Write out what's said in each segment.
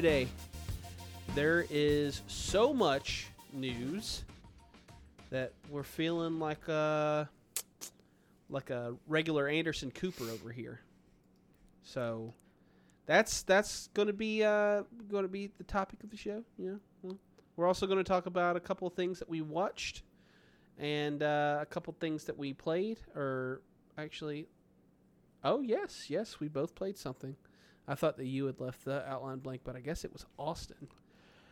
today. There is so much news that we're feeling like a like a regular Anderson Cooper over here. So that's that's going to be uh, going to be the topic of the show. Yeah, we're also going to talk about a couple of things that we watched and uh, a couple things that we played. Or actually, oh yes, yes, we both played something. I thought that you had left the outline blank, but I guess it was Austin.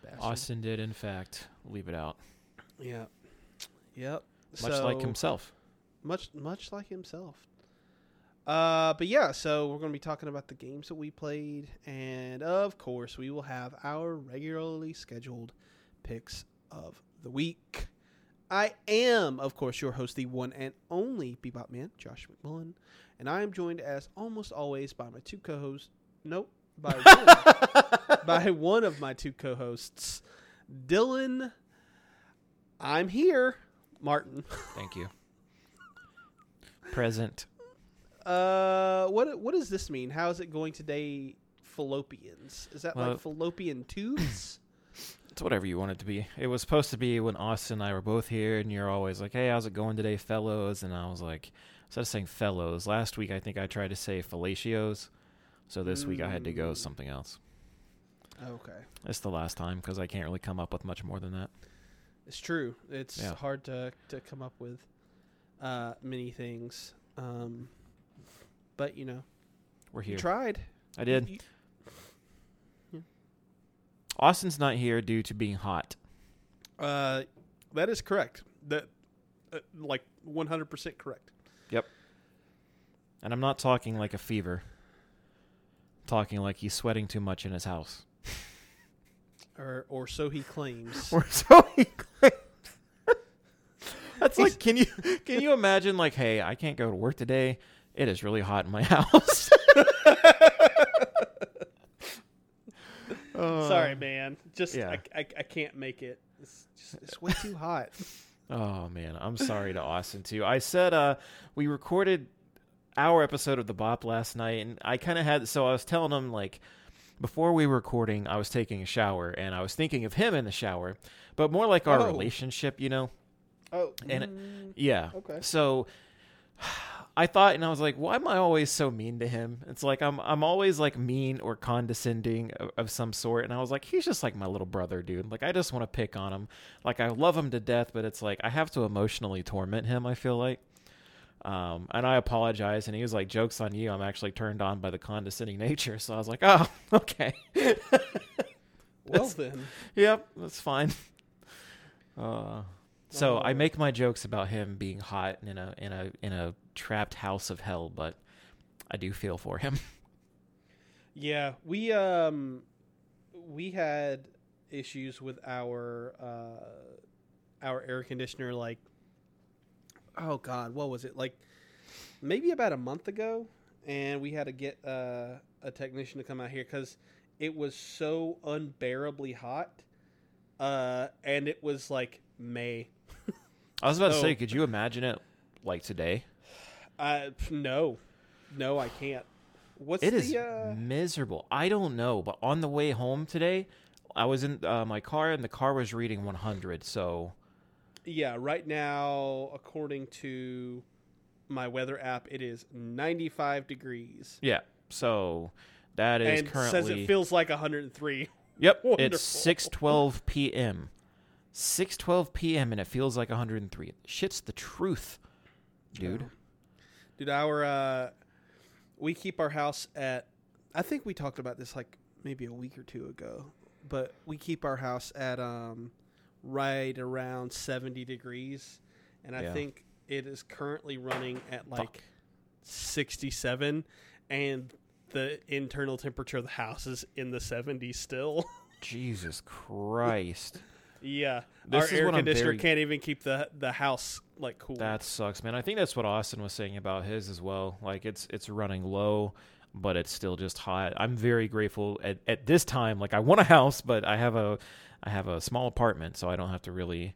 Bastard. Austin did, in fact, leave it out, Yeah. Yep. much like himself. much much like himself. Uh, but yeah, so we're going to be talking about the games that we played, and of course, we will have our regularly scheduled picks of the week. I am, of course, your host, the one and only Bebop Man, Josh McMullen, and I am joined, as almost always, by my two co-hosts. Nope, by one, by one of my two co-hosts, Dylan. I'm here, Martin. Thank you. Present. Uh, what what does this mean? How is it going today? Fallopians? Is that Well- like fallopian tubes? It's whatever you want it to be. It was supposed to be when Austin and I were both here, and you're always like, "Hey, how's it going today, fellows?" And I was like, instead of saying fellows, last week I think I tried to say fellatios. So this week I had to go Mm. something else. okay, It's the last time because I can't really come up with much more than that. it's true. It's Yeah. hard to to come up with uh many things. Um, but you know, We're you here. tried. I did. You- Austin's not here due to being hot. uh, that is correct. That uh, like one hundred percent correct. Yep. And I'm not talking like a fever. Talking like he's sweating too much in his house. Or or so he claims. Or so he claims. That's like, can you can you imagine? Like, hey, I can't go to work today. It is really hot in my house. Uh, Sorry, man. Just yeah. I, I, I can't make it. It's just it's way too hot. Oh man, I'm sorry to Austin too. I said uh we recorded our episode of the Bop last night and I kind of had so I was telling him like before we were recording I was taking a shower and I was thinking of him in the shower, but more like our Oh. relationship, you know. Oh, And it- mm, Yeah. okay. So I thought and I was like, why am I always so mean to him? It's like I'm I'm always like mean or condescending of, of some sort and I was like, he's just like my little brother, dude. Like I just want to pick on him. Like I love him to death, but it's like I have to emotionally torment him, I feel like. Um, and I apologize, and he was like, "Jokes on you! I'm actually turned on by the condescending nature." So I was like, "Oh, okay, Well then. yep, that's fine." Uh, so I make my jokes about him being hot in a in a in a trapped house of hell, but I do feel for him. Yeah, we um we had issues with our uh our air conditioner like oh god, what was it? Like maybe about a month ago and we had to get uh, a technician to come out here cuz it was so unbearably hot. Uh and it was like May. I was about to say, could you imagine it like today? Uh no. No, I can't. What's It the is uh miserable. I don't know, but on the way home today, I was in uh, my car and the car was reading 100. So Yeah, right now, according to my weather app, it is 95 degrees. yeah, so that is and currently says it feels like 103. Yep, Wonderful. it's 6:12 p.m. 6:12 p.m. and it feels like 103. Shit's the truth, dude. Dude, our uh we keep our house at I think we talked about this like maybe a week or two ago, but we keep our house at um right around 70 degrees and I Yeah. think it is currently running at like Fuck. 67 and the internal temperature of the house is in the 70s still. Jesus Christ. yeah. This our is air conditioner very- can't even keep the the house like cool. That sucks, man. I think that's what Austin was saying about his as well. Like it's it's running low, but it's still just hot. I'm very grateful at, at this time. Like I want a house, but I have a I have a small apartment, so I don't have to really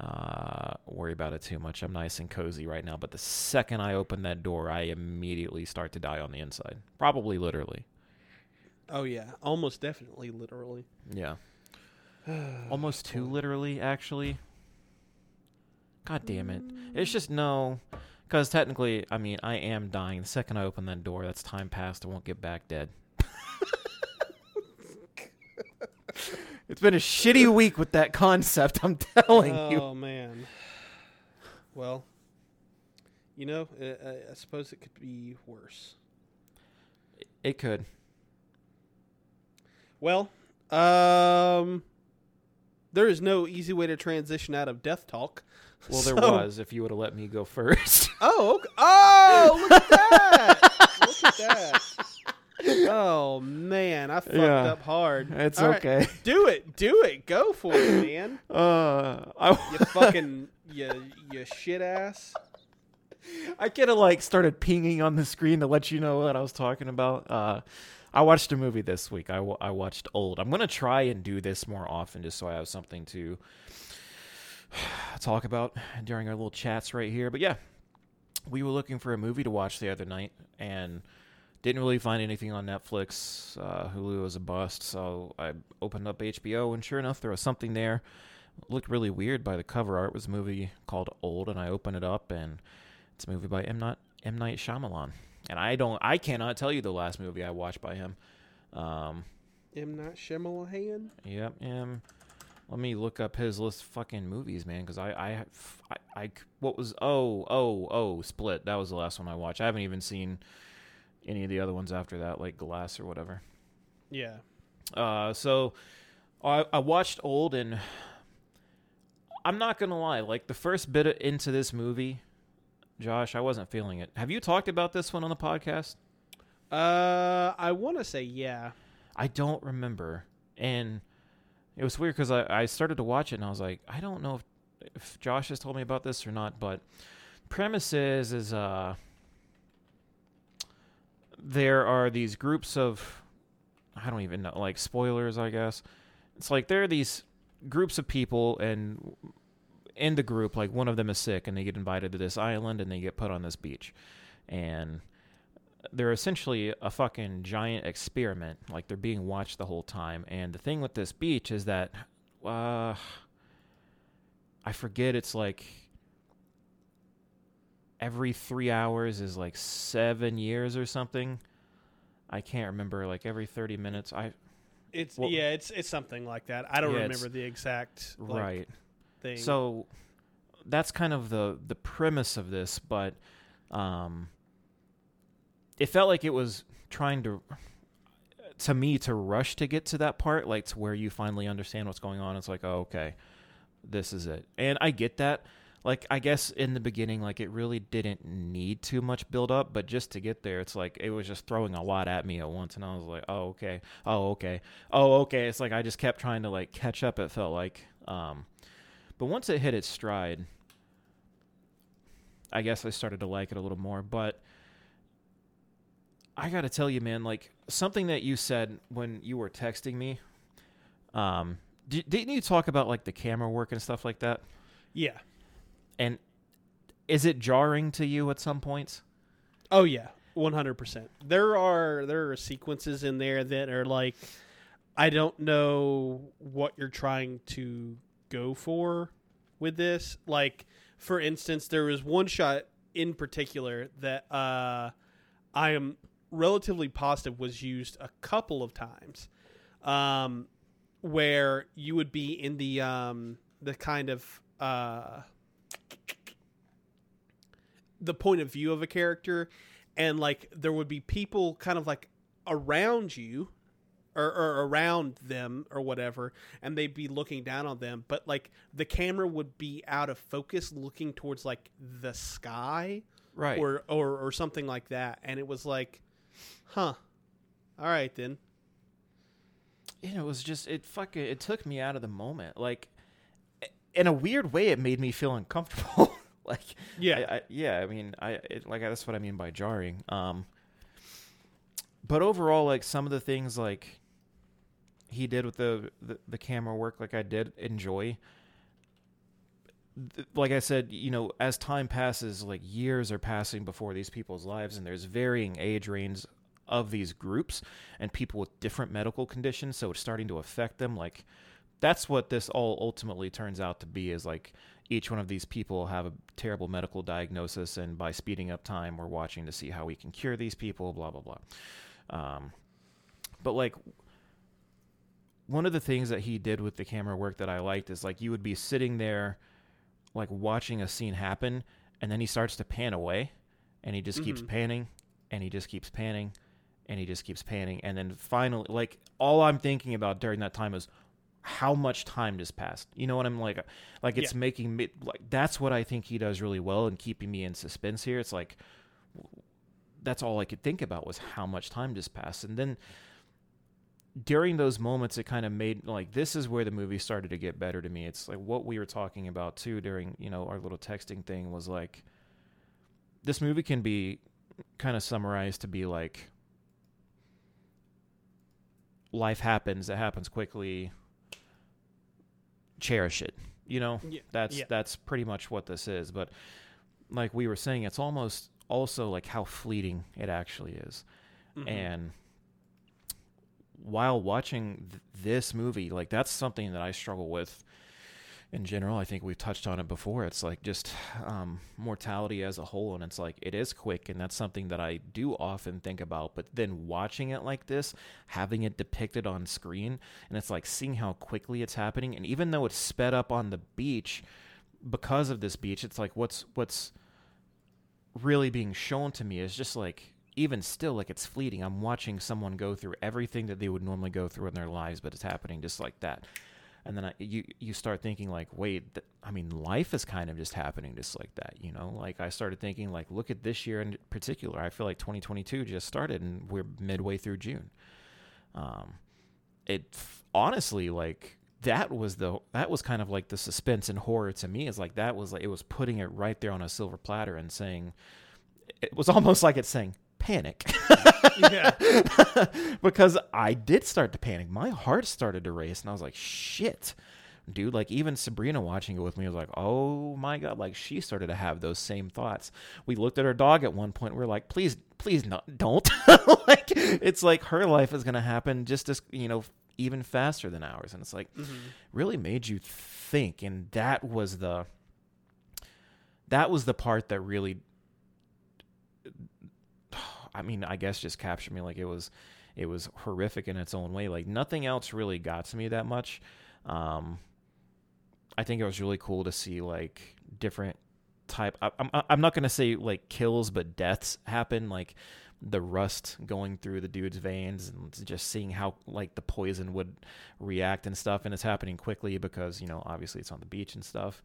uh, worry about it too much. I'm nice and cozy right now. But the second I open that door, I immediately start to die on the inside. Probably literally. Oh yeah, almost definitely, literally. Yeah. Almost too literally, actually. God damn it. It's just no. Because technically, I mean, I am dying. The second I open that door, that's time passed. I won't get back dead. It's been a shitty week with that concept, I'm telling you. Oh man. Well, you know, I, I, suppose it could be worse. It could. Well, um, there is no easy way to transition out of death talk. Well, there So- was if you would have let me go first. Oh, okay. oh, look at that! look at that! Oh man, I fucked Yeah. up hard. it's All right, okay. Do it, do it, go for it, man. Uh, I, You fucking you you shit ass. I could have like started pinging on the screen to let you know what I was talking about. Uh, I watched a movie this week. I, I watched Old. I'm gonna try and do this more often, just so I have something to talk about during our little chats right here. But yeah, we were looking for a movie to watch the other night and didn't really find anything on Netflix. Uh, Hulu was a bust, so I opened up HBO, and sure enough, there was something there. It looked really weird by the cover art. It was a movie called Old, and I opened it up and it's a movie by M. Night, M. Night Shyamalan. And I don't, I cannot tell you the last movie I watched by him. Um, M Night Shyamalan. yep, um, let me look up his list of fucking movies, man, because I, I, I, I, what was, oh, oh, oh, Split. That was the last one I watched. I haven't even seen any of the other ones after that, like Glass or whatever. Yeah. Uh, so I, I watched Old, and I'm not gonna lie. Like the first bit of, into this movie, Josh, I wasn't feeling it. Have you talked about this one on the podcast? Uh, I want to say yeah. I don't remember, and it was weird because I, I started to watch it, and I was like, I don't know if, if Josh has told me about this or not, but premise is is uh there are these groups of I don't even know like spoilers I guess. It's like there are these groups of people and in the group like one of them is sick and they get invited to this island and they get put on this beach. And they're essentially a fucking giant experiment like they're being watched the whole time. And the thing with this beach is that uh I forget it's like every three hours is like seven years or something. I can't remember. Like every thirty minutes, I It's Well- yeah, it's it's something like that. I don't Yeah, remember the exact like, right. thing. So that's kind of the the premise of this, but um, it felt like it was trying to to me to rush to get to that part, like to where you finally understand what's going on. It's like, oh, okay, this is it, and I get that. Like, I guess in the beginning, like it really didn't need too much build up, but just to get there, it's like it was just throwing a lot at me at once, and I was like, oh, okay, oh, okay, oh, okay. It's like I just kept trying to like catch up. It felt like, um, but once it hit its stride, I guess I started to like it a little more. But I got to tell you, man, like something that you said when you were texting me, um, di- didn't you talk about like the camera work and stuff like that? yeah. And is it jarring to you at some points? Oh yeah, one hundred percent. There are there are sequences in there that are like, I don't know what you're trying to go for with this. Like, for instance, there was one shot in particular that uh, I am relatively positive was used a couple of times, um, where you would be in the um, the kind of uh, the point of view of a character and like there would be people kind of like around you or, or around them or whatever and they'd be looking down on them but like the camera would be out of focus looking towards like the sky Right. or, or or something like that and it was like huh all right then you know, it was just it fucking it took me out of the moment. Like in a weird way, it made me feel uncomfortable. like yeah I, I, yeah, I mean, I it, like that's what I mean by jarring. Um, but overall, like some of the things like he did with the, the the camera work, like I did enjoy. like I said, you know, as time passes, like years are passing before these people's lives, and there's varying age ranges of these groups and people with different medical conditions, so it's starting to affect them. Like, that's what this all ultimately turns out to be is like each one of these people have a terrible medical diagnosis, and by speeding up time, we're watching to see how we can cure these people, blah, blah, blah. Um, but like, one of the things that he did with the camera work that I liked is like you would be sitting there, like watching a scene happen, and then he starts to pan away, and he just keeps Mhm. panning, and he just keeps panning, and he just keeps panning, and then finally, like all I'm thinking about during that time is how much time just passed. You know what I'm like? Like it's Yeah. making me like that's what I think he does really well in keeping me in suspense here. It's like that's all I could think about was how much time just passed, and then during those moments it kind of made like this is where the movie started to get better to me it's like what we were talking about too during you know our little texting thing was like this movie can be kind of summarized to be like life happens it happens quickly cherish it you know Yeah, that's yeah. that's pretty much what this is but like we were saying it's almost also like how fleeting it actually is Mhm. and while watching th- this movie like that's something that i struggle with in general i think we've touched on it before it's like just um, mortality as a whole and it's like it is quick and that's something that i do often think about but then watching it like this having it depicted on screen and it's like seeing how quickly it's happening and even though it's sped up on the beach because of this beach it's like what's what's really being shown to me is just like even still like it's fleeting. I'm watching someone go through everything that they would normally go through in their lives but it's happening just like that and then I, you you start thinking like wait th- i mean life is kind of just happening just like that you know? Like i started thinking like look at this year in particular. I feel like 2022 just started and we're midway through june. Um it honestly like that was the that was kind of like the suspense and horror to me is like that was like it was putting it right there on a silver platter and saying it was almost like it's saying panic. Yeah. because i did start to panic. My heart started to race and i was like shit dude. Like even sabrina watching it with me was like oh my god. Like she started to have those same thoughts. We looked at our dog at one point. We are like please please not don't. Like it's like her life is gonna happen just as you know even faster than ours. And it's like Mhm. really made you think. And that was the that was the part that really I mean, I guess just captured me like it was it was horrific in its own way. Like nothing else really got to me that much. Um I think it was really cool to see like different type I, I'm I'm not to say like kills but deaths happen like the rust going through the dude's veins and just seeing how like the poison would react and stuff and it's happening quickly because you know obviously it's on the beach and stuff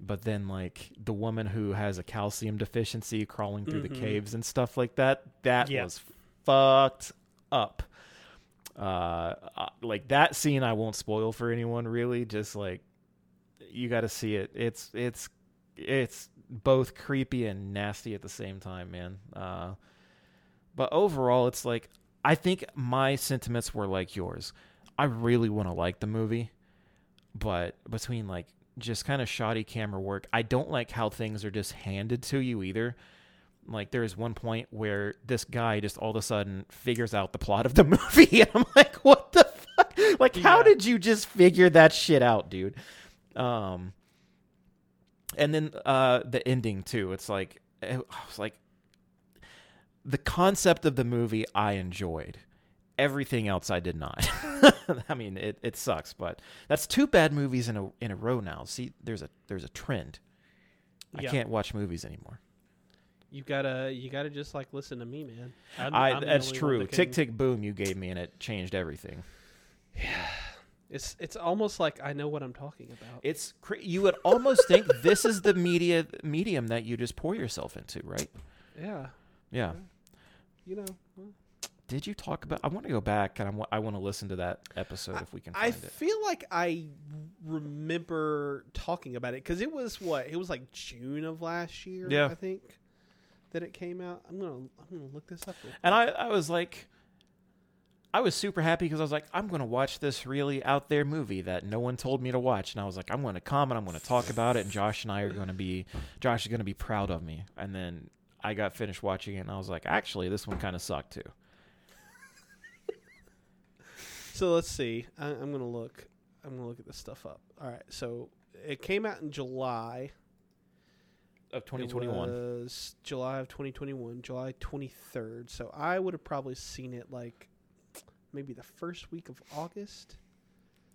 but then like the woman who has a calcium deficiency crawling through Mhm. the caves and stuff like that that Yeah. was fucked up. Uh uh, like that scene i won't spoil for anyone really. Just like you got to see it. It's it's it's both creepy and nasty at the same time man. Uh but overall it's like i think my sentiments were like yours. I really want to like the movie but between like just kind of shoddy camera work. I don't like how things are just handed to you either. Like there's one point where this guy just all of a sudden figures out the plot of the movie and i'm like what the fuck? Like how did you just figure that shit out dude? Um and then uh the ending too. It's like i was like the concept of the movie i enjoyed everything else i did not. I mean it, it sucks but that's two bad movies in a in a row now. See there's a there's a trend. I can't watch movies anymore. You gotta, you gotta just like listen to me, man. I'm- I, I'm that's true. that tick tick boom you gave me and it changed everything. Yeah. It's it's almost like I know what I'm talking about. it's cra- you would almost think this is the media medium that you just pour yourself into right? Yeah, yeah. You know. well, did you talk about i want to go back and I wa- I want to listen to that episode if we can I find it feel like I remember talking about it because it was what it was like June of last year. Yeah. I think that it came out. I'm gonna I'm gonna look this up. And I, I was like, I was super happy because I was like, I'm going to watch this really out there movie that no one told me to watch, and I was like, I'm going to comment, I'm going to talk about it, and Josh and I are going to be, Josh is going to be proud of me. And then I got finished watching it, and I was like, actually, this one kind of sucked too. So let's see. I, I'm gonna look. I'm gonna look at this stuff up. All right. So it came out in July. Of It 2021. was July of 2021, July 23rd. So I would have probably seen it like maybe the first week of August.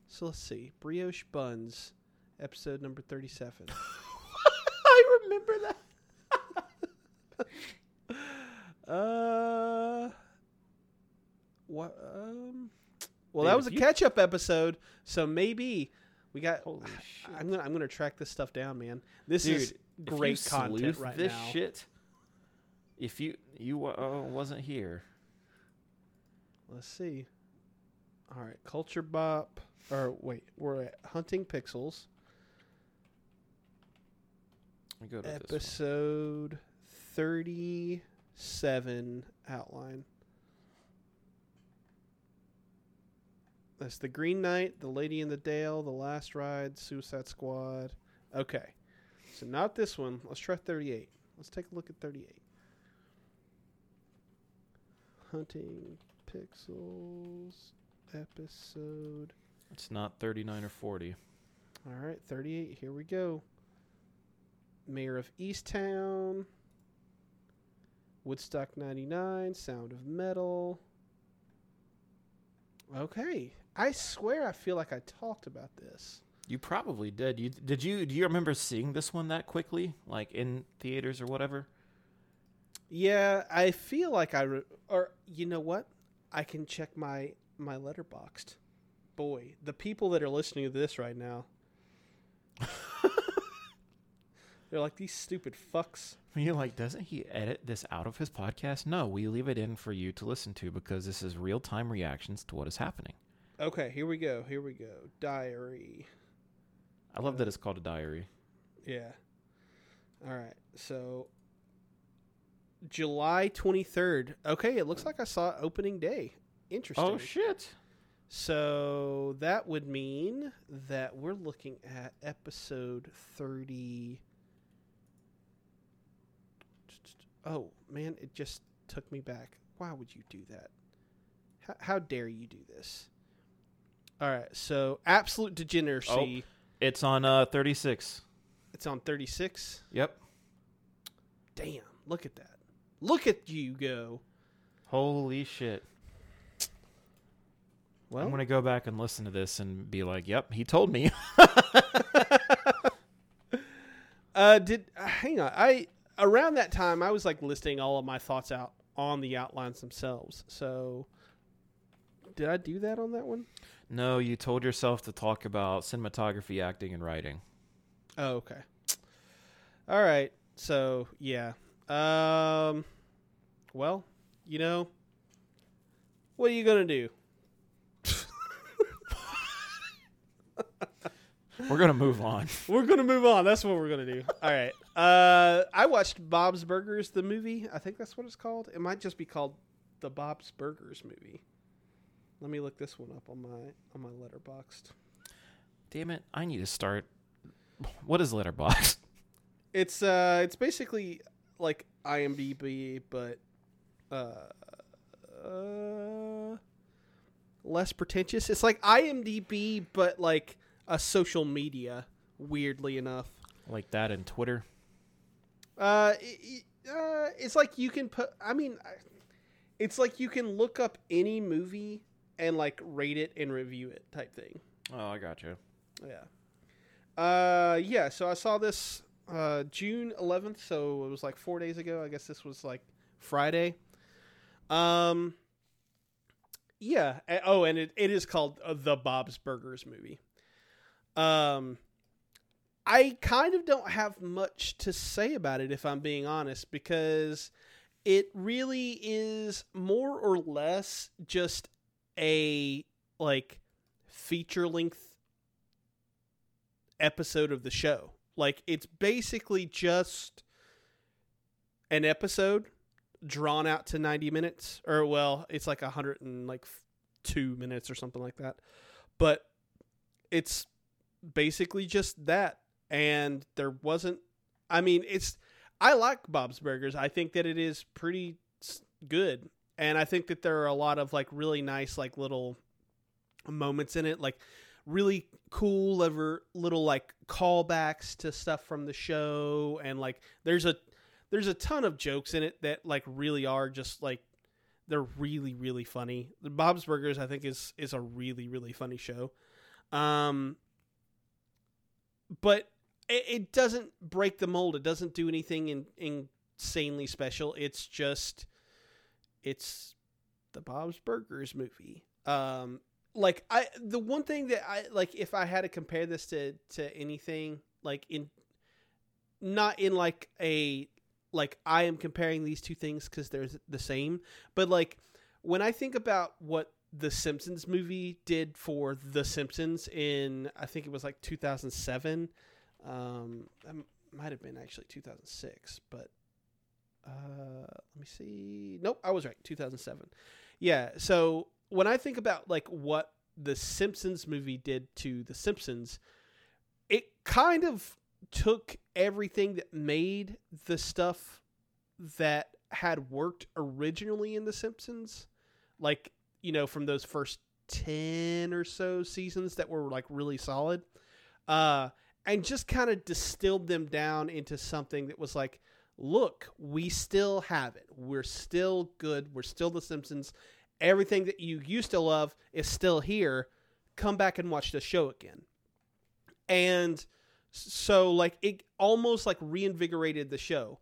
So let's see. Brioche Buns, episode number 37. I remember that. Uh, what? Um, well, Dude, that was a you- catch-up episode, so maybe we got. Holy shit. I'm gonna I'm gonna track this stuff down, man. This Dude, is great content right this now. shit. If you you uh, wasn't here, Let's see. All right, Culture Bop. Or wait, we're at Hunting Pixels, we go to this one. episode thirty-seven outline. That's the Green Knight, the Lady in the Dale, the Last Ride, Suicide Squad. Okay, so not this one. Let's try thirty-eight. Let's take a look at thirty-eight. Hunting Pixels episode. It's not 39 or 40. All right, 38. Here we go. Mare of Easttown. Woodstock 99. Sound of Metal. Okay. I swear I feel like I talked about this. You probably did. You did you do you remember seeing this one that quickly, like in theaters or whatever? Yeah, I feel like I. Re- or, you know what? I can check my, my Letterboxd. Boy, the people that are listening to this right now. they're like, these stupid fucks. You're like, doesn't he edit this out of his podcast? No, we leave it in for you to listen to because this is real time reactions to what is happening. Okay, here we go. Here we go. Diary. I love that it's called a diary. Yeah. All right. So July 23rd. Okay, it looks like I saw opening day. Interesting. Oh shit! so that would mean that we're looking at episode 30 Oh, man, it just took me back. Why would you do that? How, how dare you do this? All right, so absolute degeneracy. It's on uh 36. It's on 36. Yep. Damn, look at that. Look at you go. Holy shit! Well, I'm gonna go back and listen to this and be like, "Yep, he told me." uh, did uh, hang on. I around that time I was like listing all of my thoughts out on the outlines themselves. So, did I do that on that one? No, you told yourself to talk about cinematography, acting, and writing. Oh, okay. All right. So yeah. Um. Well, you know, what are you gonna do? We're gonna move on. We're gonna move on. That's what we're gonna do. All right. Uh, I watched Bob's Burgers, the movie. I think that's what it's called. It might just be called the Bob's Burgers movie. Let me look this one up on my on my Letterboxd. Damn it! I need to start. What is Letterbox? It's uh, it's basically like IMDb, but uh, uh, less pretentious. It's like IMDb, but like a social media. Weirdly enough. like that and Twitter. Uh, it, uh, it's like you can put. I mean, it's like you can look up any movie and like rate it and review it type thing. Oh, I got you. Yeah. Uh, yeah. So I saw this uh June 11th. So it was like four days ago. I guess this was like Friday. Um. Yeah. Oh, and it, it is called uh, the Bob's Burgers movie. Um. I kind of don't have much to say about it if I'm being honest because it really is more or less just a like feature length episode of the show. Like it's basically just an episode drawn out to 90 minutes or well, it's like a 100 and like two minutes or something like that. But it's basically just that, and there wasn't. I mean, it's. I like Bob's Burgers. I think that it is pretty good, and I think that there are a lot of like really nice like little moments in it, like really cool ever little like callbacks to stuff from the show, and like there's a there's a ton of jokes in it that like really are just like they're really really funny. The Bob's Burgers I think is is a really really funny show. Um but it, it doesn't break the mold. It doesn't do anything in, insanely special. It's just it's the Bob's Burgers movie. Um like I the one thing that I like if I had to compare this to to anything like in not in like a like I am comparing these two things cuz they're the same, but like when I think about what the Simpsons movie did for The Simpsons in I think it was like 2007. Um, that might have been actually 2006, but uh, let me see. Nope, I was right. 2007. Yeah. So when I think about like what the Simpsons movie did to The Simpsons, it kind of took everything that made the stuff that had worked originally in The Simpsons, like you know from those first 10 or so seasons that were like really solid uh and just kind of distilled them down into something that was like look we still have it. We're still good. We're still the simpsons. Everything that you used to love is still here. Come back and watch the show again. And so like it almost like reinvigorated the show.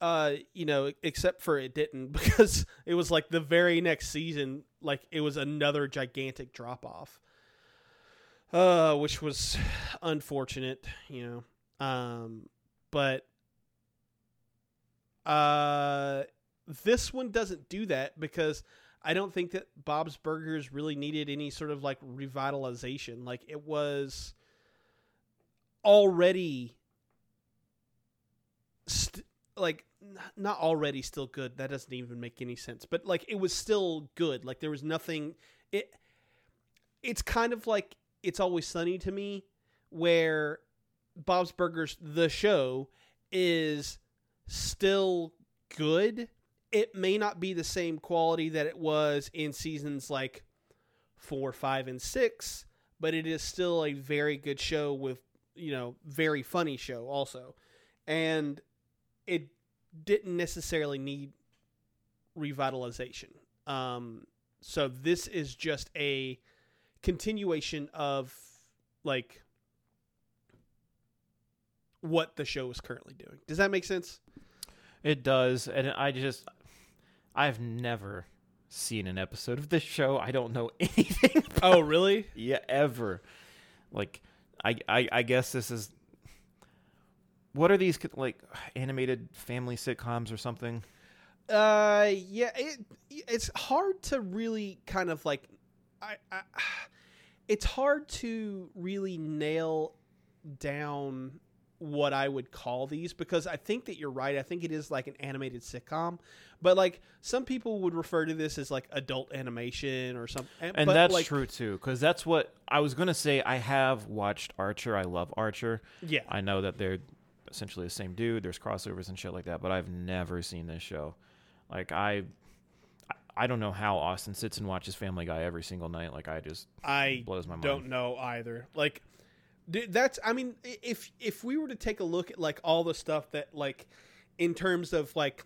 Uh you know except for it didn't because it was like the very next season like it was another gigantic drop off uh which was unfortunate you know. Um but uh this one doesn't do that because I don't think that Bob's Burgers really needed any sort of like revitalization. Like it was already st- like not already still good. That doesn't even make any sense. But like it was still good. Like there was nothing it it's kind of like it's always sunny to me where bob's burgers the show is still good it may not be the same quality that it was in seasons like four five and six but it is still a very good show with you know very funny show also and it didn't necessarily need revitalization. Um, so this is just a continuation of like what the show is currently doing. Does that make sense? It does, and I just I've never seen an episode of this show. I don't know anything. Oh, really? yeah, ever. Like, I, I I guess this is. What are these like animated family sitcoms or something? Uh, yeah. It it's hard to really kind of like, I, I it's hard to really nail down what I would call these because I think that you're right. I think it is like an animated sitcom, but like some people would refer to this as like adult animation or something. Eh, and but, that's like, true too, because that's what I was gonna say. I have watched Archer. I love Archer. Yeah, I know that they're essentially the same dude. There's crossovers and shit like that, but I've never seen this show. Like I, I don't know how Austin sits and watches Family Guy every single night. Like I just I blows my mind. don't know either. Like d- that's I mean if if we were to take a look at like all the stuff that like in terms of like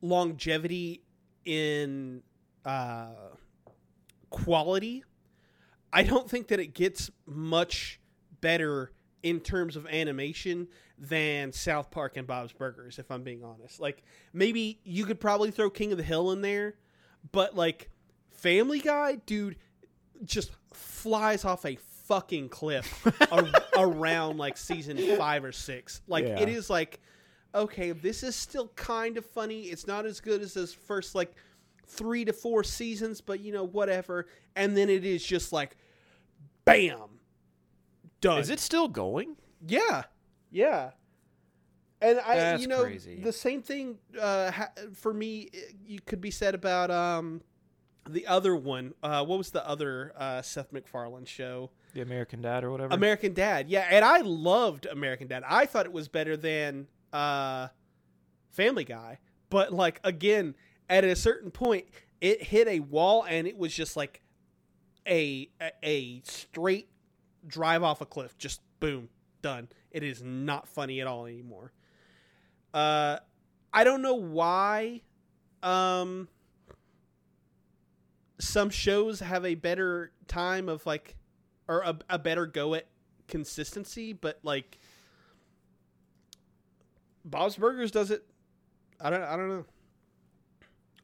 longevity in uh quality I don't think that it gets much better in terms of animation than South Park and Bob's Burgers if I'm being honest. Like maybe you could probably throw King of the Hill in there, but like Family Guy, dude, just flies off a fucking cliff ar- around like season five or six. Like Yeah. it is like, okay, this is still kind of funny. It's not as good as those first like three to four seasons, but you know whatever. And then it is just like, bam, done. Is it still going? Yeah, yeah. And I, That's you know, crazy. the same thing uh, ha- for me. uh, You could be said about um, the other one. Uh, what was the other uh, Seth MacFarlane show? The American Dad or whatever. American Dad. Yeah, and I loved American Dad. I thought it was better than uh, Family Guy. But like again, at a certain point, it hit a wall, and it was just like a a, a straight drive off a cliff. Just boom, done. It is not funny at all anymore. Uh, I don't know why. Um, some shows have a better time of like or a, a better go at consistency, but like Bob's Burgers does it. I don't. I don't know.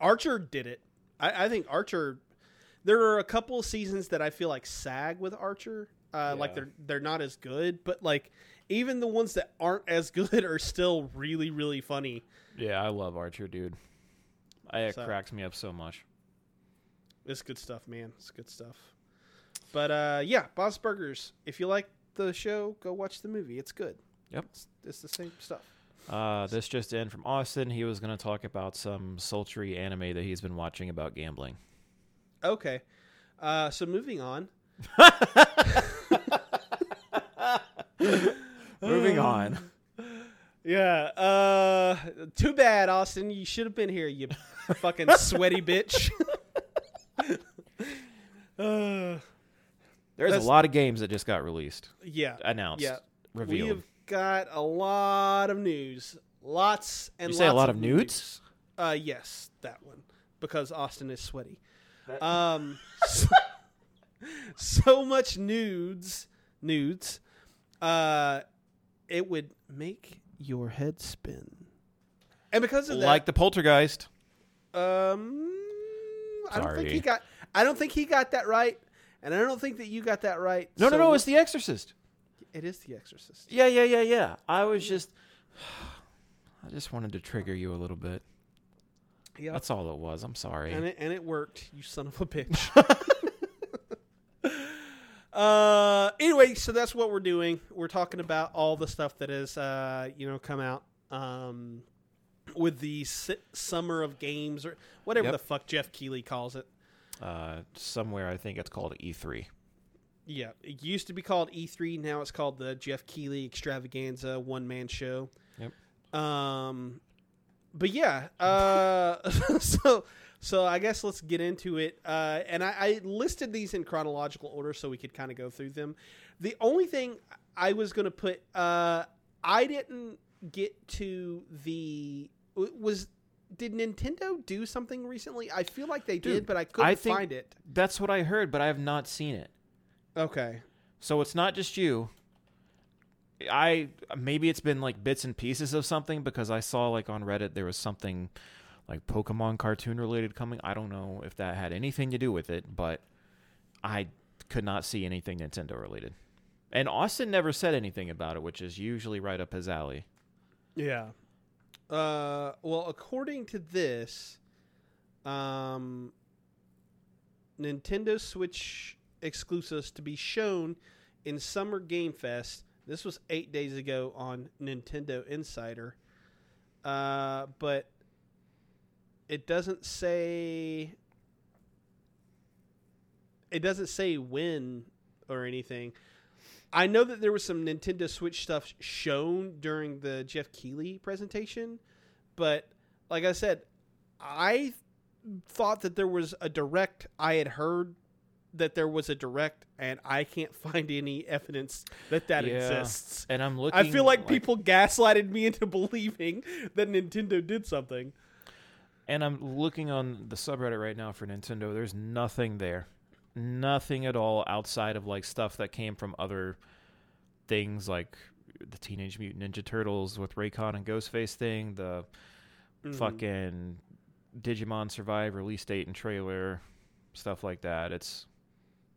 Archer did it. I, I think Archer. There are a couple of seasons that I feel like sag with Archer. Uh, Like they're they're not as good, but like even the ones that aren't as good are still really really funny. Yeah, I love Archer, dude. I, it So- cracks me up so much. It's good stuff, man. It's good stuff. But uh, yeah, Bob's Burgers. If you like the show, go watch the movie. It's good. Yep. It's, it's the same stuff. Uh, this just in from Austin. He was going to talk about some sultry anime that he's been watching about gambling. Okay. Uh, so moving on. Moving on. Yeah. Uh, too bad, Austin. You should have been here. You fucking sweaty bitch. Uh, There's a lot of games that just got released, yeah. announced, Yeah. revealed. We've got a lot of news. Lots and You say a lot of nudes? news. Uh, yes, that one because Austin is sweaty. Um, so, so much nudes, nudes. Uh, it would make your head spin, and because of that, like the Poltergeist. um, I don't think he got. I don't think he got that right, and I don't think that you got that right. No, So no, no. It's The Exorcist. it is The Exorcist. Yeah, yeah, yeah, yeah. I was just, I just wanted to trigger you a little bit. Yeah, That's all it was. I'm sorry. and it and it worked. You son of a bitch. uh, anyway, so that's what we're doing. We're talking about all the stuff that has, uh, you know, come out. Um, with the si- summer of games or whatever Yep. the fuck Jeff Keighley calls it. uh, somewhere I think it's called E E3. Yeah, it used to be called E3. Now it's called the Jeff Keighley Extravaganza One Man Show. Yep. Um, but yeah. Uh, so so I guess let's get into it. Uh, and I, I listed these in chronological order so we could kind of go through them. The only thing I was going to put, uh, I didn't get to the was. Did Nintendo do something recently? I feel like they did, but I couldn't I think- find it. That's what I heard, but I have not seen it. Okay. So it's not just you. I maybe it's been like bits and pieces of something because I saw like on Reddit there was something like Pokemon cartoon related coming. I don't know if that had anything to do with it, but I could not see anything Nintendo related. And Austin never said anything about it, which is usually right up his alley. Yeah. Uh, well, according to this, um, Nintendo Switch exclusives to be shown in Summer Game Fest. This was eight days ago on Nintendo Insider. Uh, but it doesn't say. It doesn't say when or anything. I know that there was some Nintendo Switch stuff shown during the Jeff Keighley presentation, but like I said, I thought that there was a direct. I had heard that there was a direct, and I can't find any evidence that that Yeah. exists. And I'm looking I feel like, people gaslighted me into believing that Nintendo did something. And I'm looking on the subreddit right now for Nintendo. There's nothing there. Nothing at all outside of like stuff that came from other things like the Teenage Mutant Ninja Turtles with Raekwon and Ghostface thing, the Mhm. fucking Digimon Survive release date and trailer, stuff like that. It's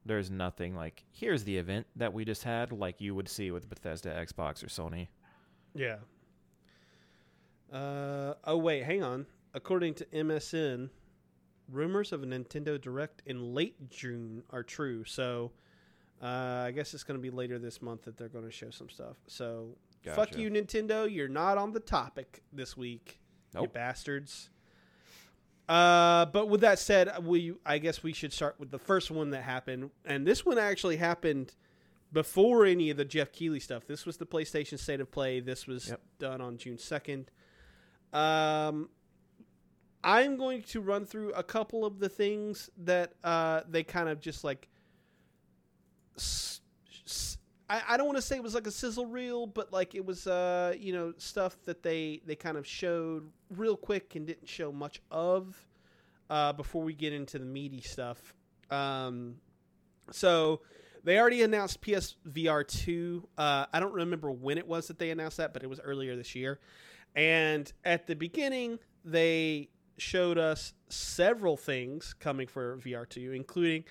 there's nothing like here's the event that we just had like you would see with Bethesda, Xbox or Sony. Yeah. Uh, oh wait, hang on. According to MSN, rumors of a Nintendo Direct in late June are true. So, uh, I guess it's going to be later this month that they're going to show some stuff. So, fuck you, Nintendo. You're not on the topic this week, you bastards. Uh, but with that said, we I guess we should start with the first one that happened, and this one actually happened before any of the Jeff Keighley stuff. This was the PlayStation State of Play. This was Yep. done on June second. Um, I'm going to run through a couple of the things that uh, they kind of just like. I don't want to say it was like a sizzle reel, but like it was, uh, you know, stuff that they they kind of showed real quick and didn't show much of uh, before we get into the meaty stuff. Um, so they already announced PSVR two. Uh, I don't remember when it was that they announced that, but it was earlier this year. And at the beginning, they showed us several things coming for VR two, including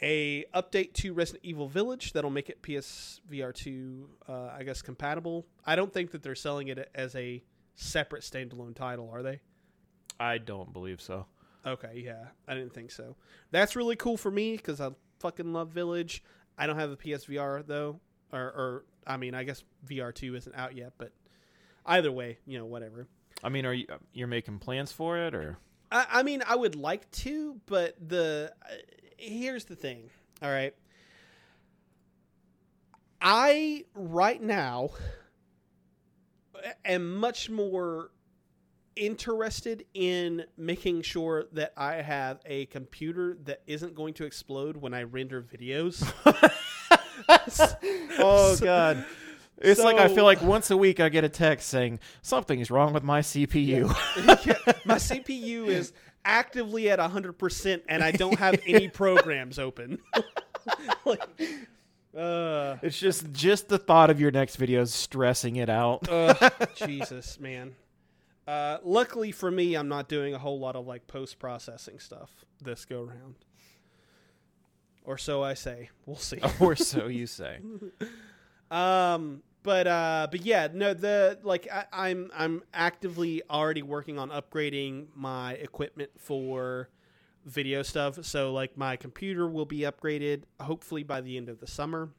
a update to Resident Evil Village that'll make it PSVR two, uh, I guess, compatible. I don't think that they're selling it as a separate standalone title, are they? I don't believe so. Okay, yeah, I didn't think so. That's really cool for me because I fucking love Village. I don't have a PSVR though, or, or I mean, I guess VR two isn't out yet, but either way, you know, whatever. I mean, are you you're making plans for it or? I, I mean, I would like to, but the uh, here's the thing. All right, I right now am much more interested in making sure that I have a computer that isn't going to explode when I render videos. Oh God! It's like I feel like once a week I get a text saying something's wrong with my CPU. Yeah, my CPU is actively at 100% and I don't have any programs open. like, uh, It's just just the thought of your next video is stressing it out. ugh, Jesus, man. Uh, luckily for me, I'm not doing a whole lot of like post processing stuff this go round. Or so I say. We'll see. or so you say. Um, but uh, but yeah, no, the like I, I'm I'm actively already working on upgrading my equipment for video stuff. So like my computer will be upgraded hopefully by the end of the summer.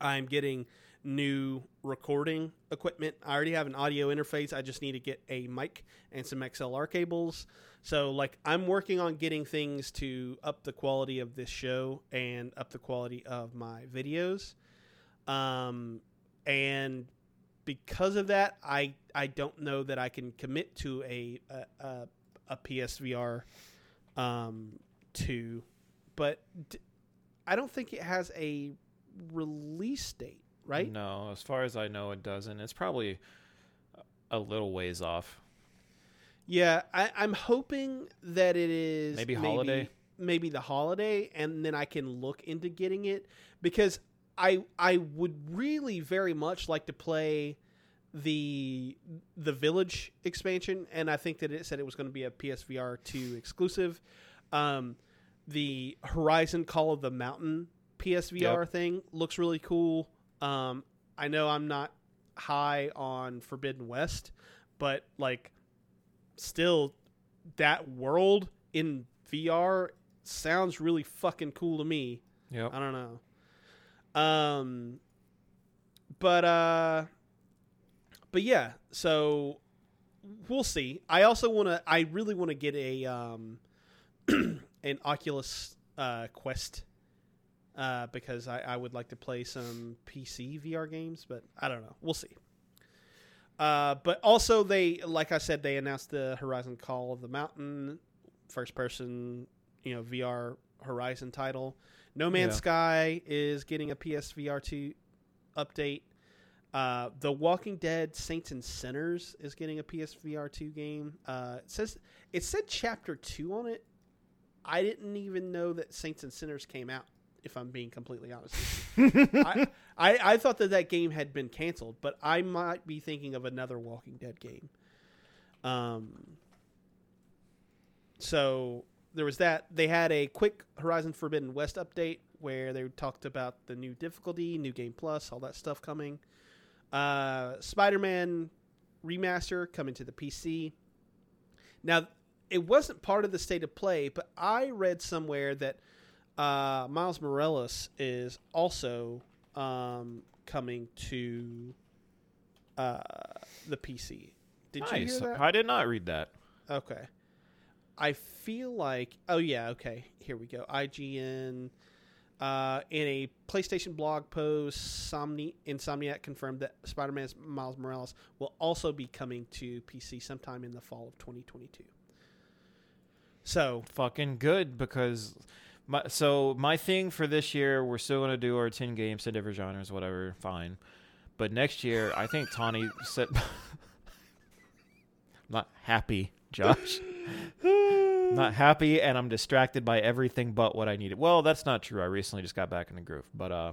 I'm getting new recording equipment. I already have an audio interface. I just need to get a mic and some XLR cables. So like I'm working on getting things to up the quality of this show and up the quality of my videos. Um and because of that, I I don't know that I can commit to a a, a, a PSVR um 2 but d- I don't think it has a release date, right? No, as far as I know, it doesn't. It's probably a little ways off. Yeah, I, I'm hoping that it is Maybe holiday? maybe the holiday, and then I can look into getting it because I I would really very much like to play the the village expansion, and I think that it said it was going to be a PSVR two exclusive. Um, the Horizon Call of the Mountain PSVR Yep. thing looks really cool. Um, I know I'm not high on Forbidden West, but like still that world in VR sounds really fucking cool to me. Yep. I don't know. Um but uh but yeah, so we'll see. I also want to I really want to get a um an Oculus uh Quest uh because I I would like to play some PC VR games, but I don't know. We'll see. Uh, but also they, like I said, they announced the Horizon Call of the Mountain, first person, you know, VR Horizon title. No Man's Yeah. Sky is getting a PSVR two update. Uh, the Walking Dead Saints and Sinners is getting a PSVR two game. Uh, it says it said Chapter two on it. I didn't even know that Saints and Sinners came out. If I'm being completely honest, with you. I, I I thought that that game had been canceled, but I might be thinking of another Walking Dead game. Um. So there was that. They had a quick Horizon Forbidden West update where they talked about the new difficulty, new game plus, all that stuff coming. Uh, Spider-Man remaster coming to the PC. Now, it wasn't part of the state of play, but I read somewhere that uh, Miles Morales is also um, coming to uh, the PC. Did you nice. hear that? I did not read that. Okay. I feel like oh yeah okay here we go IGN uh, in a PlayStation blog post Somni- Insomniac confirmed that Spider-Man Miles Morales will also be coming to PC sometime in the fall of 2022. So fucking good because my so my thing for this year we're still gonna do our ten games to different genres whatever fine, but next year I think Tawny said not happy Josh. not happy and I'm distracted by everything but what I needed. Well, that's not true. I recently just got back in the groove, but uh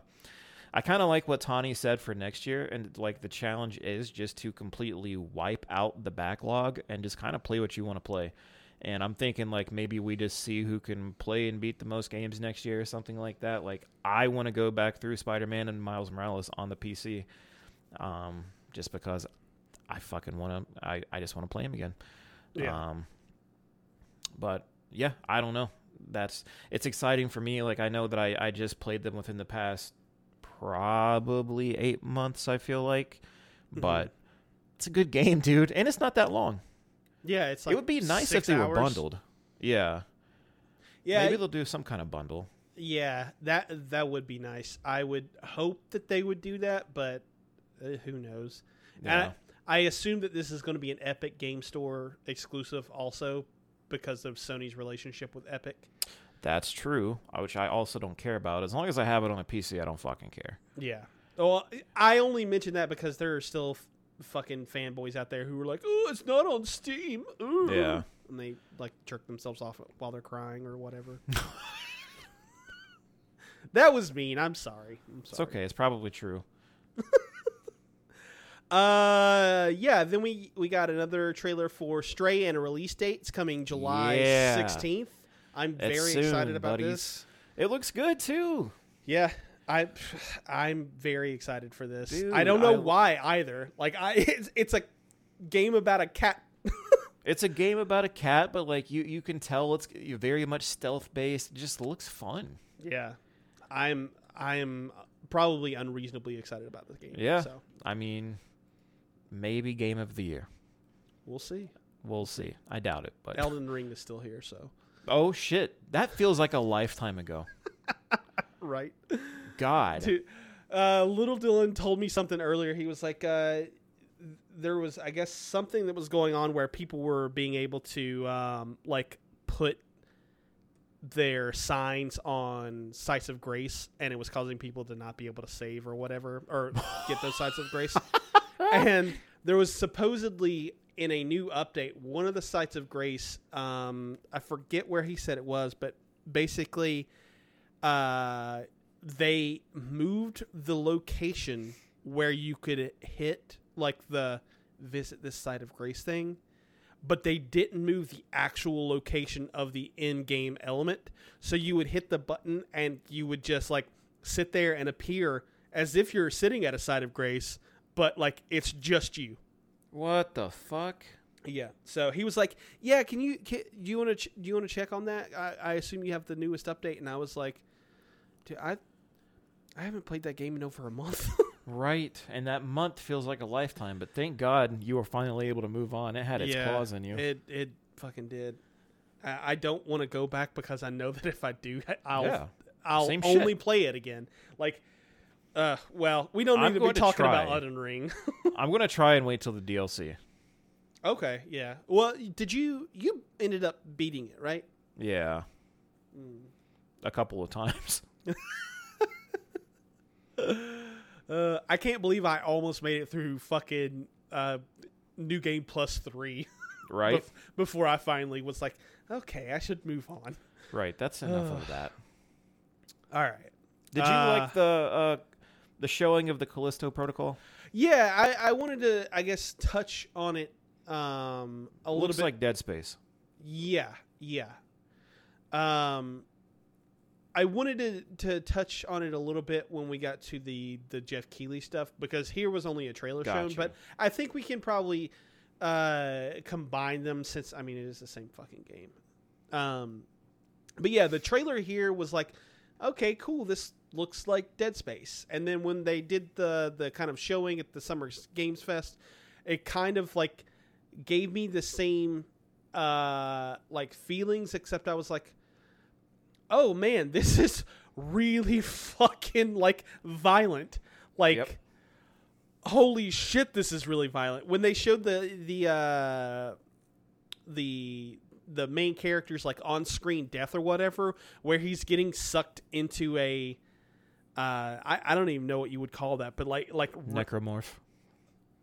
I kind of like what Tawny said for next year and like the challenge is just to completely wipe out the backlog and just kind of play what you want to play. And I'm thinking like maybe we just see who can play and beat the most games next year or something like that. Like I want to go back through Spider-Man and Miles Morales on the PC. Um just because I fucking want to I I just want to play him again. Yeah. Um, but yeah, I don't know. That's it's exciting for me. Like I know that I I just played them within the past probably eight months. I feel like, Mhm. but it's a good game, dude, and it's not that long. yeah, it's like it would be nice if they were bundled. Yeah, Yeah, maybe they'll do some kind of bundle. yeah, that that would be nice. I would hope that they would do that, but uh, who knows? And Yeah. I, I assume that this is going to be an Epic Game Store exclusive, also because of Sony's relationship with Epic. That's true, uh, which I also don't care about. As long as I have it on a PC, I don't fucking care. Yeah. Well, I only mention that because there are still f- fucking fanboys out there who are like, "Oh, it's not on Steam." Ooh. Yeah. And they like jerk themselves off while they're crying or whatever. that was mean. I'm sorry. I'm sorry. It's okay. It's probably true. Uh, yeah. Then we we got another trailer for Stray and a release date. It's coming July Yeah. 16th. I'm very soon, excited about buddies. this. It looks good too. Yeah, I I'm very excited for this. Dude, I don't know I- why either. Like I it's, it's a game about a cat. It's a game about a cat, but like you, you can tell it's you're very much stealth based. It just looks fun. yeah. I'm I'm probably unreasonably excited about this game. Yeah. So, I mean, maybe game of the year. we'll see. We'll see. I doubt it, but Elden Ring is still here, so. oh shit, that feels like a lifetime ago. Right. God, Dude, uh, little Dylan told me something earlier. He was like, uh, there was, I guess, something that was going on where people were being able to, um, like, put their signs on sites of grace, and it was causing people to not be able to save or whatever, or get those sites of grace. and there was supposedly in a new update, one of the sites of grace, um, I forget where he said it was, but basically, uh, they moved the location where you could hit like the visit this site of grace thing but they didn't move the actual location of the in-game element. So you would hit the button and you would just like sit there and appear as if you're sitting at a site of grace but like it's just you what the fuck? yeah. So he was like, "Yeah, can you can, do you want to ch- do you want to check on that? I, I assume you have the newest update." And I was like, "Dude, I I haven't played that game in over a month." Right, and that month feels like a lifetime. But thank God you were finally able to move on. It had its Yeah, claws in you. it it fucking did. I, I don't want to go back because I know that if I do, I'll Yeah. I'll Same only shit. play it again. Like, uh, well, we don't I'm need to be going to talking about. Elden Ring. I'm gonna try and wait till the DLC. okay, yeah. Well, did you you ended up beating it, right? Yeah, Mm. a couple of times. Uh, I can't believe I almost made it through fucking uh, New Game Plus three Right, bef- before I finally was like, okay, I should move on. right. That's enough of that. All right. Did you Uh, like the uh, the showing of the Callisto Protocol? Yeah, I, I wanted to, I guess, touch on it um, a little Looks bit. like Dead Space. yeah, yeah. Um, I wanted to, to touch on it a little bit when we got to the the Jeff Keighley stuff because here was only a trailer shown, but I think we can probably uh, combine them since I mean it is the same fucking game. Um, but yeah, the trailer here was like, okay, cool, this looks like Dead Space. And then when they did the the kind of showing at the Summer Games Fest, it kind of like gave me the same uh like feelings except I was like oh man, this is really fucking like violent. Like Yep. holy shit, this is really violent. When they showed the the uh the the main character's like on screen death or whatever, where he's getting sucked into a uh I, I don't even know what you would call that, but like like Necromorph.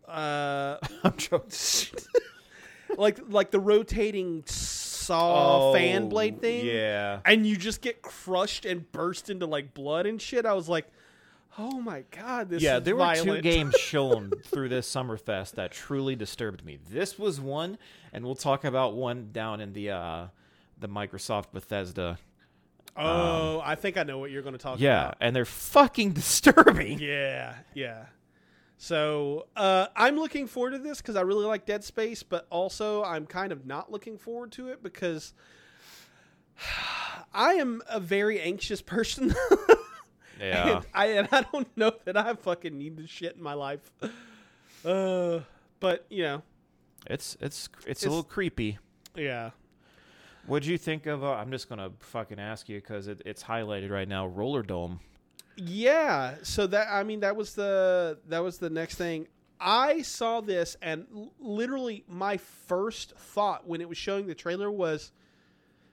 uh I'm joking. like like the rotating saw fan blade thing. Oh, Yeah. and you just get crushed and burst into like blood and shit. I was like, oh my god, this yeah, there were two games shown through this Summerfest that truly disturbed me. This was one, and we'll talk about one down in the uh, the Microsoft Bethesda. Oh, I think I know what you're going to talk Yeah, about. Yeah, and they're fucking disturbing. Yeah, yeah. So uh, I'm looking forward to this because I really like Dead Space, but also I'm kind of not looking forward to it because I am a very anxious person. Yeah. and, I, and I don't know that I fucking need this shit in my life. Uh, but you know, It's it's it's, It's- a little creepy. yeah. What'd you think of? Uh, I'm just gonna fucking ask you because it, it's highlighted right now. Rollerdrome. Yeah, so that I mean that was the that was the next thing. I saw this and l- literally my first thought when it was showing the trailer was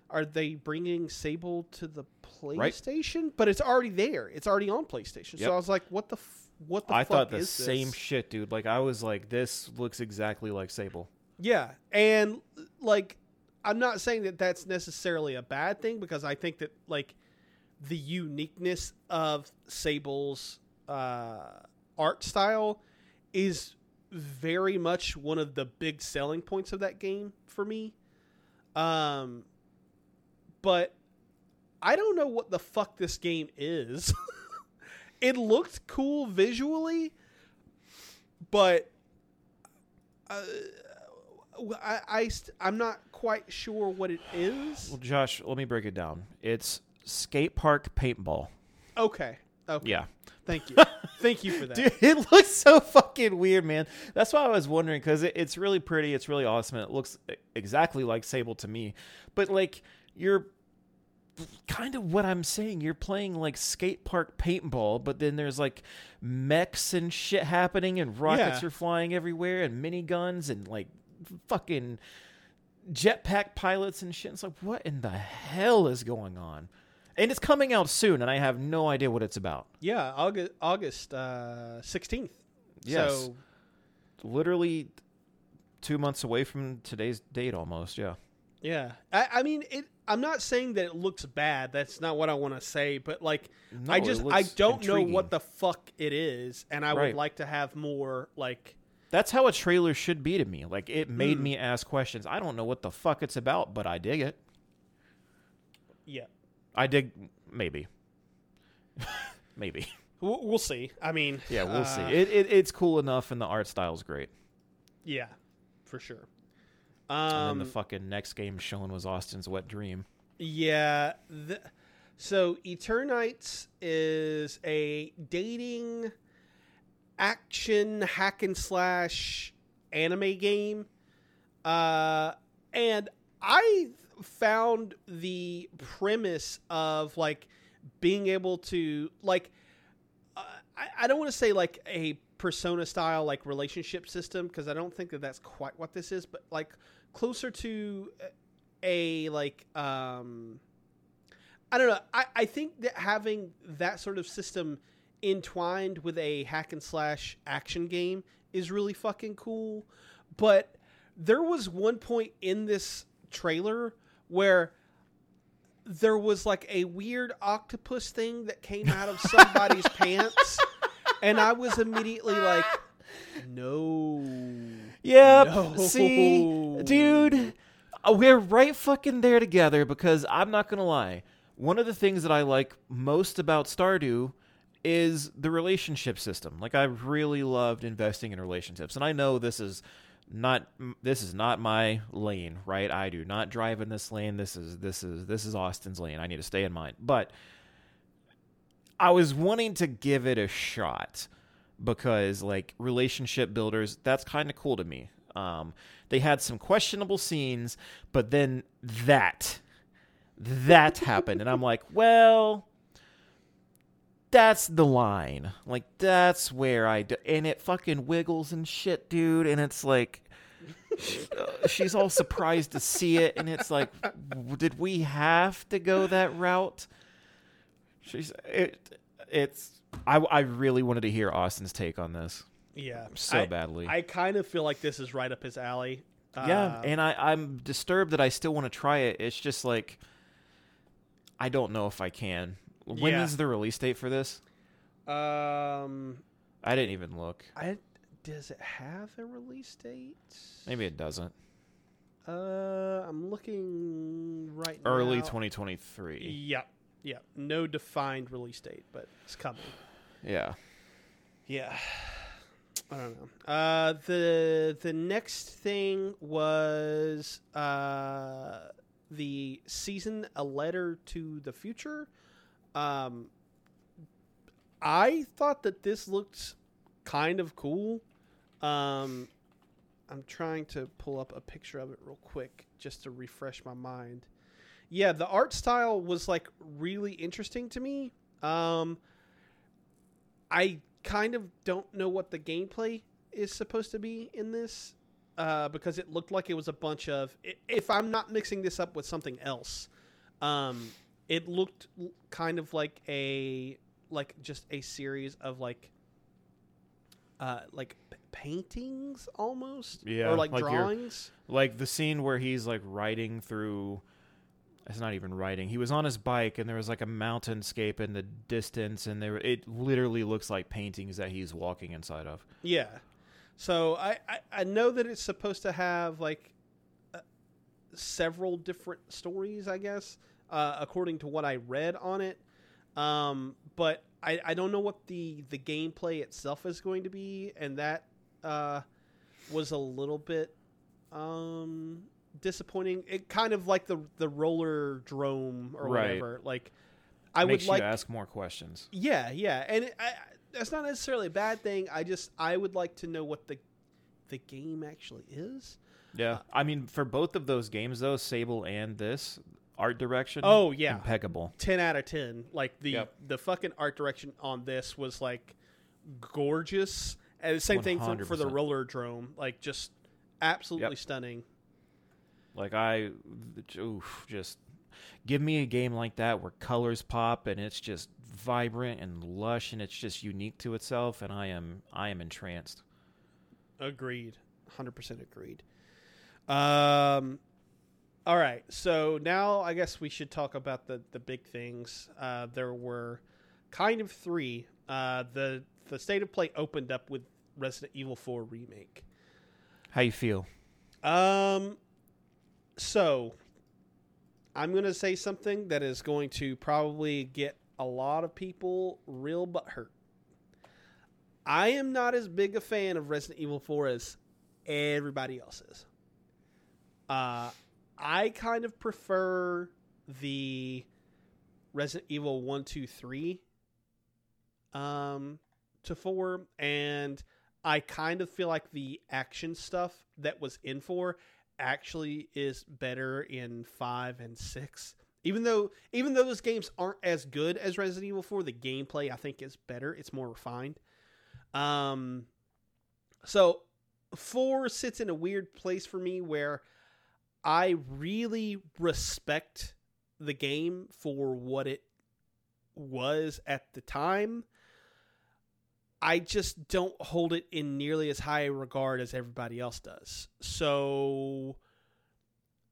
are they bringing Sable to the Right. PlayStation? But it's already there. It's already on PlayStation. Yep. So I was like what the f- what the I fuck thought the same this? shit, dude. Like I was like, this looks exactly like Sable. Yeah, and like I'm not saying that that's necessarily a bad thing because I think that like the uniqueness of Sable's uh, art style is very much one of the big selling points of that game for me. Um, but I don't know what the fuck this game is. it looked cool visually, but uh, I, I st- I'm not quite sure what it is. Well, Josh, let me break it down. It's skate park paintball. Okay. Okay. Yeah. Thank you. Thank you for that. Dude, it looks so fucking weird, man. That's why I was wondering because it, it's really pretty, it's really awesome, and it looks exactly like Sable to me. But like, you're kind of what I'm saying. You're playing like skate park paintball, but then there's like mechs and shit happening, and rockets Yeah. are flying everywhere, and miniguns, and like fucking jetpack pilots and shit. It's like, what in the hell is going on? And it's coming out soon, and I have no idea what it's about. Yeah, August August uh, 16th. Yes. So literally two months away from today's date almost yeah yeah, I, I mean, it. I'm not saying that it looks bad. That's not what I want to say. But like, No, I just I don't know what the fuck it is, and I Right. would like to have more like. That's how a trailer should be to me like it made Mm. me ask questions i don't know what the fuck it's about but i dig it Yeah, i dig maybe maybe we'll, see. I mean, yeah we'll see uh, it, it, it's cool enough and the art style's great Yeah, for sure. and Um, then the fucking next game shown was austin's wet dream Yeah. The, so Eternights is a dating action hack and slash anime game. Uh, and I found the premise of like being able to like uh, I, I don't want to say like a persona style like relationship system because I don't think that that's quite what this is, but like closer to a like um I don't know. I, I think that having that sort of system entwined with a hack and slash action game is really fucking cool. But there was one point in this trailer where there was like a weird octopus thing that came out of somebody's pants. And I was immediately like, no. Yep. No. See, dude, we're right fucking there together because I'm not gonna lie. One of the things that I like most about Stardew is the relationship system. Like I really loved investing in relationships, and I know this is not this is not my lane, right? I do not drive in this lane. This is this is this is Austin's lane. I need to stay in mine, but. I was wanting to give it a shot because like relationship builders that's kind of cool to me Um, they had some questionable scenes, but then that that happened, and I'm like, well, that's the line. Like that's where I do, and it fucking wiggles and shit, dude. And it's like uh, she's all surprised to see it, and it's like, did we have to go that route? She's it. It's I. I really wanted to hear Austin's take on this Yeah, so I, badly. I kind of feel like this is right up his alley. yeah, Uh, and I, I'm disturbed that I still want to try it. It's just like I don't know if I can. When is Yeah. the release date for this? um, I didn't even look. I does it have a release date? Maybe it doesn't. Uh, I'm looking right now. Early now. 2023. Yep, yep. No defined release date, but it's coming. Yeah. Yeah. I don't know. Uh, the the next thing was uh, the season a letter to the future. Um, I thought that this looked kind of cool. Um, I'm trying to pull up a picture of it real quick just to refresh my mind. Yeah, the art style was like really interesting to me. Um, I kind of don't know what the gameplay is supposed to be in this uh, because it looked like it was a bunch of. If I'm not mixing this up with something else, um, it looked kind of like a like just a series of like uh, like p- paintings almost, Yeah, or like, like drawings. Like the scene where he's like riding through it's not even riding. He was on his bike and there was like a mountainscape in the distance and there it literally looks like paintings that he's walking inside of. Yeah. So I, I, I know that it's supposed to have like uh, several different stories, I guess, uh, according to what I read on it. Um, but I, I don't know what the, the gameplay itself is going to be, and that uh, was a little bit um, disappointing. It kind of like the the Rollerdrome or Right. whatever. Like I Makes would like ask more questions. yeah, yeah, and it, I- that's not necessarily a bad thing. I just I would like to know what the the game actually is. Yeah. I mean, for both of those games though, Sable and this art direction, Oh yeah, impeccable. ten out of ten. Like the Yep. the fucking art direction on this was like gorgeous, and the same thing for, for the Rollerdrome. Like just absolutely Yep. stunning. Like I, oof, just give me a game like that where colors pop and it's just vibrant and lush and it's just unique to itself, and I am I am entranced. Agreed. 100% agreed. Um all right. So now I guess we should talk about the the big things. Uh there were kind of 3. Uh the the state of play opened up with Resident Evil 4 remake. How you feel? Um so I'm going to say something that is going to probably get a lot of people real but hurt. I am not as big a fan of Resident Evil 4 as everybody else is. Uh, I kind of prefer the Resident Evil 1, 2, 3 um, to 4, and I kind of feel like the action stuff that was in 4 actually is better in 5 and 6. Even though even though those games aren't as good as Resident Evil 4, the gameplay I think is better. It's more refined. Um, so four sits in a weird place for me where I really respect the game for what it was at the time. I just don't hold it in nearly as high regard as everybody else does. So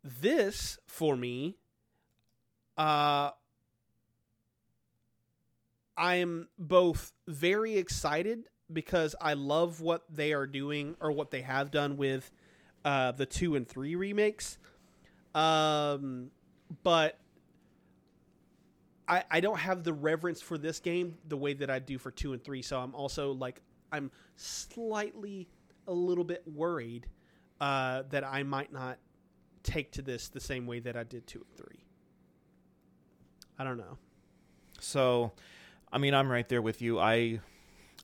this for me uh I am both very excited because I love what they are doing or what they have done with uh, the two and three remakes. Um, but I I don't have the reverence for this game the way that I do for two and three. So I'm also like I'm slightly a little bit worried uh, that I might not take to this the same way that I did two and three. I don't know. So, I mean, I'm right there with you. I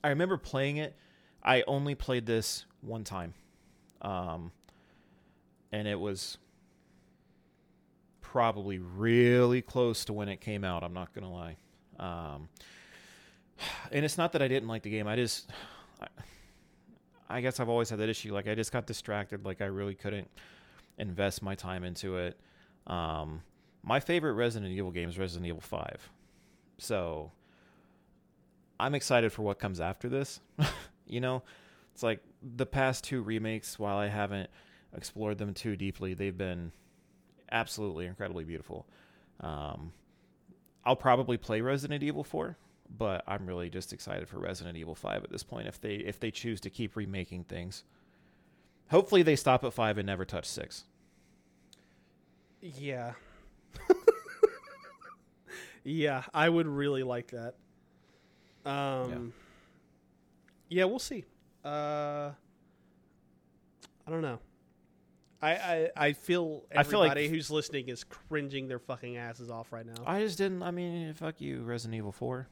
I remember playing it. I only played this one time. Um, and it was probably really close to when it came out. I'm not gonna lie. Um, and it's not that I didn't like the game. I just, I, I guess I've always had that issue. Like I just got distracted. Like I really couldn't invest my time into it. Um, my favorite Resident Evil game is Resident Evil Five, so I'm excited for what comes after this. you know, it's like the past two remakes. While I haven't explored them too deeply, they've been absolutely incredibly beautiful. Um, I'll probably play Resident Evil 4, but I'm really just excited for Resident Evil 5 at this point if they if they choose to keep remaking things. Hopefully they stop at 5 and never touch 6. Yeah. yeah, I would really like that. Um Yeah, we'll see. Uh I don't know. I, I, I feel I feel like- everybody who's listening is cringing their fucking asses off right now. I just didn't I mean fuck you Resident Evil 4.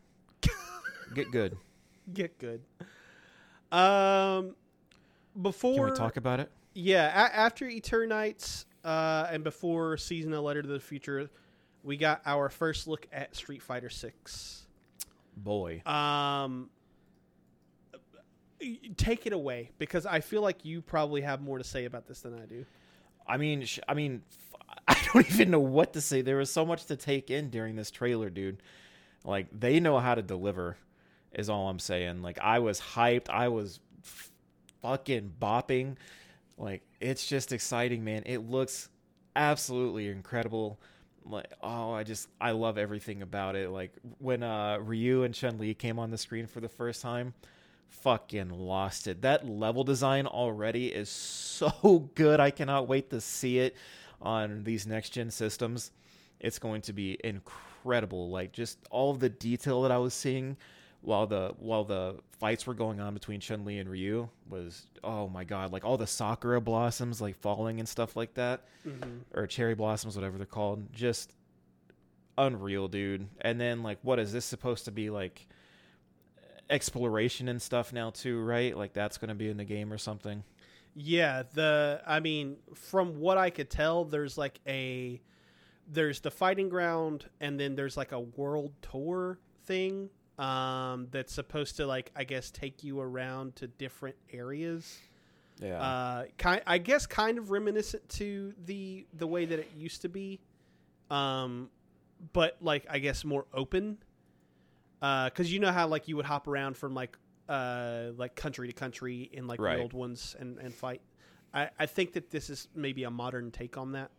Get good. Get good. Um, before Can we talk about it? Yeah, a- after Eternights uh, and before season of Letter to the Future, we got our first look at Street Fighter Six. Boy. Um, take it away because I feel like you probably have more to say about this than I do. I mean, sh- I mean, I don't even know what to say. There was so much to take in during this trailer, dude. Like they know how to deliver, is all I'm saying. Like I was hyped. I was f- fucking bopping. Like it's just exciting, man. It looks absolutely incredible. Like oh, I just I love everything about it. Like when uh Ryu and Chun Li came on the screen for the first time, fucking lost it. That level design already is so good. I cannot wait to see it on these next gen systems. It's going to be incredible. Like just all of the detail that I was seeing while the while the fights were going on between Chun Li and Ryu was oh my god! Like all the sakura blossoms like falling and stuff like that, mm-hmm. or cherry blossoms, whatever they're called. Just unreal, dude. And then like, what is this supposed to be like? Exploration and stuff now too, right? Like that's going to be in the game or something. Yeah, the I mean, from what I could tell, there's like a there's the fighting ground, and then there's like a world tour thing um, that's supposed to like I guess take you around to different areas. Yeah. uh, kind, I guess, kind of reminiscent to the the way that it used to be, um, but like I guess more open. Because you know how like you would hop around from like uh, like country to country in like Right. the old ones and and fight. I, I think that this is maybe a modern take on that.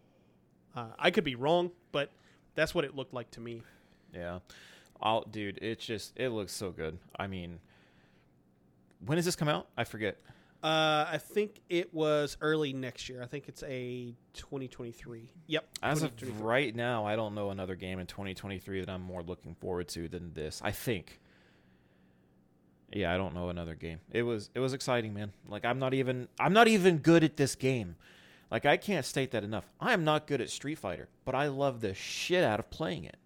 Uh, I could be wrong, but that's what it looked like to me. yeah. I'll, dude, it's just it looks so good. I mean, when does this come out? I forget. Uh, I think it was early next year. I think it's a 2023. Yep. As of right now, I don't know another game in 2023 that I'm more looking forward to than this. I think. Yeah, I don't know another game. It was it was exciting, man. Like I'm not even I'm not even good at this game. Like I can't state that enough. I am not good at Street Fighter, but I love the shit out of playing it.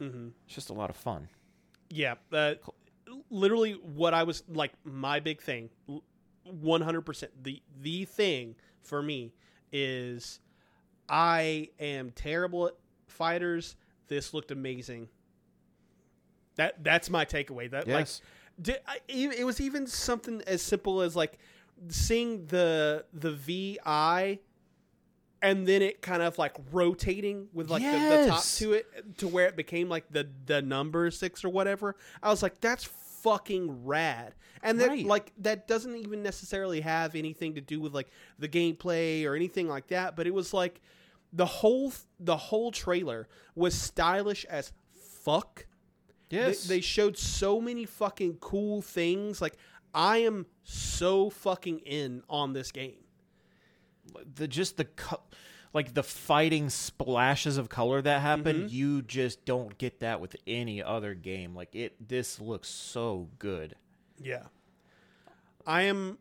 Mhm. It's just a lot of fun. Yeah, uh, literally what I was like my big thing, one hundred percent. The the thing for me is I am terrible at fighters. This looked amazing. That that's my takeaway. That Yes. like di- I, it was even something as simple as like seeing the the VI and then it kind of like rotating with like the, the top to it to where it became like the the number six or whatever. I was like, that's fucking rad. And that Right. like that doesn't even necessarily have anything to do with like the gameplay or anything like that. But it was like the whole the whole trailer was stylish as fuck. They- Yes. They, showed so many fucking cool things. Like I am so fucking in on this game. the just the co- like the fighting splashes of color that happen Mhm. you just don't get that with any other game like it this looks so good Yeah. I am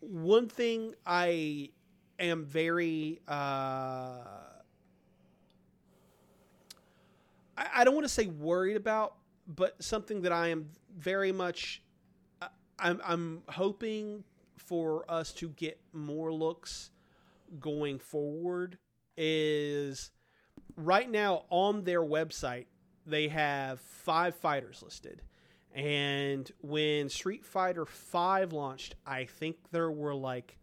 one thing I am very uh I, I don't want to say worried about, but something that I am very much I- I'm I'm hoping for us to get more looks going forward is right now on their website they have five fighters listed. And when street fighter 5 launched i think there were like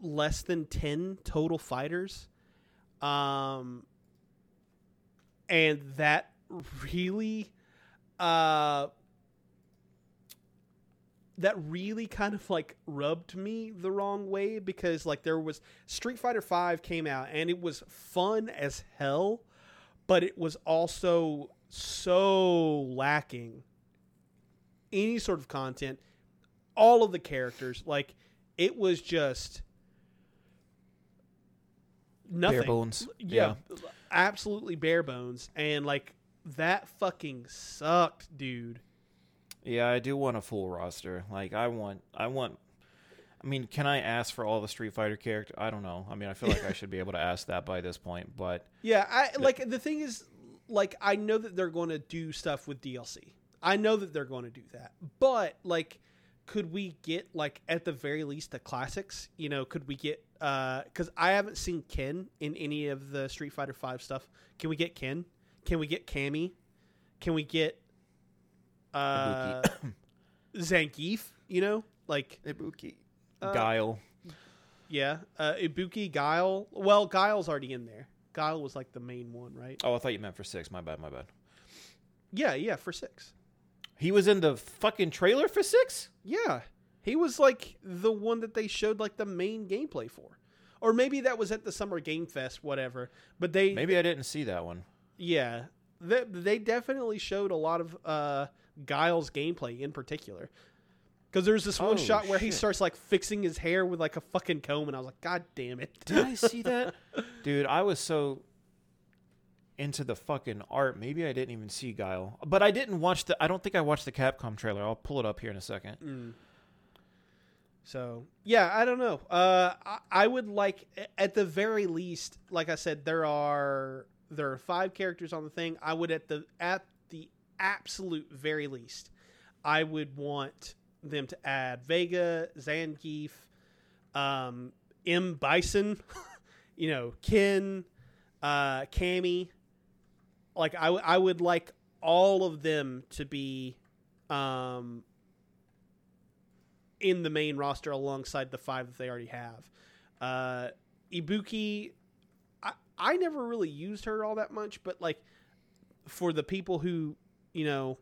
less than 10 total fighters. Um and that really uh that really kind of like rubbed me the wrong way because like there was Street Fighter 5 came out and it was fun as hell but it was also so lacking any sort of content. All of the characters like it was just nothing. Bare bones. yeah, absolutely bare bones. And like that fucking sucked dude Yeah, I do want a full roster. Like I want I want I mean, can I ask for all the Street Fighter character? I don't know. I mean, I feel like I should be able to ask that by this point, but Yeah, I like the thing is like I know that they're going to do stuff with DLC. I know that they're going to do that. But like could we get like at the very least the classics? You know, could we get uh cuz I haven't seen Ken in any of the Street Fighter 5 stuff. Can we get Ken? Can we get Cammy? Can we get uh Zangief, you know? Like Ibuki, Uh, Guile. yeah, uh Ibuki, Guile. Well, Guile's already in there. Guile was like the main one, right? Oh, I thought you meant for six. My bad. My bad. Yeah, yeah, for 6. He was in the fucking trailer for six. Yeah. He was like the one that they showed like the main gameplay for. Or maybe that was at the Summer Game Fest, whatever. But they Maybe I didn't see that one. yeah, they, they definitely showed a lot of uh Guile's gameplay in particular. Cuz there's this one Oh, shot where he starts like fixing his hair with like a fucking comb and I was like god damn it. Did I see that? Dude, I was so into the fucking art. Maybe I didn't even see Guile. But I didn't watch the I don't think I watched the Capcom trailer. I'll pull it up here in a second. Mm. So yeah, I don't know. Uh, I, I would like, at the very least, like I said, there are there are five characters on the thing. I would at the at the absolute very least, I would want them to add Vega, Zangief, um, M Bison, you know, Ken, uh, Cammy. Like I, w- I would like all of them to be um, in the main roster alongside the five that they already have. Uh, Ibuki, I, I never really used her all that much, but like for the people who, you know,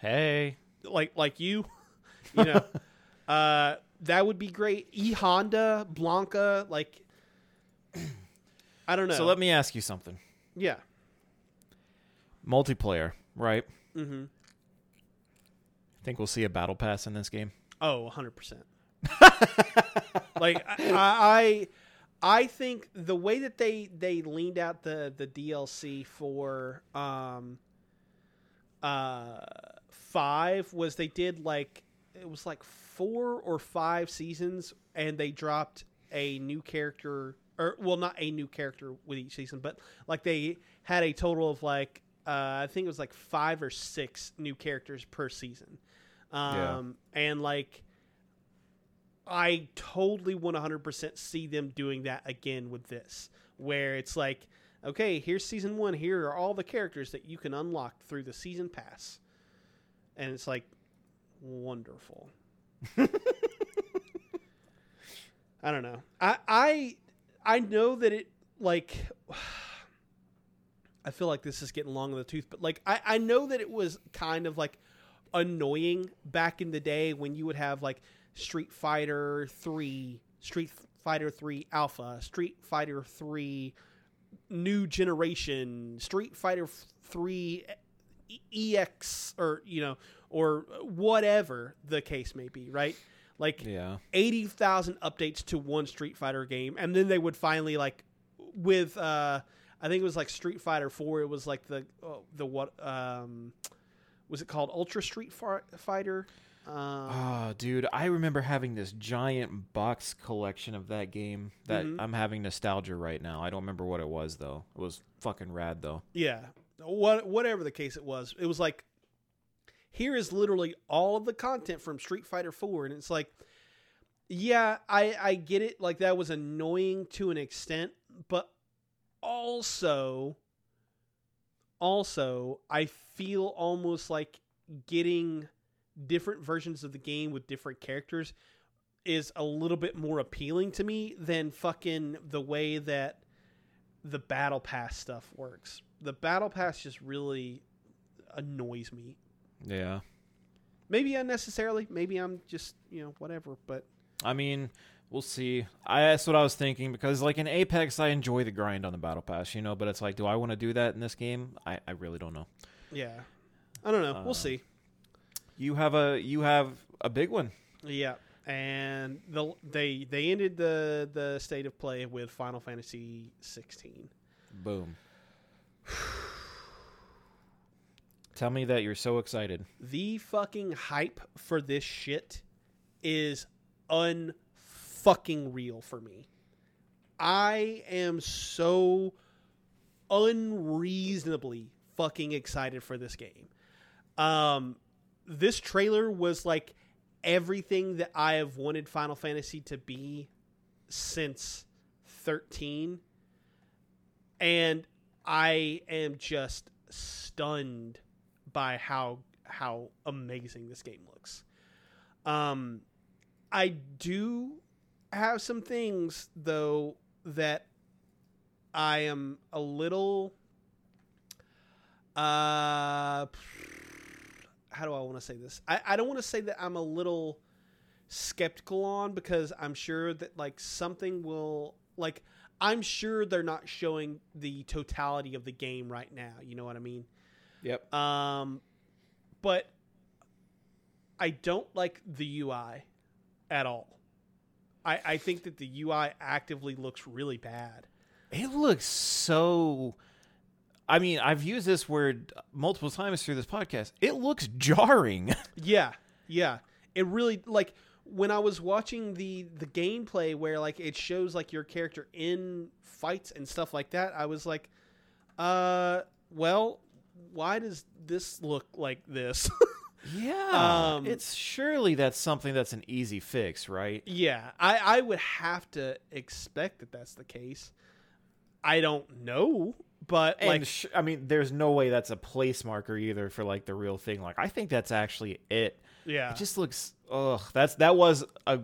Hey. like like you, you know, uh, that would be great. E Honda, Blanka, like I don't know. So let me ask you something. yeah. Multiplayer, right? Mm-hmm. I think we'll see a battle pass in this game? Oh, 100%. like I, I I think the way that they they leaned out the the DLC for um uh 5 was they did like it was like 4 or 5 seasons and they dropped a new character or well not a new character with each season but like they had a total of like uh, I think it was like 5 or 6 new characters per season. Um Yeah. and like I totally 100% see them doing that again with this, where it's like, okay, here's season one. Here are all the characters that you can unlock through the season pass. And it's like, wonderful. I don't know. I, I, I know that it, like, I feel like this is getting long in the tooth, but like, I, I know that it was kind of like annoying back in the day when you would have like, Street Fighter 3, Street Fighter 3 Alpha, Street Fighter 3 New Generation, Street Fighter 3 E- EX or you know or whatever the case may be, right? Like Yeah. 80,000 updates to one Street Fighter game and then they would finally like with uh I think it was like Street Fighter 4 it was like the oh, the what um was it called Ultra Street Fighter? Um, Oh, dude, I remember having this giant box collection of that game that Mhm. I'm having nostalgia right now. I don't remember what it was though. It was fucking rad though. Yeah. What whatever the case it was, it was like here is literally all of the content from Street Fighter 4 and it's like yeah, I I get it like that was annoying to an extent, but also also I feel almost like getting different versions of the game with different characters is a little bit more appealing to me than fucking the way that the battle pass stuff works. The battle pass just really annoys me. Yeah. Maybe unnecessarily. Maybe I'm just, you know, whatever, but I mean, we'll see. I that's what I was thinking because like in Apex I enjoy the grind on the battle pass, you know, but it's like do I want to do that in this game? I, I really don't know. yeah. I don't know. Uh, we'll see. You have a you have a big one. Yeah. And the they they ended the the state of play with Final Fantasy 16. Boom. Tell me that you're so excited. The fucking hype for this shit is unfucking real for me. I am so unreasonably fucking excited for this game. Um this trailer was like everything that I have wanted Final Fantasy to be since 13 and I am just stunned by how how amazing this game looks. Um I do have some things though that I am a little uh how do I want to say this? I, I don't want to say that I'm a little skeptical on because I'm sure that like something will like I'm sure they're not showing the totality of the game right now. You know what I mean? Yep. Um, but I don't like the UI at all. I, I think that the UI actively looks really bad. It looks so. I mean, I've used this word multiple times through this podcast. It looks jarring. Yeah, yeah. It really like when I was watching the the gameplay where like it shows like your character in fights and stuff like that. I was like, uh, well, why does this look like this? yeah. Um, it's surely that's something that's an easy fix, right? yeah, I I would have to expect that that's the case. I don't know, but And like sh- I mean, there's no way that's a place marker either for like the real thing. Like, I think that's actually it. yeah, It just looks. Ugh. That's that was a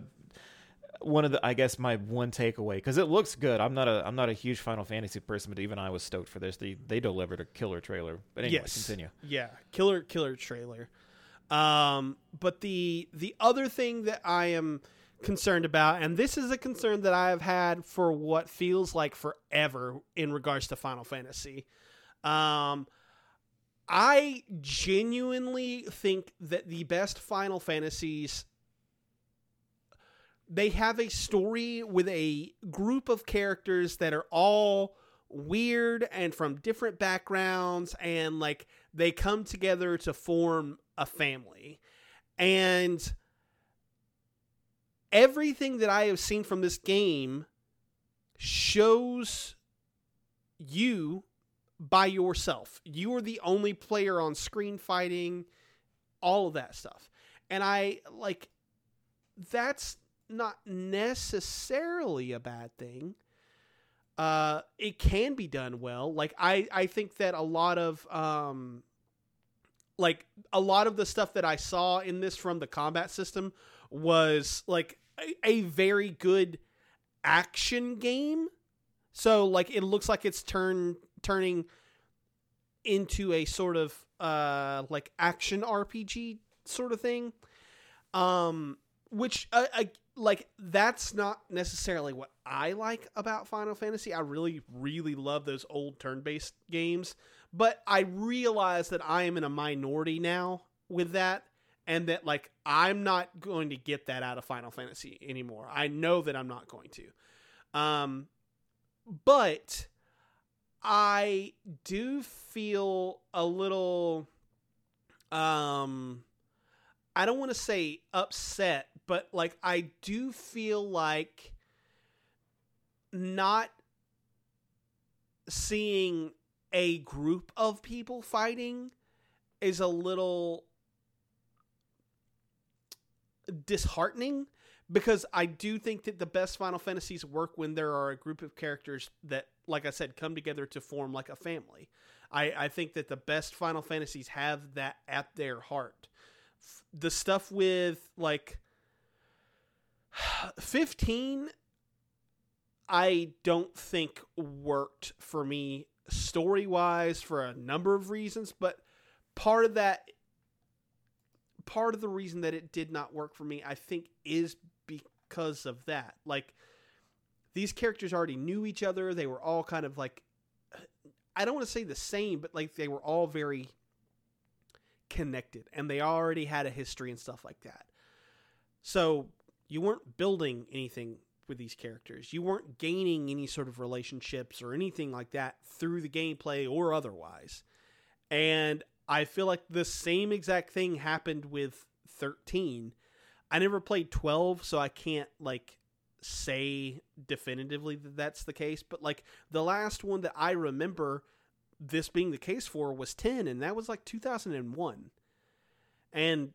one of the I guess my one takeaway because it looks good. I'm not a I'm not a huge Final Fantasy person, but even I was stoked for this. They they delivered a killer trailer. But anyway, yes. continue. Yeah, killer killer trailer. Um, but the the other thing that I am concerned about, and this is a concern that I have had for what feels like forever in regards to Final Fantasy. Um, I genuinely think that the best Final Fantasies they have a story with a group of characters that are all weird and from different backgrounds and like they come together to form a family. And everything that I have seen from this game shows you by yourself. You are the only player on screen fighting, all of that stuff. And I like that's not necessarily a bad thing. Uh, it can be done well. Like I, I think that a lot of um, like a lot of the stuff that I saw in this from the combat system was like a, a very good action game. So like it looks like it's turn turning into a sort of uh like action RPG sort of thing. Um which uh, I, like that's not necessarily what I like about Final Fantasy. I really really love those old turn-based games, but I realize that I am in a minority now with that and that like I'm not going to get that out of Final Fantasy anymore. I know that I'm not going to. Um but I do feel a little um I don't want to say upset, but like I do feel like not seeing a group of people fighting is a little disheartening because I do think that the best Final Fantasies work when there are a group of characters that, like I said, come together to form like a family. I, I think that the best Final Fantasies have that at their heart. F- The stuff with like 15, I don't think worked for me story wise for a number of reasons, but part of that part of the reason that it did not work for me, I think, is because of that. Like, these characters already knew each other. They were all kind of like, I don't want to say the same, but like they were all very connected and they already had a history and stuff like that. So, you weren't building anything with these characters. You weren't gaining any sort of relationships or anything like that through the gameplay or otherwise. And I feel like the same exact thing happened with 13. I never played 12, so I can't like say definitively that that's the case, but like the last one that I remember this being the case for was 10 and that was like 2001. And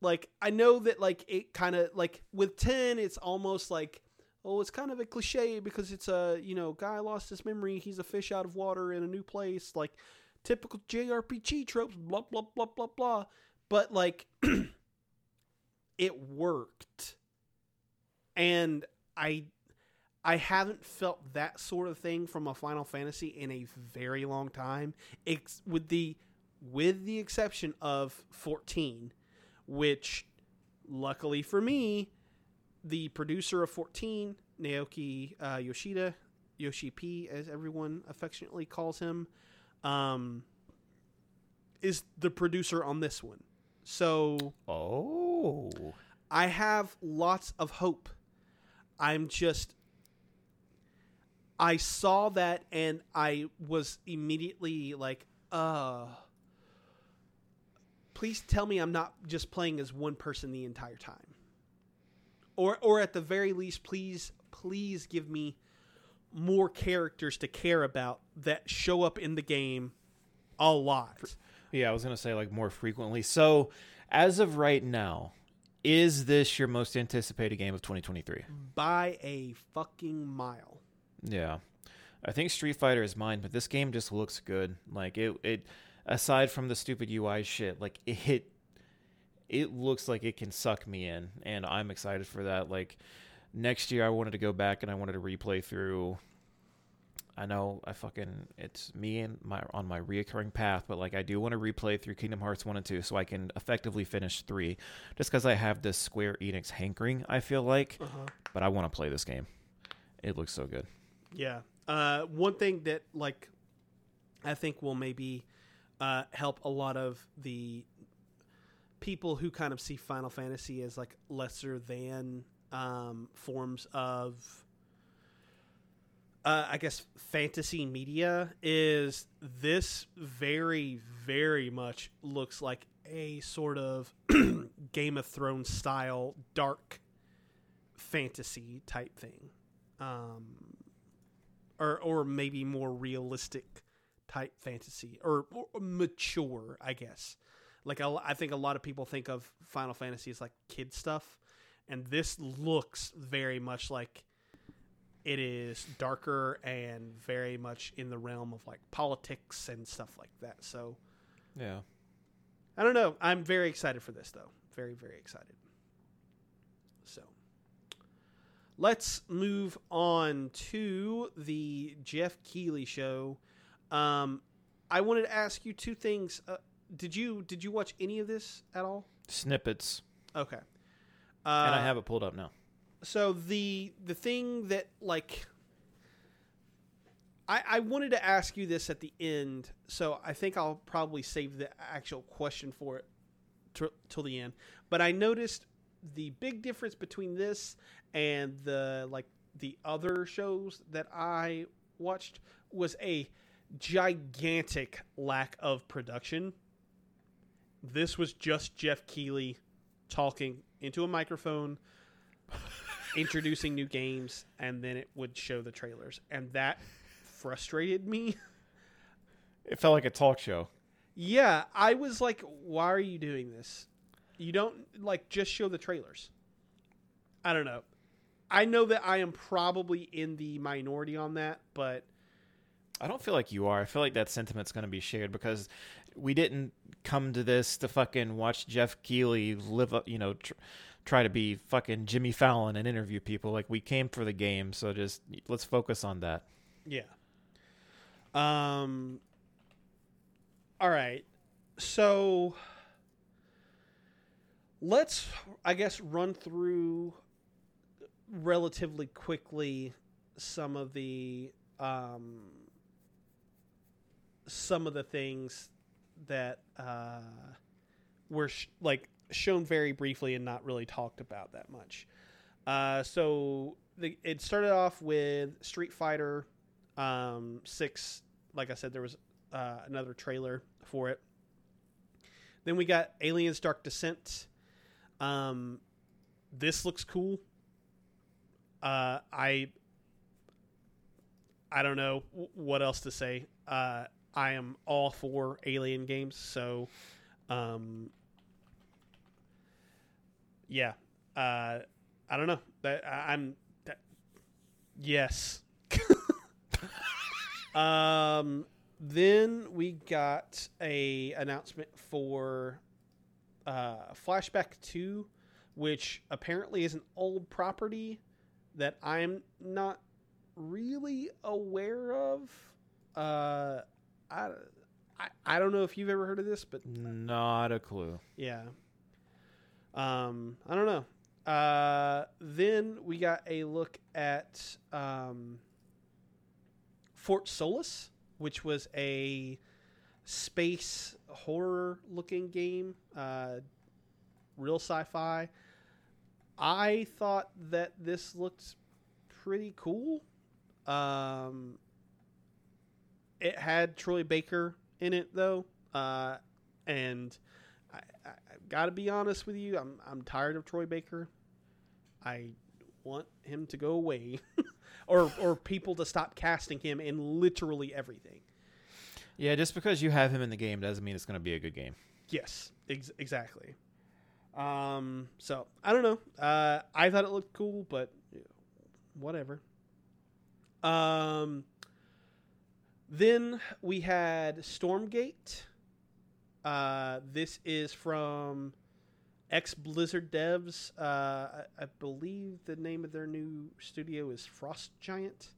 like I know that like it kind of like with 10 it's almost like oh it's kind of a cliche because it's a you know guy lost his memory he's a fish out of water in a new place like typical JRPG tropes blah blah blah blah blah. But like it worked. And I I haven't felt that sort of thing from a Final Fantasy in a very long time ex- with the with the exception of 14 which luckily for me, the producer of 14, Naoki uh, Yoshida, Yoshi P, as everyone affectionately calls him, um, is the producer on this one. So Oh. I have lots of hope. I'm just. I saw that and I was immediately like, uh. Please tell me I'm not just playing as one person the entire time. Or, or at the very least, please, please give me more characters to care about that show up in the game a lot. Yeah, I was gonna say like more frequently. So, as of right now, is this your most anticipated game of 2023? By a fucking mile. Yeah, I think Street Fighter is mine, but this game just looks good. Like it, it aside from the stupid UI shit, like it, it looks like it can suck me in, and I'm excited for that. Like next year, I wanted to go back and I wanted to replay through. I know I fucking it's me and my on my reoccurring path, but like I do want to replay through Kingdom Hearts one and two so I can effectively finish three, just because I have this Square Enix hankering. I feel like, Uh-huh. but I want to play this game. It looks so good. Yeah. Uh, one thing that like I think will maybe uh, help a lot of the people who kind of see Final Fantasy as like lesser than um, forms of uh, I guess fantasy media is this very very much looks like a sort of Game of Thrones style dark fantasy type thing. Um, or or maybe more realistic type fantasy or, or mature, I guess. Like I think a lot of people think of Final Fantasy as like kid stuff, and this looks very much like it is darker and very much in the realm of like politics and stuff like that. So Yeah. I don't know. I'm very excited for this though. Very very excited. So let's move on to the Jeff Keighley show. Um, I wanted to ask you two things. Uh, did you did you watch any of this at all? Snippets. Okay. Uh, and I have it pulled up now. so the the thing that like I, I wanted to ask you this at the end, so I think I'll probably save the actual question for it t- till the end. But I noticed the big difference between this and the like the other shows that I watched was a gigantic lack of production. This was just Jeff Keighley talking into a microphone introducing new games and then it would show the trailers and that frustrated me It felt like a talk show. yeah i was like why are you doing this You don't like just show the trailers. I don't know. I know that I am probably in the minority on that, but I don't feel like you are. I feel like that sentiment's going to be shared because we didn't come to this to fucking watch Jeff Keighley live up, you know, tr- try to be fucking Jimmy Fallon and interview people. Like we came for the game, so just let's focus on that. yeah. Um all right. So let's I guess run through relatively quickly some of the um some of the things that uh were sh- like shown very briefly and not really talked about that much. Uh so the, it started off with Street Fighter um 6 like I said there was uh, another trailer for it. Then we got Aliens Dark Descent. Um, this looks cool. Uh, I I don't know what else to say. Uh, I am all for Alien games, so um, yeah. Uh, I don't know. That I- I'm that, yes. um then we got a announcement for uh, Flashback Two, which apparently is an old property that I'm not really aware of. Uh, I, I I don't know if you've ever heard of this, but Not a clue. yeah. Um, I don't know. Uh, then we got a look at um, Fort Solis, which was a space horror looking game, uh, real sci fi. I thought that this looked pretty cool. Um, it had Troy Baker in it, though. Uh, and I, I, I've got to be honest with you, I'm, I'm tired of Troy Baker. I want him to go away. or, or people to stop casting him in literally everything. Yeah, just because you have him in the game doesn't mean it's going to be a good game. Yes, ex- exactly. Um, so I don't know. Uh, I thought it looked cool, but whatever. Um, then we had Stormgate. Uh, this is from ex Blizzard devs. Uh, I, I believe the name of their new studio is Frost Giant.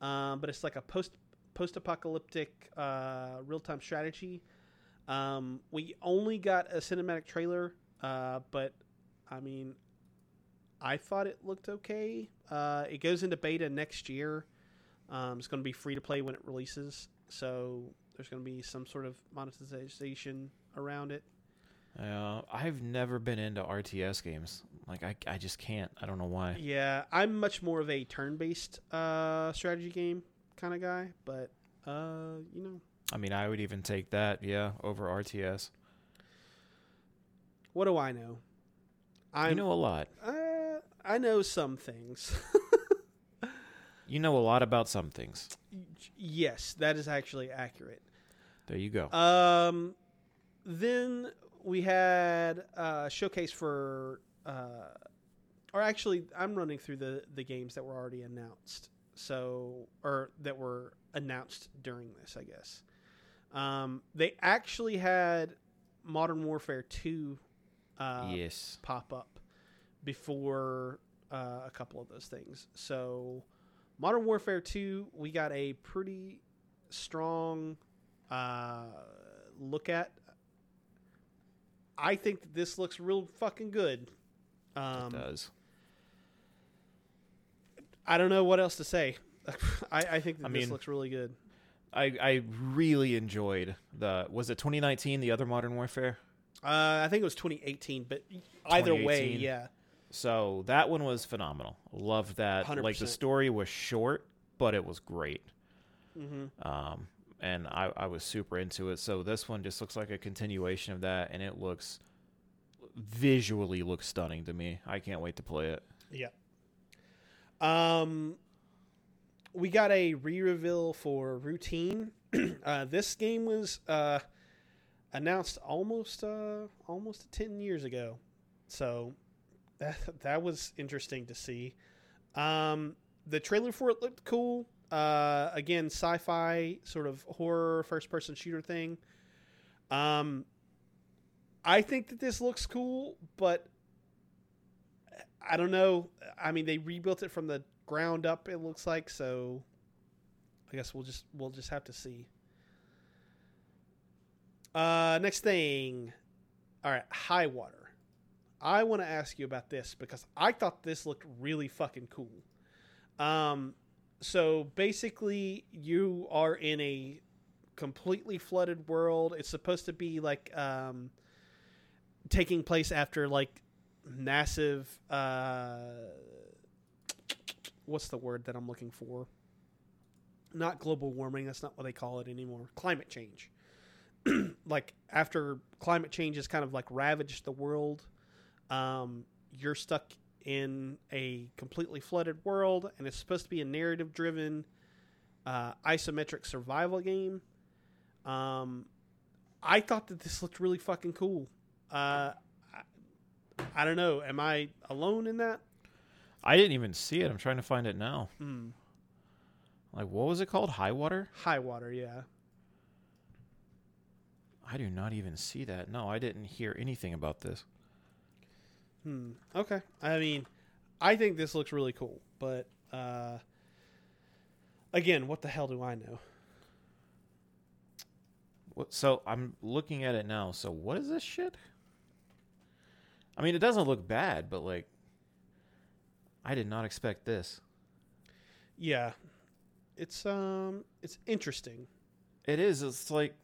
Um, but it's like a post post apocalyptic uh, real time strategy. Um, we only got a cinematic trailer, uh, but I mean, I thought it looked okay. Uh, it goes into beta next year. Um, it's going to be free to play when it releases, so there's going to be some sort of monetization around it. Uh, I've never been into RTS games. Like I, I just can't. I don't know why. Yeah, I'm much more of a turn-based uh, strategy game kind of guy, but uh, you know, I mean, I would even take that, yeah, over RTS. what do I know? I you know a lot. uh, I know some things. You know a lot about some things. yes, that is actually accurate. There you go. Um, then we had a showcase for, uh, or actually, I'm running through the the games that were already announced. So, or that were announced during this, I guess. Um, they actually had Modern Warfare Two uh, yes. pop up before uh, a couple of those things. So, Modern Warfare 2, we got a pretty strong uh, look at. I think that this looks real fucking good. Um, it does. I don't know what else to say. I, I think that I this mean- looks really good. I I really enjoyed the was it 2019 the other Modern Warfare. Uh, I think it was 2018, but either way, yeah. So that one was phenomenal. Loved that. Like the story was short, but it was great. hmm Um, and I, I was super into it. So this one just looks like a continuation of that, and it looks visually looks stunning to me. I can't wait to play it. Yeah. Um, we got a re-reveal for routine. uh, this game was uh, announced almost uh, almost ten years ago. So that that was interesting to see. Um, the trailer for it looked cool. Uh, again, sci-fi sort of horror first-person shooter thing. Um, I think that this looks cool, but I don't know. I mean, they rebuilt it from the ground up. It looks like so. I guess we'll just we'll just have to see. Uh, next thing. All right, high water. I want to ask you about this because I thought this looked really fucking cool. Um, so basically, you are in a completely flooded world. It's supposed to be like um, taking place after like massive. Uh, what's the word that I'm looking for? Not global warming. That's not what they call it anymore. Climate change. like after climate change has kind of like ravaged the world, um, you're stuck in a completely flooded world, and it's supposed to be a narrative driven uh, isometric survival game. Um, I thought that this looked really fucking cool. Uh, I, I don't know. Am I alone in that? I didn't even see it. I'm trying to find it now. Mm. Like, what was it called? High water? High water, yeah. I do not even see that. No, I didn't hear anything about this. Hmm. Okay. I mean, I think this looks really cool, but uh, again, what the hell do I know? What, so I'm looking at it now. So what is this shit? I mean, it doesn't look bad, but like, I did not expect this. Yeah, it's um, it's interesting. It is. It's like,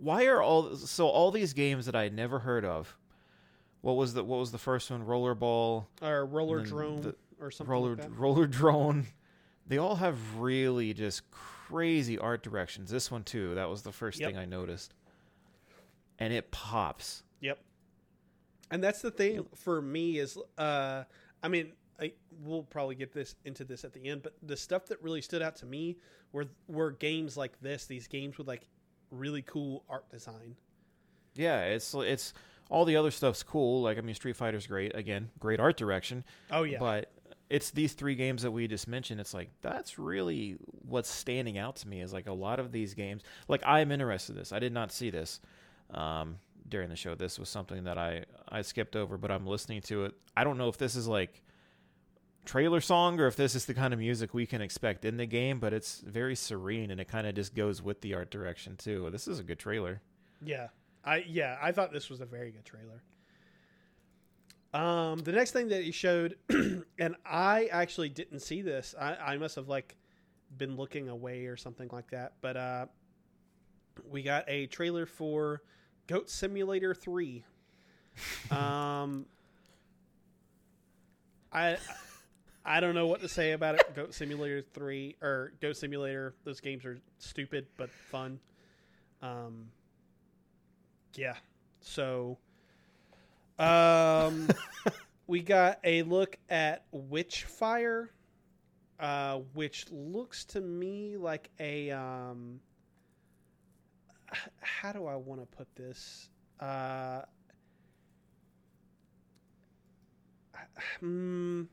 why are all so all these games that I had never heard of? What was the what was the first one? Rollerball, Or Rollerdrome the or something roller like that. Rollerdrome. They all have really just crazy art directions. This one too. That was the first Yep. thing I noticed, and it pops. Yep. And that's the thing for me is, uh, I mean, I, we'll probably get this into this at the end, but the stuff that really stood out to me were were games like this. These games with like really cool art design. Yeah, it's it's all the other stuff's cool. Like I mean, Street Fighter's great. Again, great art direction. Oh yeah, But it's these three games that we just mentioned. It's like that's really what's standing out to me is like a lot of these games. Like I'm interested in this. I did not see this um, during the show. This was something that I I skipped over, but I'm listening to it. I don't know if this is like trailer song or if this is the kind of music we can expect in the game, but it's very serene and it kind of just goes with the art direction too. This is a good trailer. yeah. I yeah, I thought this was a very good trailer. Um, the next thing that he showed, and I actually didn't see this. I, I must have like been looking away or something like that. But uh, we got a trailer for Goat Simulator Three. um, I I don't know what to say about it. Goat Simulator Three or Goat Simulator. Those games are stupid but fun. Um, yeah. So, um, we got a look at Witchfire, uh, which looks to me like a um. How do I want to put this? Uh, hmm,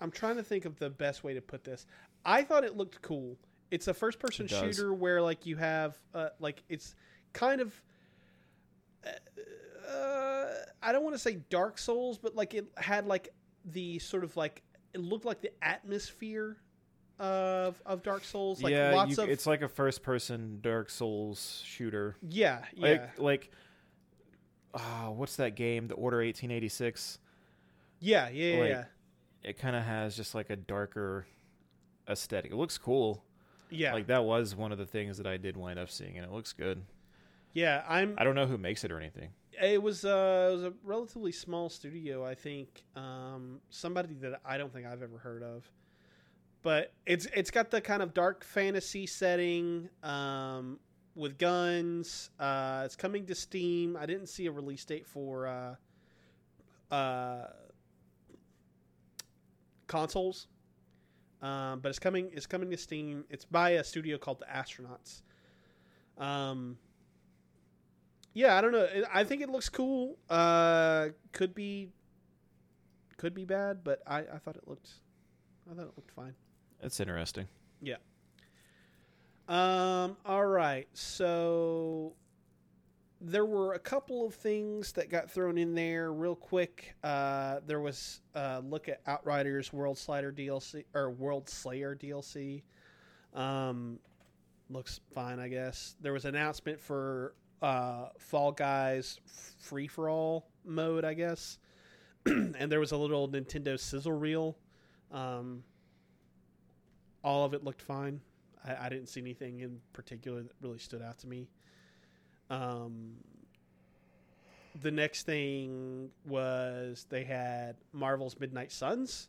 I'm trying to think of the best way to put this. I thought it looked cool. It's a first-person shooter where like you have uh, like it's kind of uh, I don't want to say Dark Souls, but like it had like the sort of like it looked like the atmosphere of of Dark Souls. Like yeah, lots you- of it's like a first-person Dark Souls shooter. yeah, yeah, Like, like ah, what's that game? The Order 1886. yeah, yeah, yeah, like- yeah. It kind of has just like a darker aesthetic. It looks cool. yeah. Like that was one of the things that I did wind up seeing, and it looks good. yeah, I'm. I don't know who makes it or anything. It was uh, it was a relatively small studio, I think. Um, somebody that I don't think I've ever heard of, but it's it's got the kind of dark fantasy setting um, with guns. Uh, it's coming to Steam. I didn't see a release date for uh, uh, consoles, um, but it's coming. It's coming to Steam. It's by a studio called the Astronauts. Um, yeah, I don't know. I think it looks cool. Uh, could be, could be bad, but I, I thought it looked, I thought it looked fine. It's interesting. Yeah. Um, all right. So there were a couple of things that got thrown in there real quick. Uh, there was a look at Outriders World Slider DLC or World Slayer DLC. Um, looks fine, I guess. There was an announcement for uh, Fall Guys free for all mode, I guess. and there was a little Nintendo sizzle reel. Um, all of it looked fine. I, I didn't see anything in particular that really stood out to me. Um, the next thing was they had Marvel's Midnight Suns.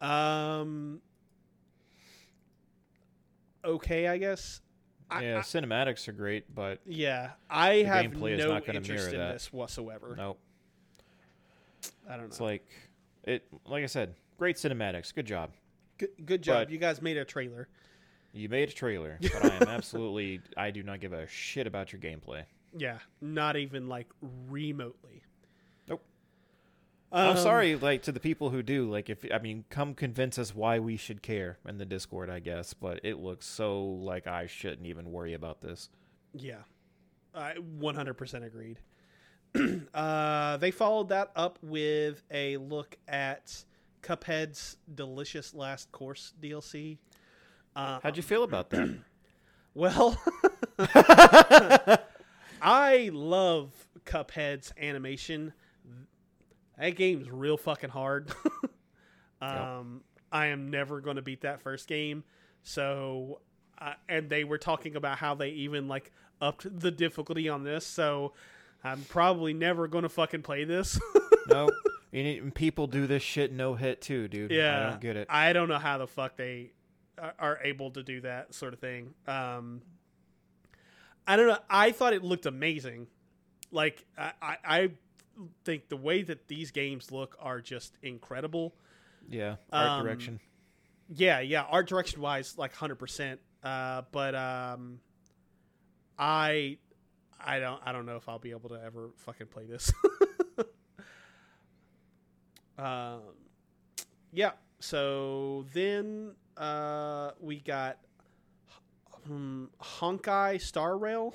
Um, okay, I guess. Yeah, I- cinematics are great, but yeah. I have gameplay is no not gonna interest mirror in that. this whatsoever. nope. I don't know. It's like it. Like I said, great cinematics. Good job. good, good job. but- you guys made a trailer. You made a trailer, but I am absolutely. I do not give a shit about your gameplay. Yeah, not even like remotely. Nope. Um, I'm sorry, like to the people who do. Like, if I mean, come convince us why we should care in the Discord, I guess. But it looks so like I shouldn't even worry about this. Yeah, I 100% agreed. uh, they followed that up with a look at Cuphead's Delicious Last Course DLC. Uh, How'd you feel about that? well, I love Cuphead's animation. That game's real fucking hard. um, I am never going to beat that first game. So, uh, and they were talking about how they even like upped the difficulty on this. So, I'm probably never going to fucking play this. no. You need, and people do this shit no hit too, dude. yeah, I don't get it. I don't know how the fuck they are- able to do that sort of thing. Um, I don't know. I thought it looked amazing. Like I, I, I think the way that these games look are just incredible. yeah, art um, direction. Yeah, yeah. Art direction wise, like hundred percent. Uh, but um, I, I don't, I don't know if I'll be able to ever fucking play this. um, yeah. So then uh, we got um, Honkai Star Rail.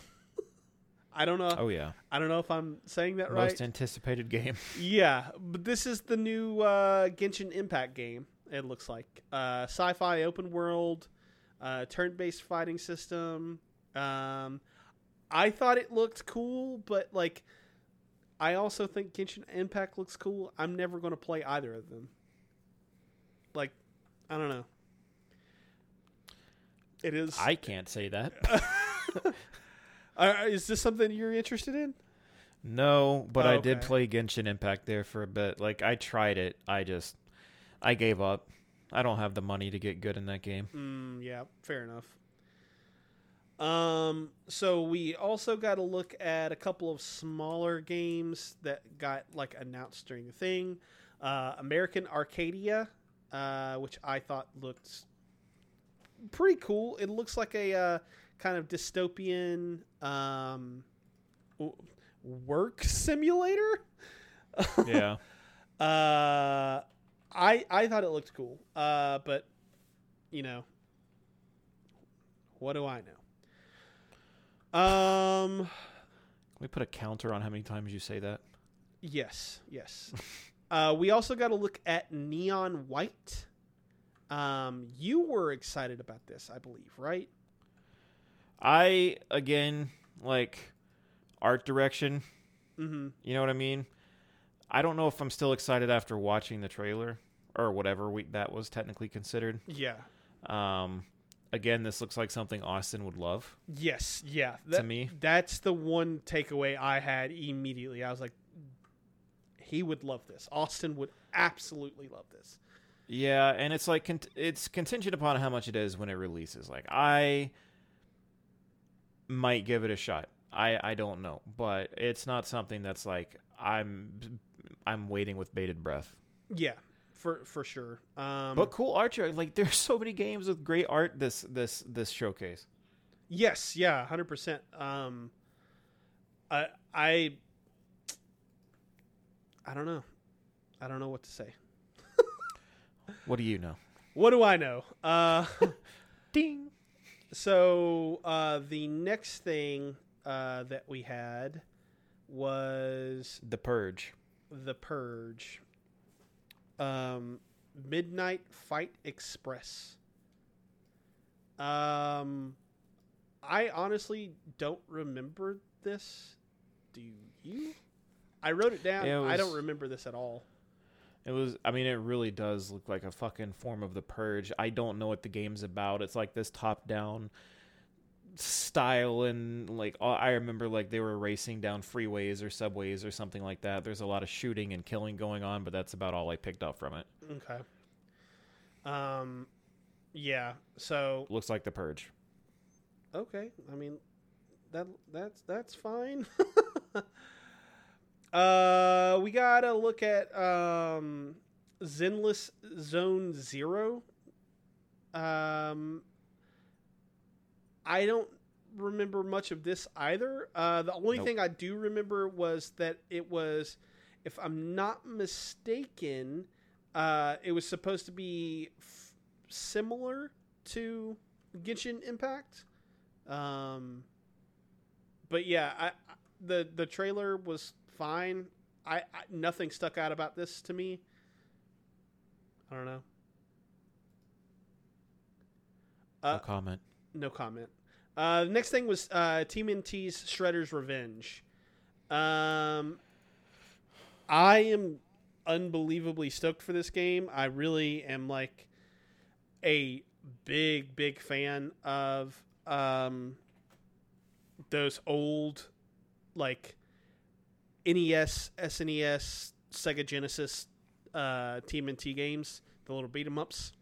I don't know. Oh yeah, I don't know if I'm saying that right. most anticipated game. Yeah, but this is the new uh, Genshin Impact game. It looks like uh, sci-fi open world, uh, turn-based fighting system. Um, I thought it looked cool, but like, I also think Genshin Impact looks cool. I'm never going to play either of them. Like, I don't know. It is. I can't say that. Uh, is this something you're interested in? No, but I did Okay. play Genshin Impact there for a bit. Like I tried it, I just I gave up. I don't have the money to get good in that game. Mm, yeah, fair enough. Um, so we also got to look at a couple of smaller games that got like announced during the thing. Uh, American Arcadia, uh, which I thought looked pretty cool. It looks like a uh, kind of dystopian um, work simulator. Yeah. Uh, I I thought it looked cool. Uh, but you know, what do I know? Um. Can we put a counter on how many times you say that? Yes. Yes. uh, we also got to look at Neon White. Um, you were excited about this, I believe, right? I again like art direction, Mm-hmm. you know what I mean? I don't know if I'm still excited after watching the trailer or whatever we, that was technically considered. Yeah. Um again, this looks like something Austin would love. Yes. Yeah. To me. that's the one takeaway I had immediately. I was like, he would love this. Austin would absolutely love this. Yeah, and it's like cont- it's contingent upon how much it is when it releases. Like I might give it a shot. I I don't know, but it's not something that's like I'm I'm waiting with bated breath. Yeah, for for sure. Um, But cool art, like there's so many games with great art this this this showcase. Yes, yeah, hundred percent. Um, I I I don't know. I don't know what to say. What do you know? What do I know? Uh, Ding. so uh, the next thing uh, that we had was The Purge. the Purge. Um, Midnight Fight Express. Um, I honestly don't remember this. Do you? I wrote it down. It I don't remember this at all. It was. I mean, it really does look like a fucking form of the purge. I don't know what the game's about. It's like this top-down style, and like all- I remember, like they were racing down freeways or subways or something like that. There's a lot of shooting and killing going on, but that's about all I picked up from it. Okay. Um, yeah. So Looks like the purge. okay. I mean, that that's that's fine. uh, we gotta look at um, Zenless Zone Zero. Um, I don't remember much of this either. Uh, the only Nope. thing I do remember was that it was, if I'm not mistaken, uh, it was supposed to be f- similar to Genshin Impact. Um, but yeah, I, I- the the trailer was fine. I, I nothing stuck out about this to me. I don't know. No Uh, comment. no comment. Uh, the next thing was uh, TMNT's Shredder's Revenge. Um, I am unbelievably stoked for this game. I really am like a big, big fan of um, those old like NES, SNES, Sega Genesis uh, TMNT games, the little beat 'em ups.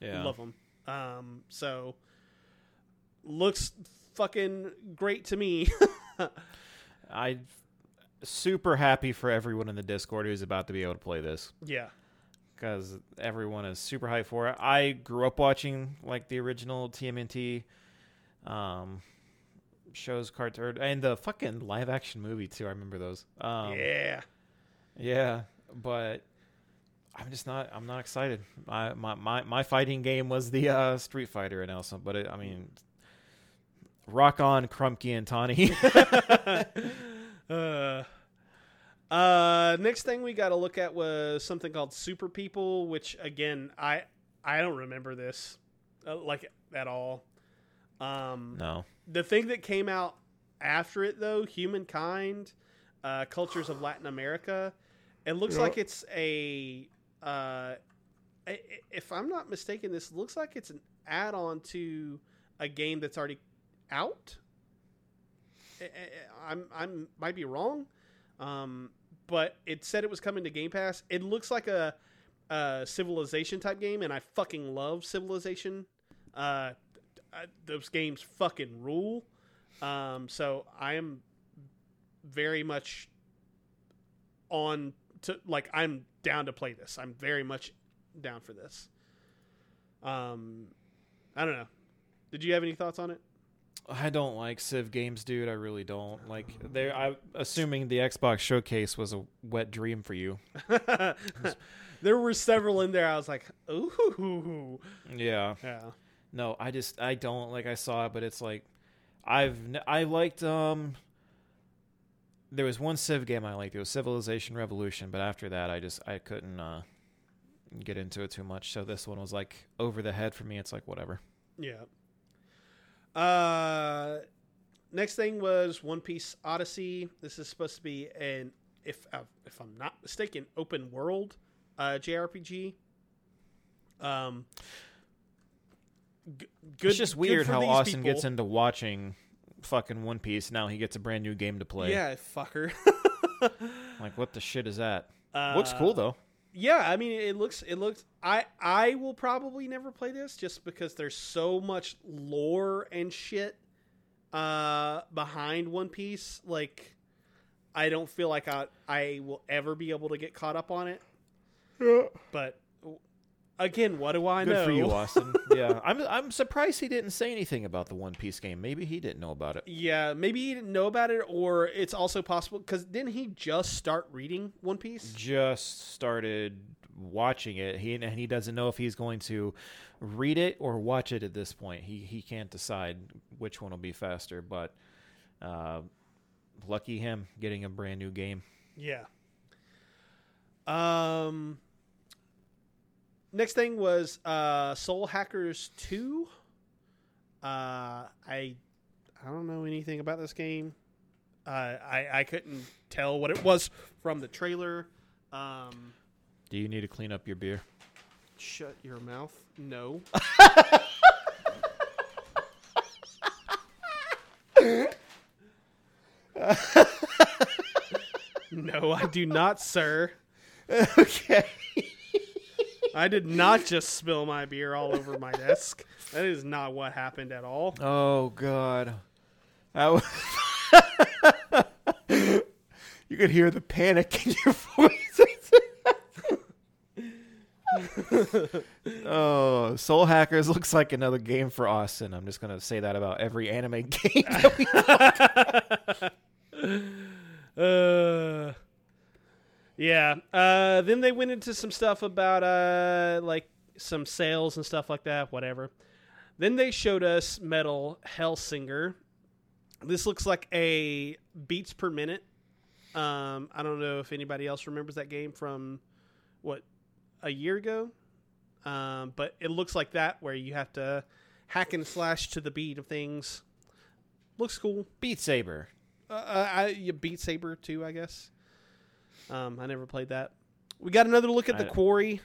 Yeah. Love them. Um, so looks fucking great to me. I'm super happy for everyone in the Discord who's about to be able to play this. yeah. because everyone is super hyped for it. I grew up watching like the original TMNT um, shows, cartoon, and the fucking live action movie too. I remember those. Um, yeah. yeah, but I'm just not. I'm not excited. My my my, my fighting game was the uh, Street Fighter and also, but it, I mean, rock on Krumke and Tawny. uh, uh, next thing we got to look at was something called Super People, which again, I I don't remember this uh, like at all. Um, no, the thing that came out after it though humankind uh, cultures of latin america it looks Yeah. like it's a uh, if i'm not mistaken this looks like it's an add-on to a game that's already out. I'm i'm might be wrong um, but it said it was coming to game pass. It looks like a, a civilization type game and i fucking love civilization. Uh, I, those games fucking rule. Um, so I am very much on to like I'm down to play this. I'm very much down for this. Um, I don't know. Did you have any thoughts on it? I don't like Civ games, dude. I really don't. Like, There, I'm assuming the Xbox showcase was a wet dream for you. there were several in there. I was like, ooh, Yeah. yeah, No, I just I don't like I saw it, but it's like I've I liked um. There was one Civ game I liked. It was Civilization Revolution, but after that, I just I couldn't uh get into it too much. So this one was like over the head for me. It's like whatever. yeah. Uh, next thing was One Piece Odyssey. This is supposed to be an if uh, if I'm not mistaken, open world uh, JRPG. Um, g- good. it's just weird how Austin people. gets into watching fucking One Piece. Now he gets a brand new game to play. Yeah, fucker. Like what the shit is that? uh, Looks cool though. Yeah, I mean, it looks it looks. I I will probably never play this just because there's so much lore and shit uh behind One Piece. Like, I don't feel like I I will ever be able to get caught up on it. But Again, what do I Good know? for you, Austin. yeah, I'm I'm surprised he didn't say anything about the One Piece game. Maybe he didn't know about it. Yeah, maybe he didn't know about it, or it's also possible because didn't he just start reading One Piece? Just started watching it. He and he doesn't know if he's going to read it or watch it at this point. He he can't decide which one will be faster. But uh, lucky him getting a brand new game. Yeah. Um. Next thing was uh, Soul Hackers Two. Uh, I I don't know anything about this game. Uh, I I couldn't tell what it was from the trailer. Um, Do you need to clean up your beer? shut your mouth. No. no, I do not, sir. okay. I did not just spill my beer all over my desk. That is not what happened at all. Oh God. I was you could hear the panic in your voice. oh, Soul Hackers looks like another game for Austin. I'm just gonna say that about every anime game. that we- Uh, yeah. Uh, then they went into some stuff about uh, like some sales and stuff like that. Whatever. Then they showed us Metal Hellsinger. This looks like a beats per minute. Um, I don't know if anybody else remembers that game from what a year ago. Um, but it looks like that where you have to hack and slash to the beat of things. Looks cool. Beat Saber. Uh, I you Beat Saber too, I guess. Um, I never played that. We got another look at the I- Quarry.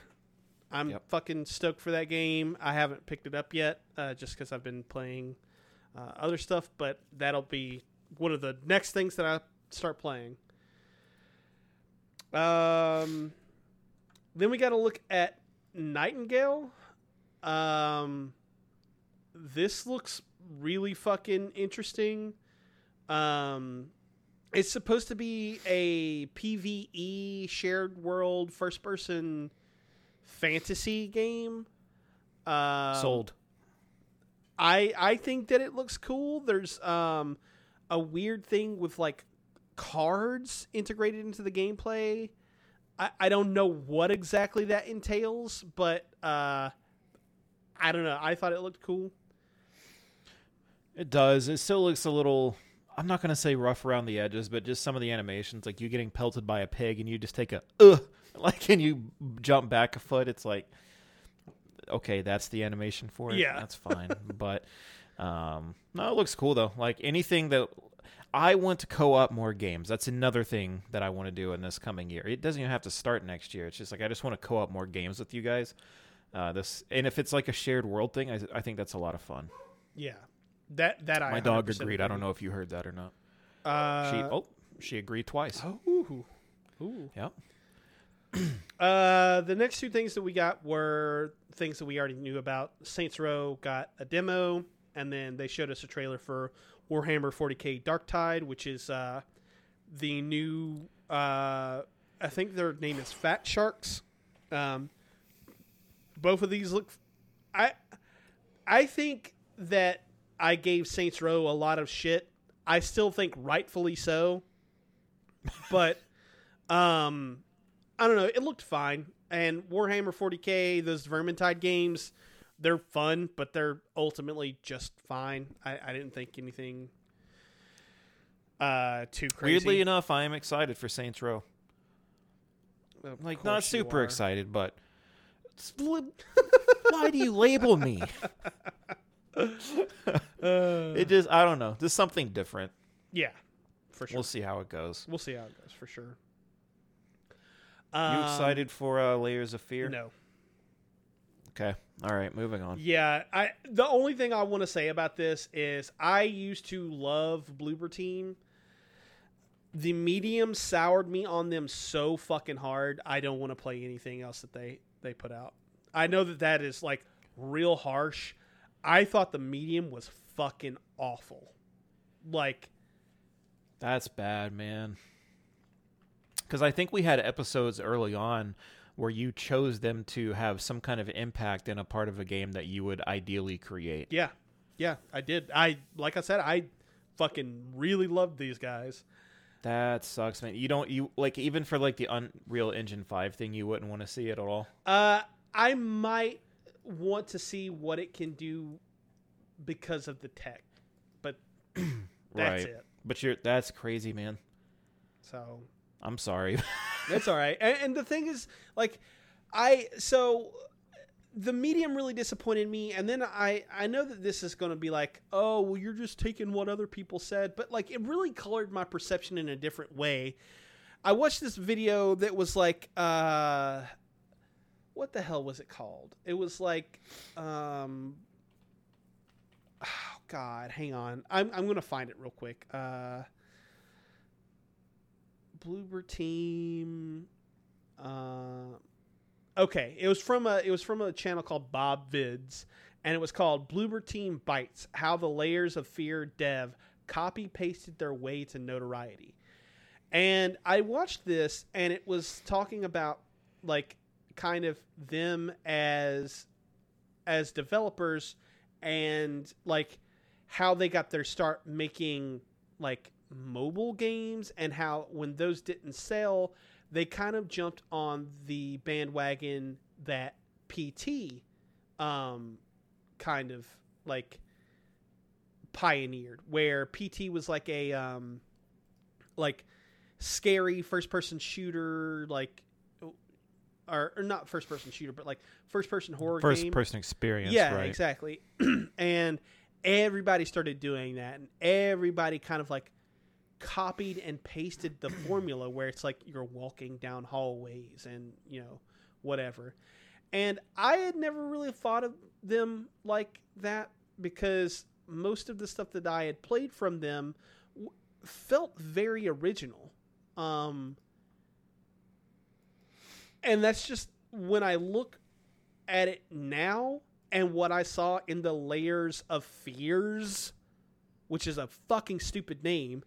I'm Yep. fucking stoked for that game. I haven't picked it up yet, uh, just because I've been playing uh, other stuff. But that'll be one of the next things that I start playing. Um, then we got to look at Nightingale. Um, this looks really fucking interesting. Um, it's supposed to be a PVE shared world first person fantasy game. Um, Sold. I I think that it looks cool. There's um a weird thing with like cards integrated into the gameplay. I, I don't know what exactly that entails, but uh I don't know. I thought it looked cool. It does. It still looks a little. I'm not gonna say rough around the edges, but just some of the animations, like you getting pelted by a pig and you just take a ugh, like and you jump back a foot. It's like, okay, that's the animation for it. Yeah. that's fine. but um, no, it looks cool though. Like anything that I want to co-op more games. That's another thing that I want to do in this coming year. It doesn't even have to start next year. It's just like I just want to co-op more games with you guys. Uh, this and if it's like a shared world thing, I, I think that's a lot of fun. Yeah. That that I My dog 100% agreed. I don't know if you heard that or not. Uh, She oh, she agreed twice. oh, ooh, ooh. Yep. Uh, the next two things that we got were things that we already knew about. Saints Row got a demo, and then they showed us a trailer for Warhammer 40k Darktide, which is uh, the new. Uh, I think their name is Fat Sharks. Um, both of these look. I I think that I gave Saints Row a lot of shit. I still think rightfully so. But um I don't know, it looked fine. And Warhammer 40K, those Vermintide games, they're fun, but they're ultimately just fine. I, I didn't think anything uh too crazy. Weirdly enough, I am excited for Saints Row. Of Like not super excited, but why do you label me? Uh, It just I don't know. Just something different. yeah, for sure. We'll see how it goes. We'll see how it goes for sure. You Um, excited for uh, Layers of Fear? No. Okay. All right, moving on. Yeah, I the only thing I want to say about this is I used to love Bloober Team. The medium soured me on them so fucking hard. I don't want to play anything else that they they put out. I know that that is like real harsh. I thought the medium was fucking awful. Like That's bad, man. Because I think we had episodes early on where you chose them to have some kind of impact in a part of a game that you would ideally create. Yeah, yeah, I did. I like I said, I fucking really loved these guys. That sucks, man. You don't you like even for like the Unreal Engine 5 thing you wouldn't want to see it at all. Uh, I might want to see what it can do because of the tech, but that's right. it. But you're that's crazy, man. So I'm sorry. That's all right. And, and the thing is, like, I so the medium really disappointed me, and then I I know that this is going to be like, oh, well, you're just taking what other people said, but like, it really colored my perception in a different way. I watched this video that was like, uh, what the hell was it called? It was like, um, oh God, hang on, I'm I'm gonna find it real quick. Uh. Bloober Team. Uh, okay, it was from a it was from a channel called Bob Vids, and it was called Bloober Team Bites: How the Layers of Fear Dev Copy Pasted Their Way to Notoriety. And I watched this, and it was talking about like kind of them as as developers and like how they got their start making like mobile games and how when those didn't sell, they kind of jumped on the bandwagon that PT um, kind of like pioneered, where PT was like a um, like scary first person shooter, like or, or not first person shooter, but like first person horror First game. person experience, Yeah, right? exactly. and everybody started doing that, and everybody kind of like copied and pasted the formula where it's like you're walking down hallways and you know whatever. And I had never really thought of them like that because most of the stuff that I had played from them w- felt very original. Um, and that's just when I look at it now and what I saw in the layers of fears, which is a fucking stupid name.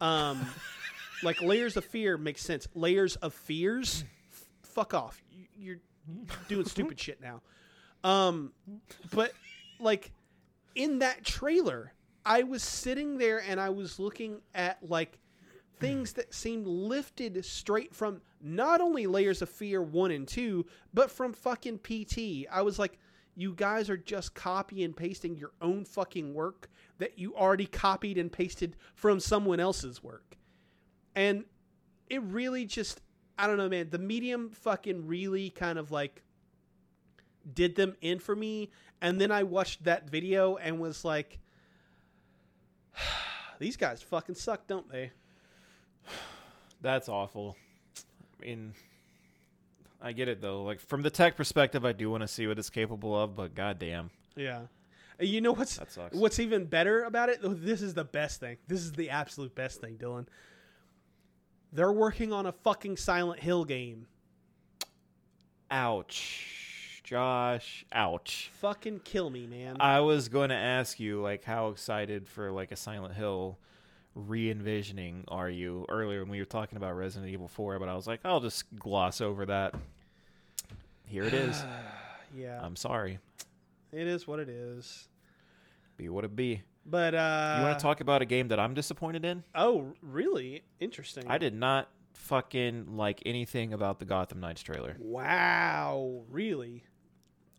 Um, like layers of fear makes sense. Layers of fears, f- fuck off. You, you're doing stupid shit now. Um, but like in that trailer, I was sitting there and I was looking at like things that seemed lifted straight from not only layers of fear one and two, but from fucking PT. I was like, you guys are just copy and pasting your own fucking work that you already copied and pasted from someone else's work. And it really just, I don't know, man. The medium fucking really kind of like did them in for me. And then I watched that video and was like, these guys fucking suck, don't they? That's awful. I mean, I get it though. Like from the tech perspective, I do want to see what it's capable of, but goddamn, Yeah. You know what's what's even better about it? This is the best thing. This is the absolute best thing, Dylan. They're working on a fucking Silent Hill game. Ouch, Josh. Ouch. Fucking kill me, man. I was going to ask you like how excited for like a Silent Hill re-envisioning are you earlier when we were talking about Resident Evil 4, but I was like, I'll just gloss over that. Here it is. yeah, I'm sorry. it is what it is. Be what it be. But uh You want to talk about a game that I'm disappointed in? Oh, really? Interesting. I did not fucking like anything about the Gotham Knights trailer. Wow, really?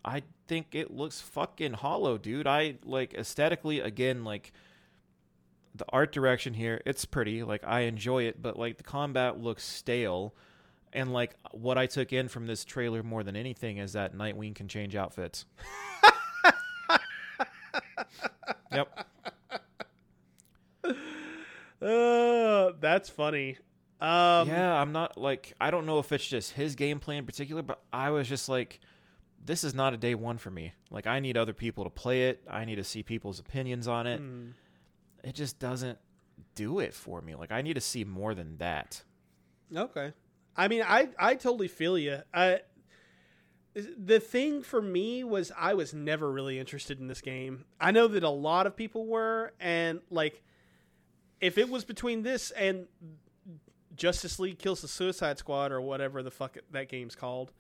I think it looks fucking hollow, dude. I like aesthetically again like the art direction here, it's pretty. Like I enjoy it, but like the combat looks stale. And like what I took in from this trailer more than anything is that Nightwing can change outfits. yep. Uh, that's funny. Um yeah, I'm not like I don't know if it's just his gameplay in particular, but I was just like this is not a day one for me. Like I need other people to play it. I need to see people's opinions on it. hmm. It just doesn't do it for me. Like I need to see more than that. Okay. I mean, I I totally feel you. I the thing for me was I was never really interested in this game. I know that a lot of people were, and like, if it was between this and Justice League Kills the Suicide Squad or whatever the fuck that game's called,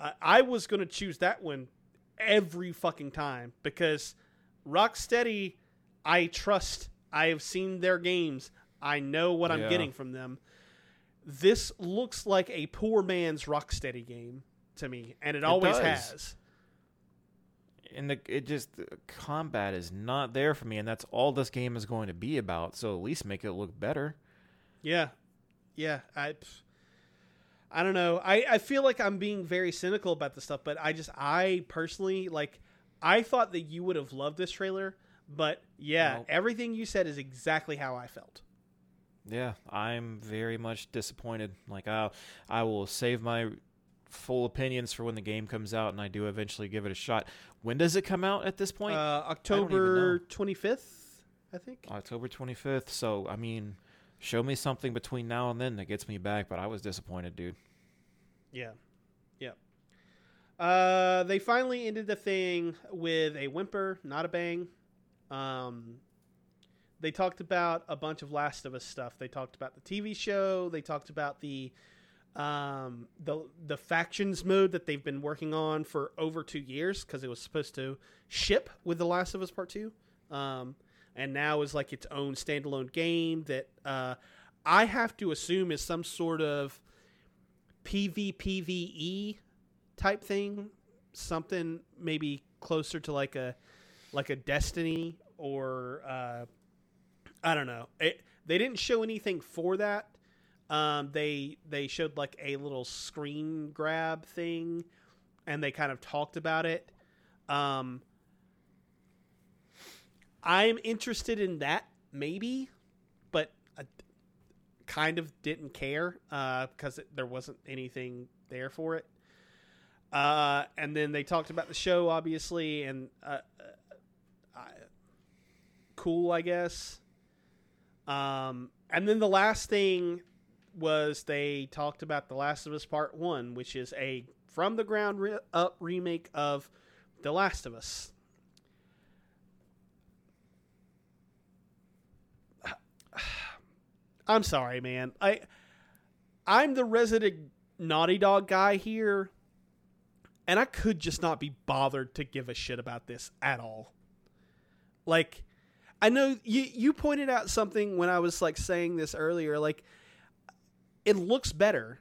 I, I was going to choose that one every fucking time because Rocksteady, I trust. I have seen their games. I know what I'm getting from them. This looks like a poor man's Rocksteady game to me, and it, always does. has. and the, it just the combat is not there for me, and that's all this game is going to be about. So at least make it look better. Yeah, yeah. I, I don't know. I I feel like I'm being very cynical about this stuff, but I just I personally like. I thought that you would have loved this trailer, but yeah, Nope. everything you said is exactly how I felt. Yeah, I'm very much disappointed. Like I, I will save my full opinions for when the game comes out, and I do eventually give it a shot. When does it come out at this point? Uh, October know. 25th, I think. October 25th. So I mean, show me something between now and then that gets me back. But I was disappointed, dude. Yeah. Yeah. Uh, they finally ended the thing with a whimper, not a bang. Um, they talked about a bunch of Last of Us stuff. They talked about the TV show. They talked about the um, the the factions mode that they've been working on for over two years because it was supposed to ship with the Last of Us Part Two, um, and now is like its own standalone game that uh, I have to assume is some sort of PvPvE type thing, something maybe closer to like a like a Destiny or uh, I don't know. It, they didn't show anything for that. Um, they they showed like a little screen grab thing, and they kind of talked about it. Um, I'm interested in that maybe, but I kind of didn't care because it there wasn't anything there for it. Uh, and then they talked about the show, obviously, and uh, uh, cool, I guess. Um, and then the last thing was they talked about The Last of Us Part One, which is a from the ground re- up remake of The Last of Us. I'm sorry, man. I I'm the resident Naughty Dog guy here, and I could just not be bothered to give a shit about this at all. Like, I know you you pointed out something when I was like saying this earlier. Like, it looks better.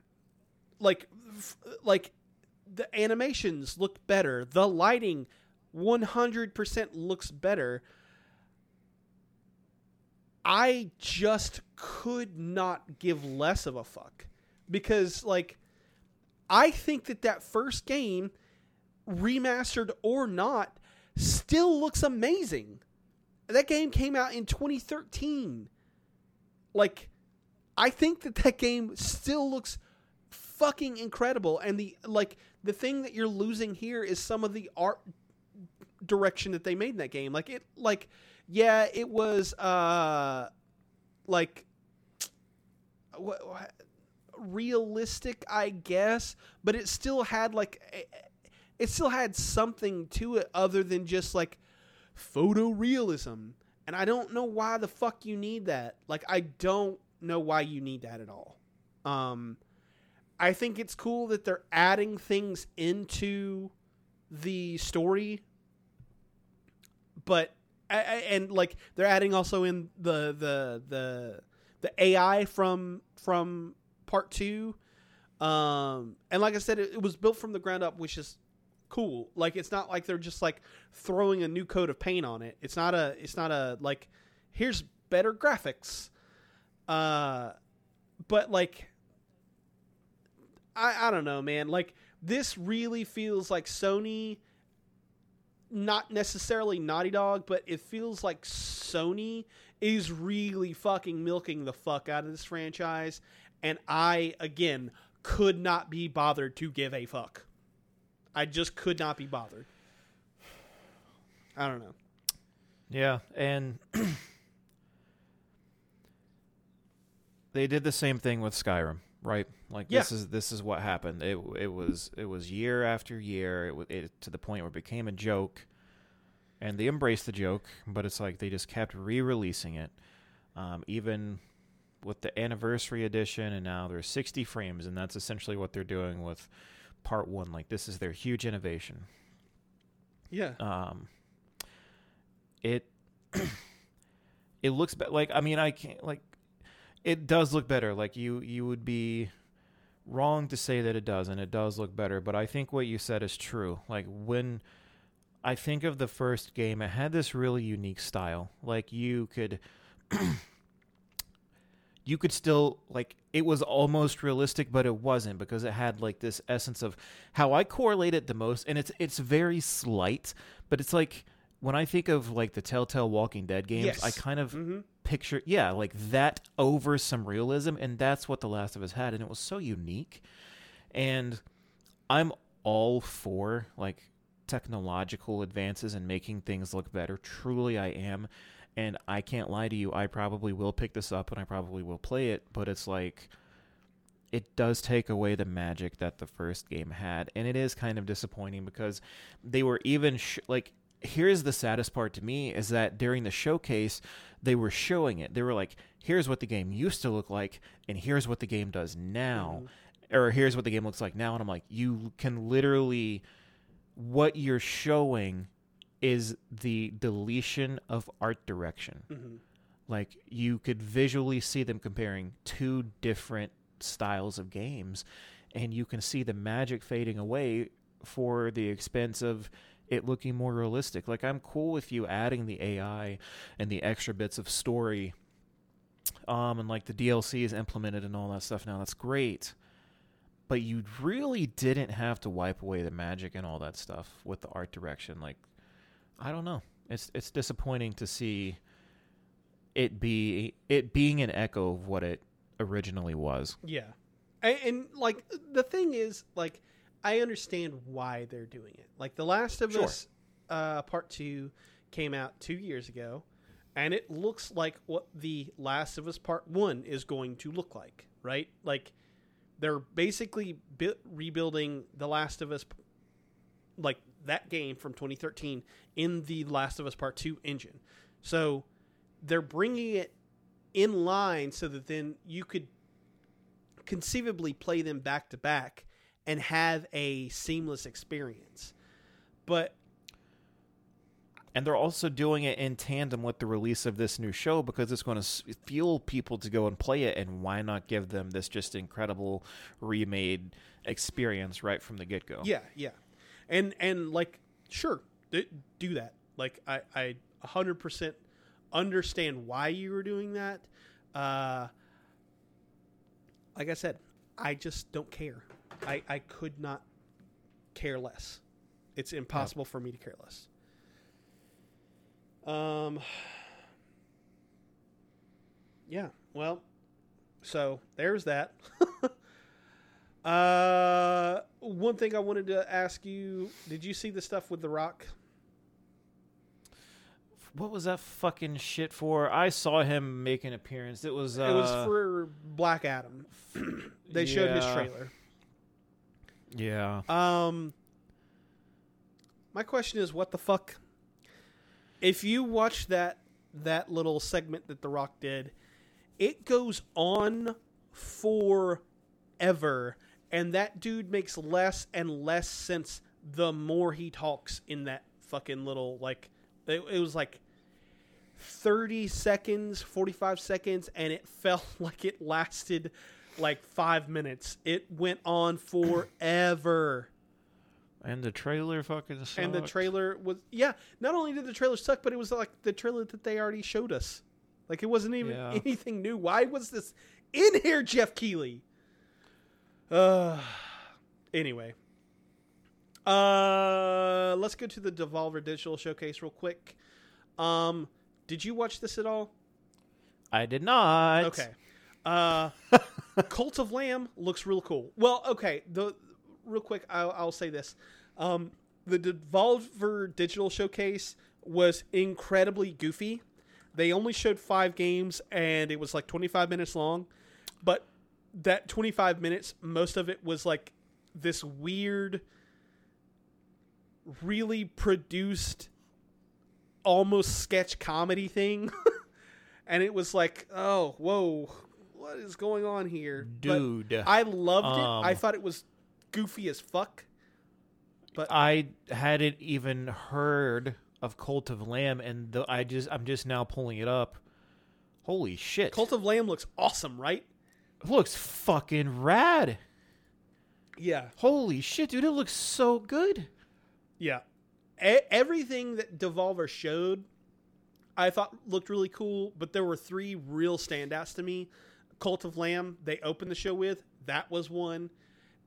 Like, f- like the animations look better. The lighting, one hundred percent looks better. I just could not give less of a fuck because like I think that that first game remastered or not still looks amazing. That game came out in 2013. Like I think that that game still looks fucking incredible and the like the thing that you're losing here is some of the art direction that they made in that game. Like it like yeah, it was uh like what, realistic, I guess, but it still had like it still had something to it other than just like photorealism. And I don't know why the fuck you need that. Like I don't know why you need that at all. Um I think it's cool that they're adding things into the story but I, I, and like they're adding also in the the the the AI from from part two, um, and like I said, it, it was built from the ground up, which is cool. Like it's not like they're just like throwing a new coat of paint on it. It's not a it's not a like here's better graphics, uh, but like I I don't know, man. Like this really feels like Sony not necessarily Naughty Dog, but it feels like Sony is really fucking milking the fuck out of this franchise. And I, again, could not be bothered to give a fuck. I just could not be bothered. I don't know. Yeah, and they did the same thing with Skyrim, right? Like Yeah. this is this is what happened. It it was it was year after year. It was it, to the point where it became a joke, and they embraced the joke, but it's like they just kept re-releasing it, um, even with the anniversary edition, and now there's 60 frames, and that's essentially what they're doing with part one. Like this is their huge innovation. Yeah. Um, it it looks be- like I mean I can't like it does look better. Like you you would be wrong to say that it doesn't. It does look better, but I think what you said is true. Like when I think of the first game, it had this really unique style. Like you could you could still like it was almost realistic but it wasn't because it had like this essence of how I correlate it the most and it's it's very slight but it's like when I think of like the Telltale Walking Dead games Yes. I kind of Mm-hmm. picture yeah like that over some realism and that's what the last of us had and it was so unique and i'm all for like technological advances and making things look better truly i am and i can't lie to you i probably will pick this up and i probably will play it but it's like it does take away the magic that the first game had and it is kind of disappointing because they were even sh- like here's the saddest part to me is that during the showcase they were showing it. They were like here's what the game used to look like and here's what the game does now mm-hmm. or here's what the game looks like now and i'm like you can literally what you're showing is the deletion of art direction. Mm-hmm. like you could visually see them comparing two different styles of games and you can see the magic fading away for the expense of it looking more realistic. Like i'm cool with you adding the ai and the extra bits of story um and like the dlc is implemented and all that stuff now. That's great. But you really didn't have to wipe away the magic and all that stuff with the art direction. Like i don't know it's it's disappointing to see it be it being an echo of what it originally was. Yeah, and, and like the thing is, like I understand why they're doing it. Like The Last of Sure. Us, uh, Part Two came out two years ago, and it looks like what The Last of Us Part One is going to look like. Right? Like they're basically bu- rebuilding The Last of Us, like that game from 2013 in the Last of Us Part Two engine. So they're bringing it in line so that then you could conceivably play them back to back and have a seamless experience. But And they're also doing it in tandem with the release of this new show because it's going to fuel people to go and play it. And why not give them this just incredible remade experience right from the get go? yeah, yeah. And and like sure, do that. Like I I 100% understand why you were doing that. Uh like I said, I just don't care. I I could not care less. It's impossible for me to care less. Um Yeah, well, so there's that. uh one thing I wanted to ask you, did you see the stuff with The Rock? What was that fucking shit for? I saw him make an appearance. It was. Uh, it was for Black Adam. they showed his trailer. Yeah. Um, my question is, what the fuck? If you watch that that little segment that The Rock did, it goes on forever, and that dude makes less and less sense the more he talks in that fucking little like. It, it was like. 30 seconds, 45 seconds, and it felt like it lasted like five minutes. It went on forever. And the trailer fucking sucked. And the trailer was yeah. Not only did the trailer suck, but it was like the trailer that they already showed us. Like it wasn't even Yeah. anything new. Why was this in here, Jeff Keighley? Uh anyway. Uh let's go to the Devolver Digital Showcase real quick. Um did you watch this at all? I did not. Okay. Uh, Cult of Lamb looks real cool. Well, okay. The real quick, I'll, I'll say this: um, the Devolver Digital Showcase was incredibly goofy. They only showed five games, and it was like 25 minutes long. But that 25 minutes, most of it was like this weird, really produced, almost sketch comedy thing. and it was like, oh, whoa, what is going on here? But Dude. I loved it. Um, I thought it was goofy as fuck. But I hadn't even heard of Cult of Lamb, and the, I just I'm just now pulling it up. Holy shit! Cult of Lamb looks awesome, right? Looks fucking rad. Yeah, Holy shit, dude! It looks so good. yeah. E- everything that Devolver showed, I thought looked really cool. But there were three real standouts to me. Cult of Lamb, they opened the show with. That was one.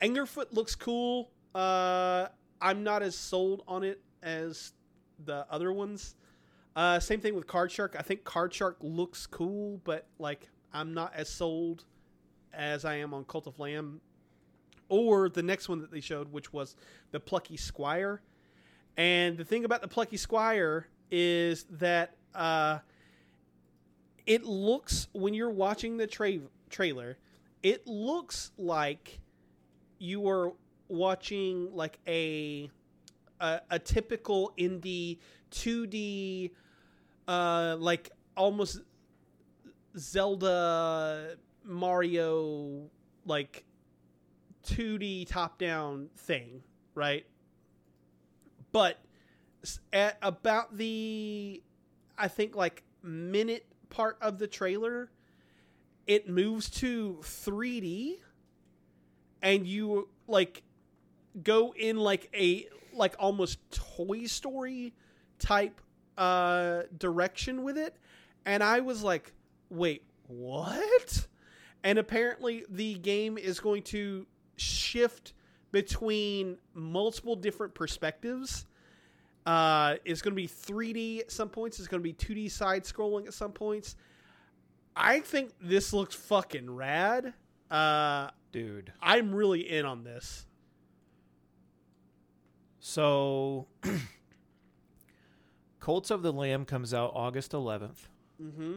Angerfoot looks cool. Uh, I'm not as sold on it as the other ones. Uh, same thing with Card Shark. I think Card Shark looks cool, but like I'm not as sold as I am on Cult of Lamb. Or the next one that they showed, which was the Plucky Squire. And the thing about the Plucky Squire is that uh, it looks when you're watching the tra- trailer, it looks like you are watching like a a, a typical indie 2D uh like almost Zelda Mario like 2D top down thing, right? But at about the I think like minute part of the trailer, it moves to 3D and you like go in like a like almost Toy Story type uh direction with it and I was like, "Wait, what?" And apparently the game is going to shift between multiple different perspectives. Uh, it's going to be 3D at some points. It's going to be 2D side scrolling at some points. I think this looks fucking rad. Uh, Dude. I'm really in on this. So Colts of the Lamb comes out August 11th. Mm-hmm.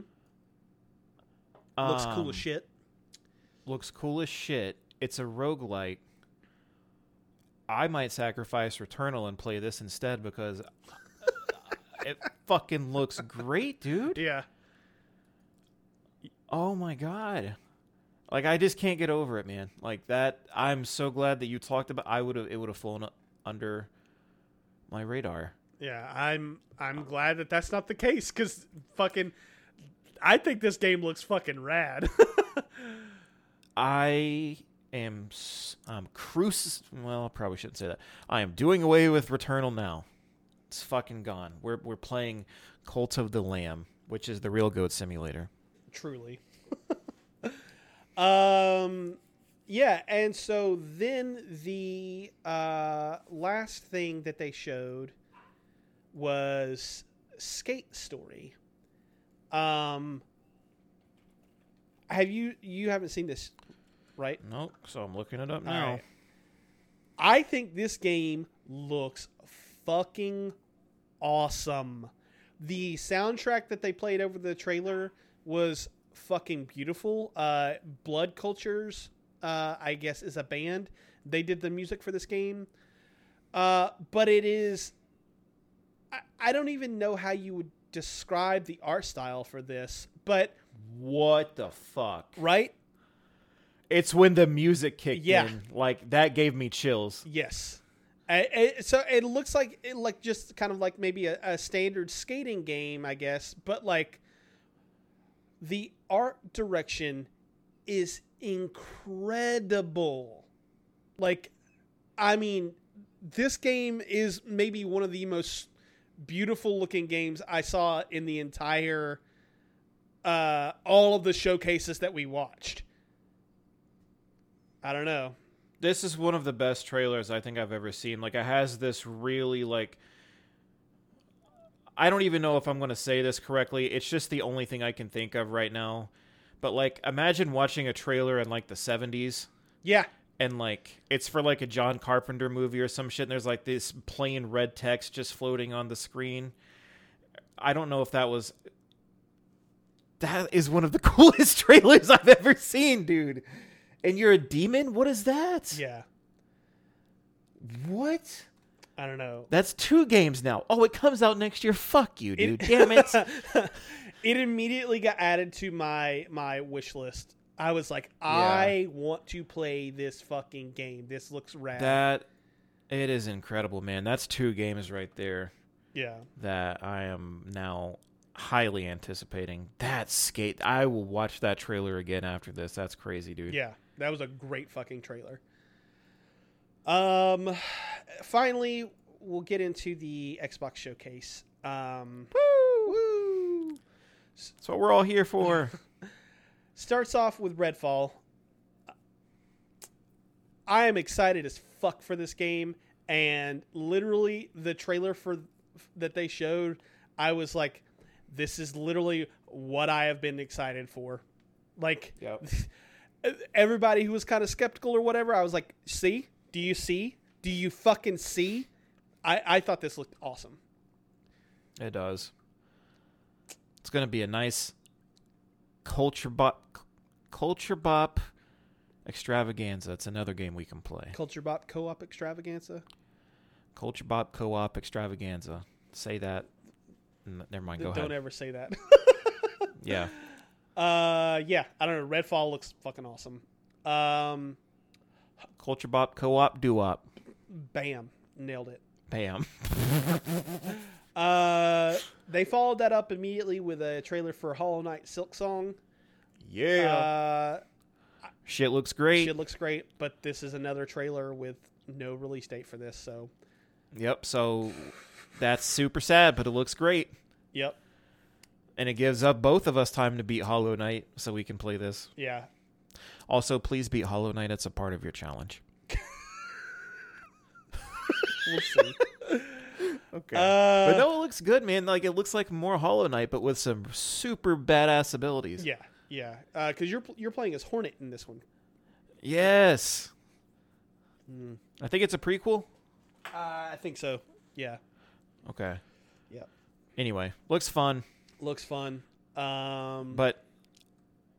Looks cool Um, as shit. Looks cool as shit. It's a roguelite. I might sacrifice Returnal and play this instead because it fucking looks great, dude. Yeah. Oh my god. Like I just can't get over it, man. Like that I'm so glad that you talked about I would have it would have flown under my radar. Yeah, I'm I'm glad that that's not the case because fucking, I think this game looks fucking rad. I am I'm crucis well, I probably shouldn't say that. I am doing away with Returnal now. It's fucking gone. We're we're playing Cult of the Lamb, which is the real goat simulator. Truly. um, yeah, and so then the uh, last thing that they showed was Skate Story. Um, have you you haven't seen this, right? Nope, so I'm looking it up now. right. I think this game looks fucking awesome. The soundtrack that they played over the trailer was fucking beautiful. Uh, Blood Cultures, uh, I guess, is a band. They did the music for this game. Uh, but it is. I, I don't even know how you would describe the art style for this, but, What the fuck? right? It's when the music kicked Yeah. in. Like that gave me chills. Yes. Uh, it, so it looks like it like just kind of like maybe a, a standard skating game, I guess, but like the art direction is incredible. Like, I mean, this game is maybe one of the most beautiful looking games I saw in the entire uh all of the showcases that we watched. I don't know. This is one of the best trailers I think I've ever seen. Like it has this really like I don't even know if I'm going to say this correctly. It's just the only thing I can think of right now. But like imagine watching a trailer in like the 70s Yeah. and like it's for like a John Carpenter movie or some shit and there's like this plain red text just floating on the screen. I don't know if that was that is one of the coolest trailers I've ever seen, dude. And you're a demon? What is that? Yeah. What? I don't know. That's two games now. Oh, it comes out next year. Fuck you, dude. Damn it. it immediately got added to my my wish list I was like, I want to play this fucking game. This looks rad. That it is incredible, man. That's two games right there yeah. that I am now highly anticipating. That skate, I will watch that trailer again after this. That's crazy, dude. Yeah, that was a great fucking trailer. Um, finally, we'll get into the Xbox showcase. Um, woo! That's what we're all here for. Starts off with Redfall. I am excited as fuck for this game, and literally the trailer for that they showed, I was like, "This is literally what I have been excited for." Like, Yep. everybody who was kind of skeptical or whatever, I was like, "See? Do you see? Do you fucking see?" I I thought this looked awesome. It does. It's gonna be a nice culture bop, culture bop extravaganza. It's another game we can play. Culture Bop co-op extravaganza. Culture bop co-op extravaganza. Say that. N- Never mind. Go ahead. Don't ever say that. Yeah. Uh, yeah, I don't know. Redfall looks fucking awesome. Um, Culture bop co-op do-op. bam, nailed it. Bam. Uh, they followed that up immediately with a trailer for Hollow Knight Silksong. Yeah. Uh, Shit looks great. shit looks great, but this is another trailer with no release date for this. So, Yep. So that's super sad, but it looks great, yep, and it gives up both of us time to beat Hollow Knight, so we can play this. yeah. Also, please beat Hollow Knight. It's a part of your challenge. We'll see. Okay. Uh, but no, it looks good, man. Like it looks like more Hollow Knight, but with some super badass abilities. yeah, yeah. Because you're you're playing as Hornet in this one. Yes. Hmm. I think it's a prequel. Uh, I think so. Yeah, Okay. Yep. Anyway, looks fun, looks fun. Um, but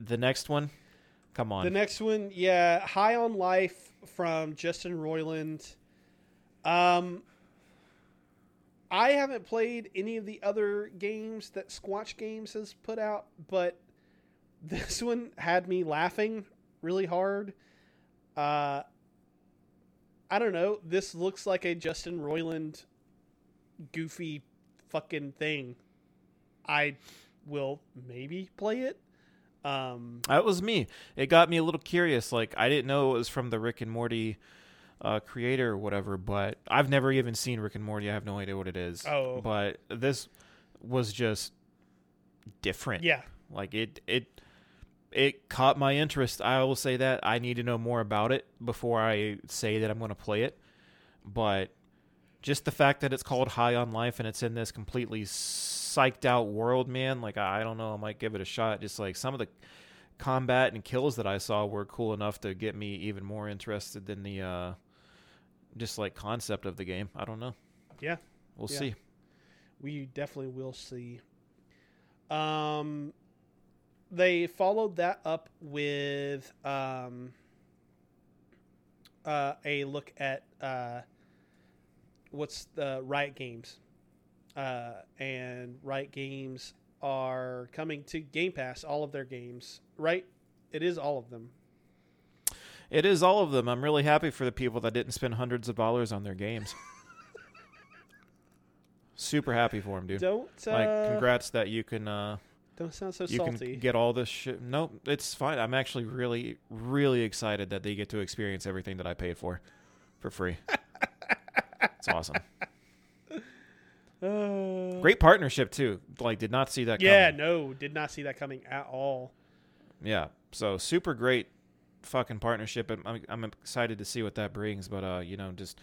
the next one, come on. The next one, yeah, High on Life from Justin Roiland. Um, I haven't played any of the other games that Squanch Games has put out, but this one had me laughing really hard. Uh, I don't know. This looks like a Justin Roiland goofy fucking thing. I will maybe play it. Um, That was me. It got me a little curious. Like I didn't know it was from the Rick and Morty uh, creator or whatever, but I've never even seen Rick and Morty. I have no idea what it is. Oh. but this was just different. yeah, Like it it it caught my interest. I will say that I need to know more about it before I say that I'm going to play it. But just the fact that it's called High on Life and it's in this completely psyched out world, man, like I don't know, I might give it a shot. Just like some of the combat and kills that I saw were cool enough to get me even more interested than the uh just like concept of the game. I don't know. Yeah. We'll Yeah. see. we definitely will see. Um, they followed that up with um, uh, a look at uh, what's the Riot Games, uh, and Riot Games are coming to Game Pass. All of their games, right? It is all of them. It is all of them. I'm really happy for the people that didn't spend hundreds of dollars on their games. Super happy for them, dude. Don't uh, like, congrats that you can uh, don't sound so you salty. can get all this shit. Nope, it's fine. I'm actually really, really excited that they get to experience everything that I paid for, for free. it's awesome. Uh, Great partnership too. Like, did not see that. Yeah, coming. no, did not see that coming at all. Yeah. So super great fucking partnership. I'm, I'm, I'm excited to see what that brings. But uh, you know, just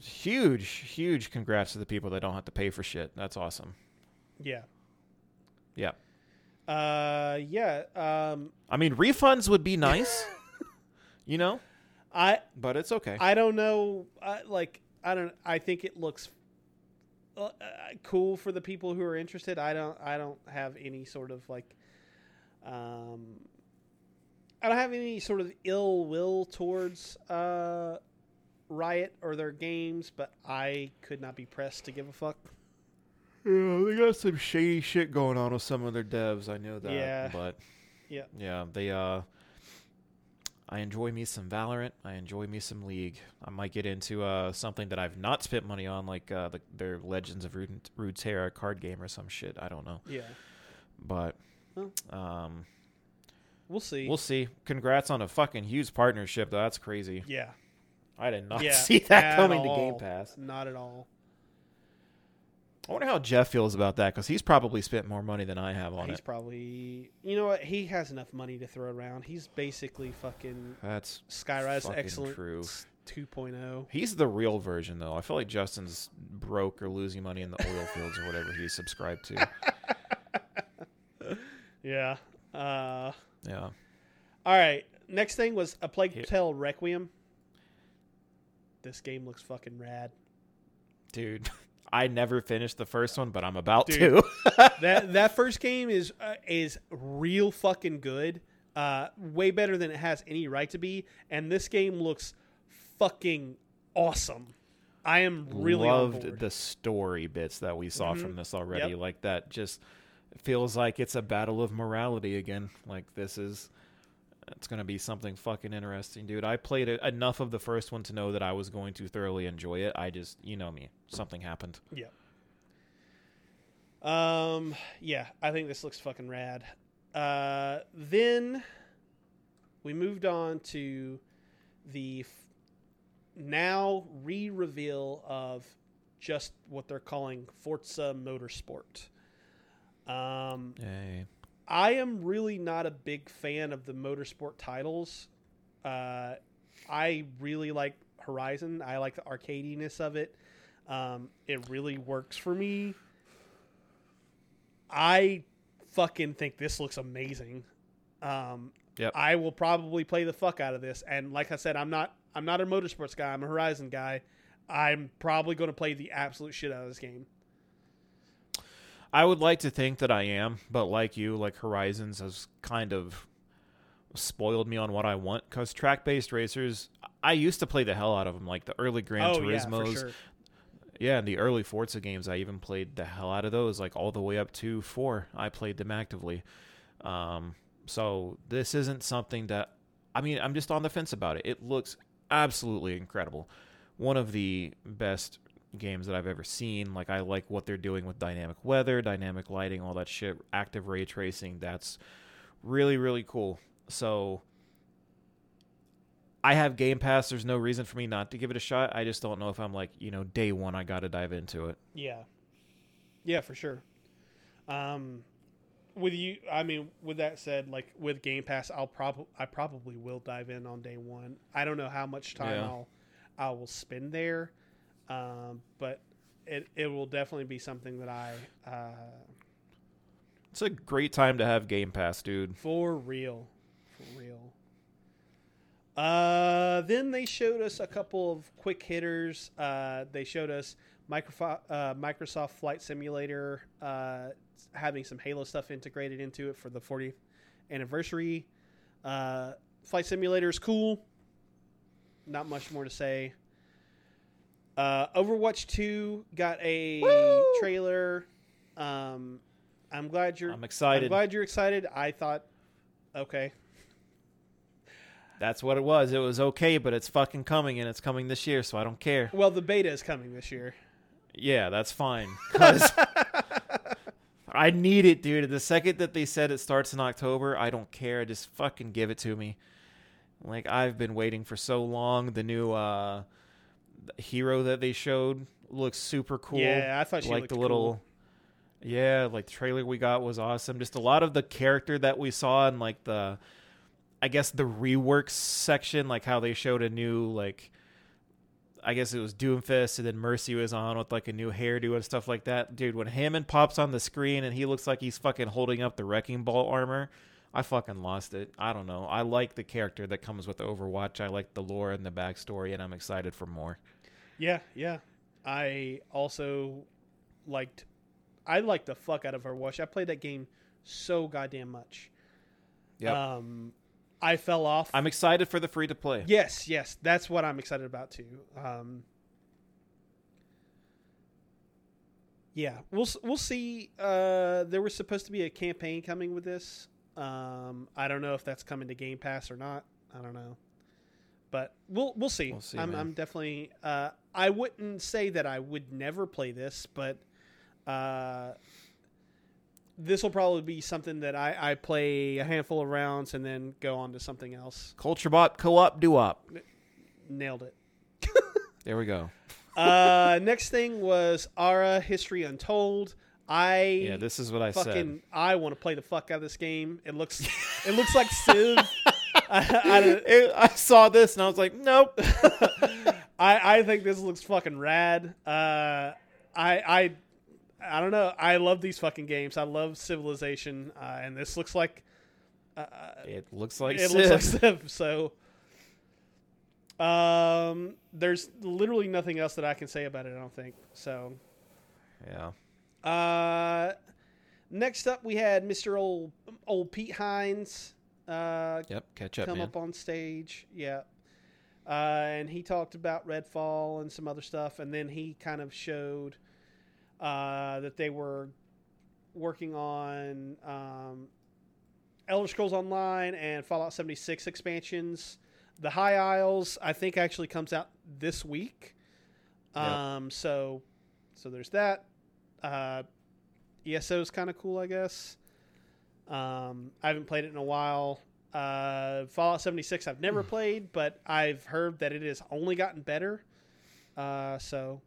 huge, huge congrats to the people that don't have to pay for shit. That's awesome. Yeah. Yeah. Uh, yeah. Um, I mean, refunds would be nice, you know, I but it's okay. I don't know. I, like I don't. I think it looks uh, uh, cool for the people who are interested. I don't. I don't have any sort of like. Um, I don't have any sort of ill will towards uh, Riot or their games, but I could not be pressed to give a fuck. Yeah, they got some shady shit going on with some of their devs. I know that. Yeah. But Yeah. yeah, they uh I enjoy me some Valorant. I enjoy me some League. I might get into uh, something that I've not spent money on, like uh, the, their Legends of Rud- Runeterra card game or some shit. I don't know, Yeah, but Well. um, we'll see. we'll see. Congrats on a fucking huge partnership. Though. That's crazy. yeah, I did not Yeah, see that at coming to all. Game Pass. not at all. I wonder how Jeff feels about that because he's probably spent more money than I have on He's it. He's probably, you know what? He has enough money to throw around. He's basically fucking That's Skyrise fucking Excellent true. 2.0. He's the real version, though. I feel like Justin's broke or losing money in the oil fields or whatever he's subscribed to. Yeah. Uh, Yeah. all right. Next thing was a Plague Here. Tale Requiem. This game looks fucking rad. Dude, I never finished the first one, but I'm about Dude. to. that that first game is uh, is real fucking good. Uh, way better than it has any right to be. And this game looks fucking awesome. I am really loved the story bits that we saw Mhm. from this already. Yep. Like that just feels like it's a battle of morality again. Like this is it's going to be something fucking interesting, dude. I played enough of the first one to know that I was going to thoroughly enjoy it. I just, you know me, something happened. Yeah. Um. Yeah, I think this looks fucking rad. Uh. Then we moved on to the f- now re-reveal of just what they're calling Forza Motorsport. Um. Yay. I am really not a big fan of the motorsport titles. Uh, I really like Horizon. I like the arcadiness of it. Um, it really works for me. I fucking think this looks amazing. Um, Yep. I will probably play the fuck out of this. And like I said, I'm not I'm not a motorsports guy. I'm a Horizon guy. I'm probably going to play the absolute shit out of this game. I would like to think that I am, but like you, like Horizons has kind of spoiled me on what I want because track based racers, I used to play the hell out of them, like the early Gran oh yeah, Turismos. sure. Yeah, and the early Forza games, I even played the hell out of those, like all the way up to four. I played them actively. Um, so this isn't something that, I mean, I'm just on the fence about it. It looks absolutely incredible. One of the best games that I've ever seen. Like, I like what they're doing with dynamic weather, dynamic lighting, all that shit, active ray tracing. That's really, really cool. So. I have Game Pass. There's no reason for me not to give it a shot. I just don't know if I'm like, you know, day one, I got to dive into it. Yeah. Yeah, for sure. Um, with you, I mean, with that said, like with Game Pass, I'll probably, I probably will dive in on day one. I don't know how much time Yeah. I'll, I will spend there, um, but it, it will definitely be something that I, uh, It's a great time to have Game Pass, dude. for real, for real. Uh, then they showed us a couple of quick hitters. Uh, they showed us Microsoft, uh, Microsoft Flight Simulator uh, having some Halo stuff integrated into it for the 40th anniversary. Uh, Flight Simulator is cool. Not much more to say. Uh, Overwatch 2 got a Woo! trailer. Um, I'm glad you're. I'm excited. I'm glad you're excited. I thought, okay, That's what it was. It was okay, but it's fucking coming, and it's coming this year, so I don't care. well, the beta is coming this year. Yeah, that's fine. Cause I need it, dude. The second that they said it starts in October, I don't care. Just fucking give it to me. Like I've been waiting for so long. The new uh hero that they showed looks super cool. Yeah, I thought she like looked the little cool. Yeah, like the trailer we got was awesome. Just a lot of the character that we saw in like the I guess the reworks section, like how they showed a new like I guess it was Doomfist and then Mercy was on with like a new hairdo and stuff like that. Dude, when Hammond pops on the screen and he looks like he's fucking holding up the wrecking ball armor, I fucking lost it. I don't know. I like the character that comes with Overwatch. I like the lore and the backstory, and I'm excited for more. Yeah, yeah. I also liked. I liked the fuck out of Overwatch. I played that game so goddamn much. Yeah. Um, I fell off. I'm excited for the free to play. yes, yes, that's what I'm excited about too. Um, yeah, we'll we'll see. Uh, there was supposed to be a campaign coming with this. Um, I don't know if that's coming to Game Pass or not. I don't know, but we'll we'll see. We'll see, I'm. I'm definitely. Uh, I wouldn't say that I would never play this, but uh, this will probably be something that I, I play a handful of rounds and then go on to something else. Culture Bop Co-op Do-Op. Nailed it. There we go. Uh, next thing was Ara History Untold. I Yeah, this is what I fucking said. I want to play the fuck out of this game. It looks it looks like Civ. I, I, It- I saw this and I was like, nope. I I think this looks fucking rad. Uh, I I I don't know. I love these fucking games. I love Civilization, uh, and this looks like uh, it looks like it Civ. looks like Civ. So, um, there's literally nothing else that I can say about it. I don't think so. yeah. Uh, next up, we had Mr. Old Old Pete Hines. Uh, Yep. Catch up, come man. up on stage. Yeah. Uh, and he talked about Redfall and some other stuff, and then he kind of showed uh, that they were working on um, Elder Scrolls Online and Fallout 76 expansions. The High Isles, I think, actually comes out this week. Yep. Um, so, so there's that. Uh, ESO is kind of cool, I guess. Um, I haven't played it in a while. Uh, Fallout 76 I've never played, but I've heard that it has only gotten better. Uh, so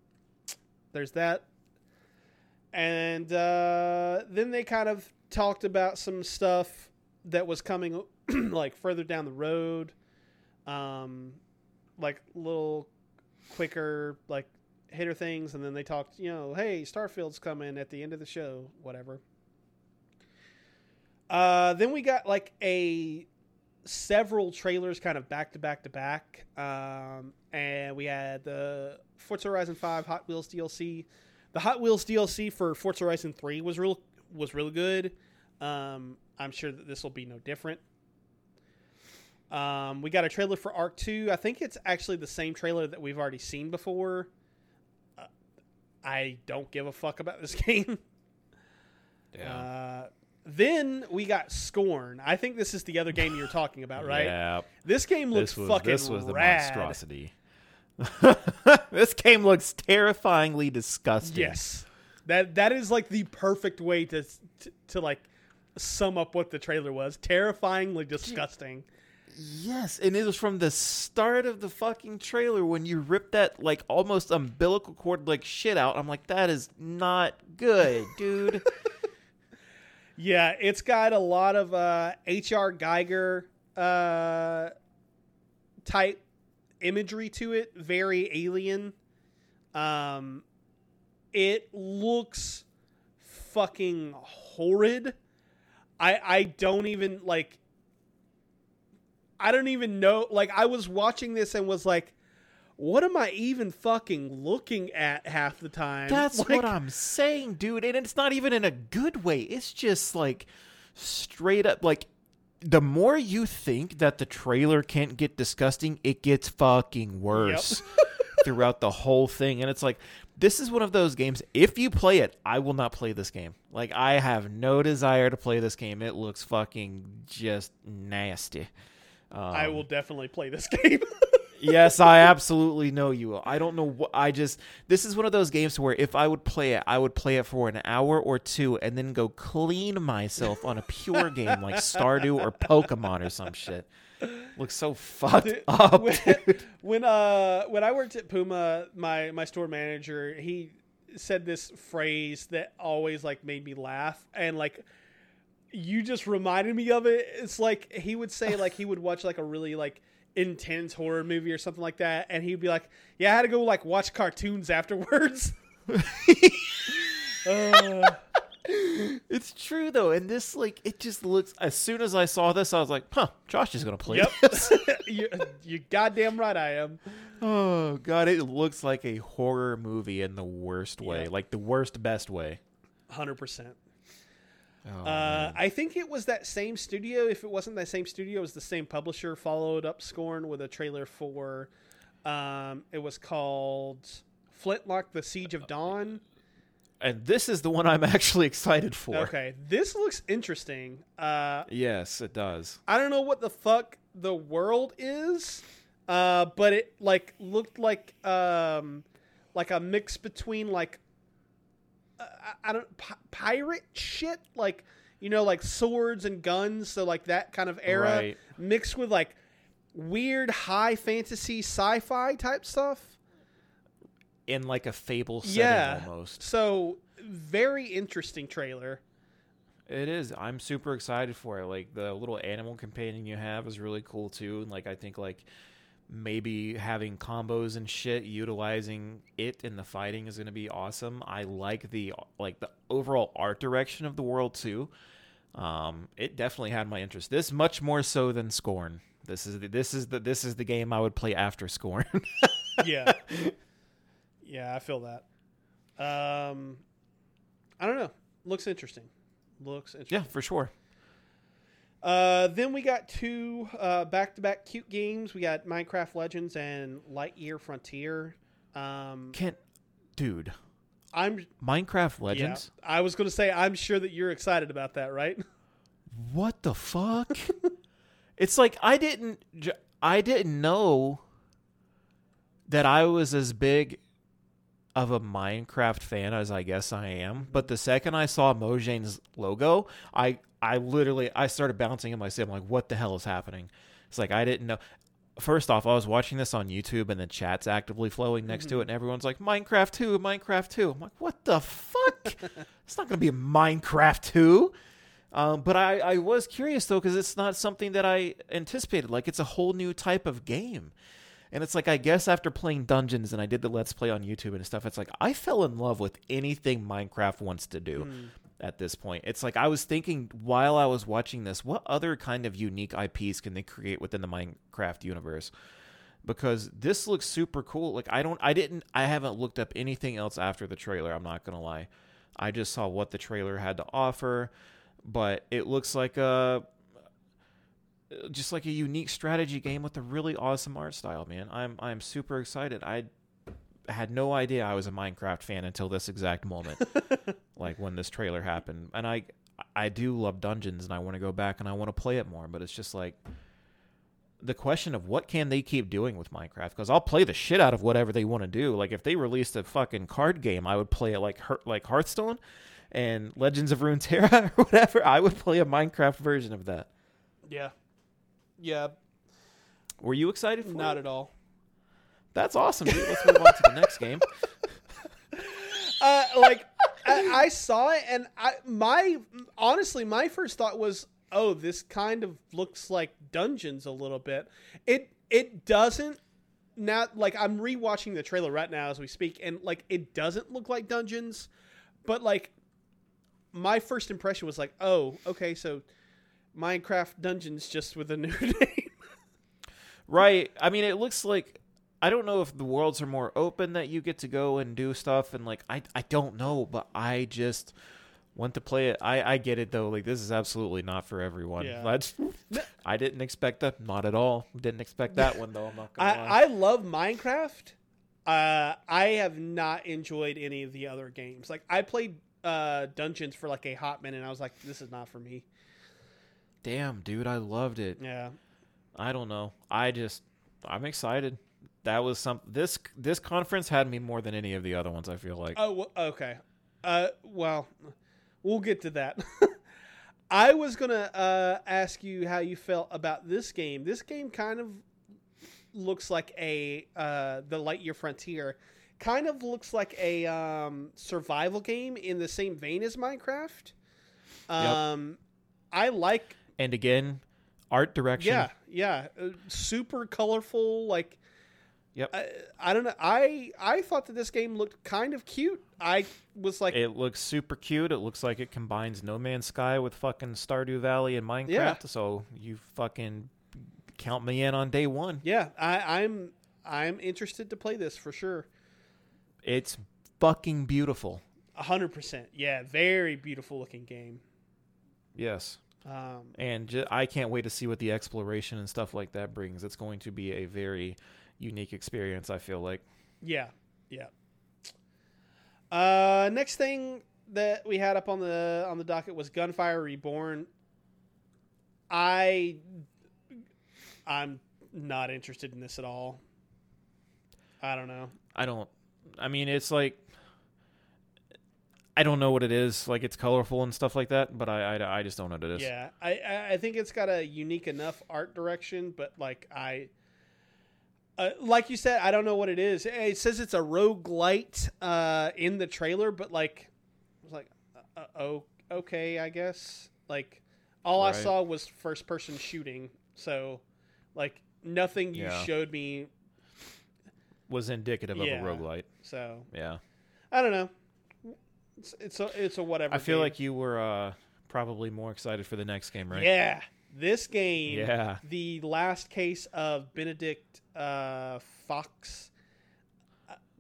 there's that. And uh, then they kind of talked about some stuff that was coming like further down the road. Um, like little quicker like hitter things and then they talked, you know, hey, Starfield's coming at the end of the show, whatever. Uh, then we got like a several trailers kind of back to back to back. Um, and we had the Forza Horizon 5 Hot Wheels DLC. The Hot Wheels DLC for Forza Horizon 3 was real was really good. Um, I'm sure that this will be no different. Um, we got a trailer for Ark 2. I think it's actually the same trailer that we've already seen before. Uh, I don't give a fuck about this game. Yeah. Uh, then we got Scorn. I think this is the other game you're talking about, right? Yeah. This game looks This was fucking this was the rad. monstrosity. this game looks terrifyingly disgusting. Yes, that that is like the perfect way to to, to like sum up what the trailer was. Terrifyingly disgusting. Yes, and it was from the start of the fucking trailer when you ripped that like almost umbilical cord like shit out. I'm like, that is not good, dude. Yeah, it's got a lot of uh, H.R. Giger uh, type imagery to it. Very alien. Um, it looks fucking horrid. I I don't even like. I don't even know. Like I was watching this and was like, "What am I even fucking looking at half the time?" That's Like, what I'm saying, dude. And it's not even in a good way. It's just like straight up like the more you think that the trailer can't get disgusting, it gets fucking worse throughout the whole thing. And it's like this is one of those games. If you play it, I will not play this game. Like I have no desire to play this game. It looks fucking just nasty. Um, I will definitely play this game. Yes, I absolutely know you will. I don't know what I just this is one of those games where if I would play it, I would play it for an hour or two and then go clean myself on a pure game like Stardew or Pokemon or some shit. Looks so fucked Dude, up. when, dude. when uh when I worked at Puma, my my store manager he said this phrase that always like made me laugh and like you just reminded me of it. It's like he would say like he would watch like a really like intense horror movie or something like that and he'd be like, "Yeah, I had to go like watch cartoons afterwards." Uh, It's true though, and this like it just looks. As soon as I saw this, I was like, "Huh, Josh is gonna play yep. this." you, you goddamn right I am. oh god, it looks like a horror movie in the worst way, Yeah. like the worst best way. 100%. Oh, Uh. I think it was that same studio. If it wasn't that same studio, it was the same publisher. Followed up Scorn with a trailer for. Um, it was called Flintlock: The Siege of Dawn. and this is the one I'm actually excited for. Okay, this looks interesting. Uh, Yes, it does. I don't know what the fuck the world is, uh, but it like looked like um, like a mix between like uh, I- I don't pi- pirate shit, like you know, like swords and guns, so like that kind of era Right. mixed with like weird high fantasy sci-fi type stuff. In like a fable setting Yeah. almost. So very interesting trailer. It is. I'm super excited for it. Like the little animal companion you have is really cool too. And like I think like maybe having combos and shit utilizing it in the fighting is going to be awesome. I like the like the overall art direction of the world too. Um it definitely had my interest. This much more so than Scorn. This is the, this is the this is the game I would play after Scorn. yeah yeah i feel that um i don't know looks interesting looks interesting yeah, for sure. Uh then we got two uh back-to-back cute games. We got minecraft legends and lightyear frontier. Um Can't dude. i'm Minecraft yeah, Legends? i was gonna say i'm sure that you're excited about that right? What the fuck? It's like i didn't I didn't know that i was as big of a minecraft fan as i guess i am but the second i saw Mojang's logo i i literally i started bouncing in my seat. I'm like what the hell is happening? It's like i didn't know. First off i was watching this on youtube and the chat's actively flowing next to it and everyone's like minecraft 2 minecraft 2 i'm like what the fuck? It's not gonna be a minecraft 2 um, but I, I was curious though because it's not something that I anticipated. Like it's a whole new type of game, and it's like I guess after playing Dungeons and I did the Let's Play on YouTube and stuff, it's like I fell in love with anything Minecraft wants to do hmm. at this point. It's like I was thinking while I was watching this, what other kind of unique IPs can they create within the Minecraft universe? Because this looks super cool. Like I don't, I didn't, I haven't looked up anything else after the trailer. I'm not gonna lie. I just saw what the trailer had to offer but it looks like a just like a unique strategy game with a really awesome art style, man. I'm I'm super excited. I had no idea I was a Minecraft fan until this exact moment. like when this trailer happened. And I I do love dungeons and I want to go back and I want to play it more, but it's just like the question of what can they keep doing with Minecraft because I'll play the shit out of whatever they want to do. Like if they released a fucking card game, I would play it like like Hearthstone and Legends of Runeterra or whatever. I would play a Minecraft version of that. yeah yeah Were you excited for not it? at all That's awesome, dude. Let's move on to the next game. uh, like I, I saw it and I my honestly my first thought was oh this kind of looks like dungeons a little bit it it doesn't now like i'm rewatching the trailer right now as we speak and like it doesn't look like dungeons but like my first impression was like oh okay so minecraft dungeons just with a new name Right. I mean, it looks like I don't know if the worlds are more open that you get to go and do stuff, and like I I don't know, but I just want to play it. I I get it though. Like this is absolutely not for everyone. Yeah. That's I didn't expect that. Not at all. Didn't expect that one though. I'm not gonna lie. I, I love Minecraft. Uh, I have not enjoyed any of the other games. Like I played uh, Dungeons for like a hot minute, and I was like, "This is not for me." Damn, dude, I loved it. Yeah, I don't know. I just I'm excited. That was some this this conference had me more than any of the other ones. I feel like. Oh, okay. Uh, well, we'll get to that. I was gonna uh, ask you how you felt about this game. This game kind of looks like a uh, the Lightyear Frontier. Kind of looks like a um, survival game in the same vein as Minecraft. Um, I like, And again, art direction. yeah, yeah, uh, super colorful. Like, Yep. I, I don't know. I I thought that this game looked kind of cute. I was like, It looks super cute. It looks like it combines No Man's Sky with fucking Stardew Valley and Minecraft. Yeah. So you fucking count me in on day one. Yeah, I, I'm I'm interested to play this for sure. It's fucking beautiful. A hundred percent. Yeah, very beautiful looking game. Yes. Um, And ju- I can't wait to see what the exploration and stuff like that brings. It's going to be a very unique experience, I feel like. yeah, yeah. Uh, next thing that we had up on the on the docket was Gunfire Reborn. I I'm not interested in this at all. I don't know. I don't. I mean, it's like I don't know what it is. Like it's colorful and stuff like that, but I I, I just don't know what it is. Yeah, I- I think it's got a unique enough art direction, but like I. Uh, like you said, I don't know what it is. It says it's a roguelite uh, in the trailer, but like, I was like, uh, oh, okay, I guess. Like, all I saw was first person shooting, so like nothing you Yeah. showed me. Was indicative Yeah. of a roguelite. So Yeah. I don't know. It's it's a it's a whatever. I feel game. like you were uh, probably more excited for the next game, right? Yeah, this game. Yeah. The last case of Benedict uh, Fox,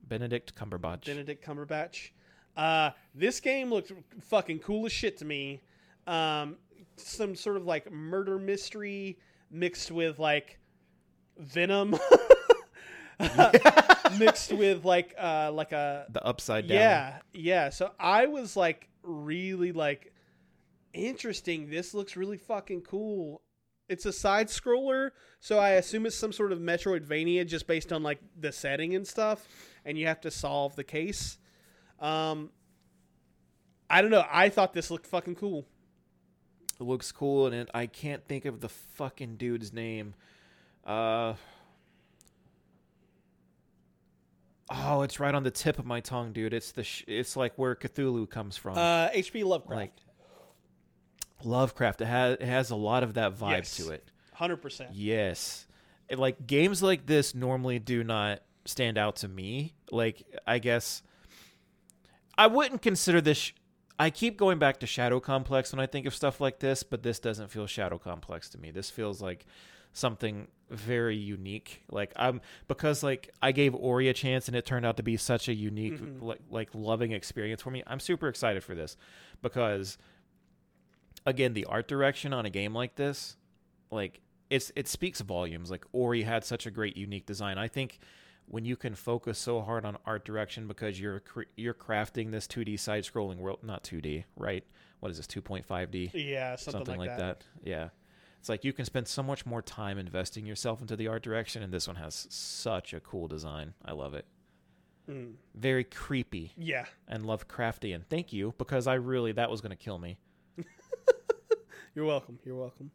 Benedict Cumberbatch. Benedict Cumberbatch. Uh, this game looked fucking cool as shit to me. Um, some sort of like murder mystery mixed with like Venom. mixed with like uh like a the upside down. yeah, yeah. So I was like really like interesting. This looks really fucking cool. It's a side scroller, so I assume it's some sort of Metroidvania just based on like the setting and stuff, and you have to solve the case. Um, I don't know. I thought this looked fucking cool. It looks cool, and it, I can't think of the fucking dude's name. Uh. Oh, it's right on the tip of my tongue, dude. It's the sh- it's like where Cthulhu comes from. Uh, HP Lovecraft, like Lovecraft. It has it has a lot of that vibe Yes. to it. hundred percent. Yes. It, like games like this normally do not stand out to me. Like I guess I wouldn't consider this sh- I keep going back to Shadow Complex when I think of stuff like this, but this doesn't feel Shadow Complex to me. This feels like something very unique. Like I'm because like I gave Ori a chance and it turned out to be such a unique Mhm. like like loving experience for me. I'm super excited for this because again, the art direction on a game like this, like it's it speaks volumes. Like Ori had such a great unique design. I think when you can focus so hard on art direction because you're cre- you're crafting this 2D side scrolling world, not 2D, right? What is this 2.5D? Yeah, something, Something, like, like, that. that. Yeah. It's like you can spend so much more time investing yourself into the art direction and this one has such a cool design. I love it. Mm. Very creepy Yeah, and Lovecraftian. Thank you because I really that was going to kill me. You're welcome. You're welcome.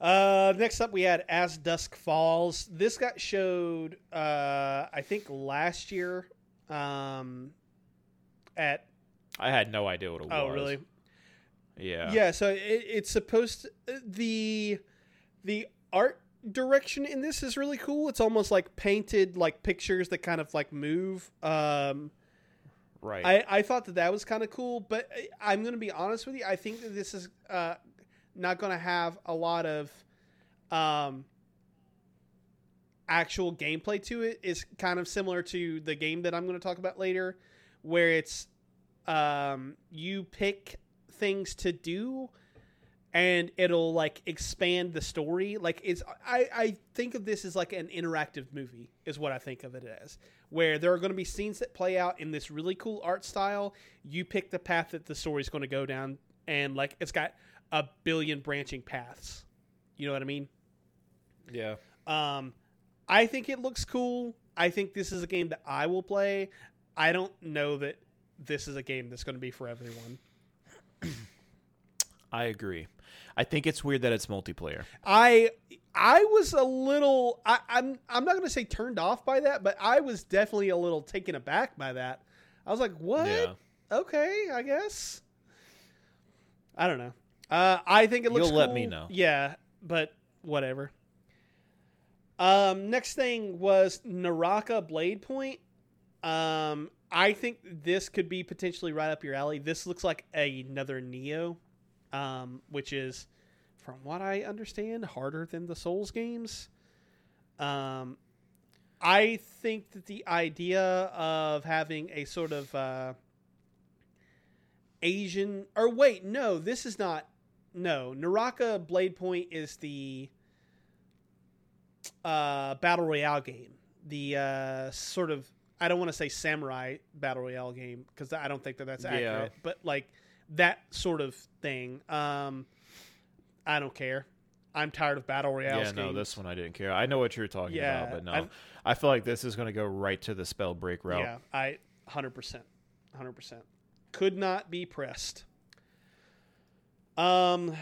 Uh, next up, we had As Dusk Falls. This got showed, uh, I think, last year. Um, at I had no idea what it oh, was. Oh, really? Yeah. Yeah. So it, it's supposed to, the the art direction in this is really cool. It's almost like painted like pictures that kind of like move. Um, Right. I, I thought that that was kind of cool, but I- I'm going to be honest with you. I think that this is uh, not going to have a lot of um, actual gameplay to it. It's kind of similar to the game that I'm going to talk about later, where it's um, you pick things to do and it'll like expand the story like it's I, I think of this as like an interactive movie is what i think of it as where there are going to be scenes that play out in this really cool art style you pick the path that the story's going to go down and like it's got a billion branching paths you know what i mean yeah. um, I think it looks cool. I think this is a game that I will play. I don't know that this is a game that's going to be for everyone. I agree. I think it's weird that it's multiplayer. I I was a little. I, I'm I'm not going to say turned off by that, but I was definitely a little taken aback by that. I was like, "What? Yeah. Okay, I guess." I don't know. Uh, I think it looks. You'll let me know. Yeah, but whatever. Um, next thing was Naraka Blade Point. Um, I think this could be potentially right up your alley. This looks like another Nioh, um, which is, from what I understand, harder than the Souls games. Um, I think that the idea of having a sort of uh, Asian or wait, no, this is not. No, Naraka Blade Point is the uh, battle royale game. The uh, sort of I don't want to say samurai battle royale game because I don't think that that's Yeah. accurate. But like that sort of thing. Um, I don't care. I'm tired of battle royale. yeah, no, this one I didn't care. I know what you're talking Yeah, about, but no, I've- I feel like this is going to go right to the Spellbreak route. Yeah, I hundred percent, hundred percent. Could not be pressed. Um,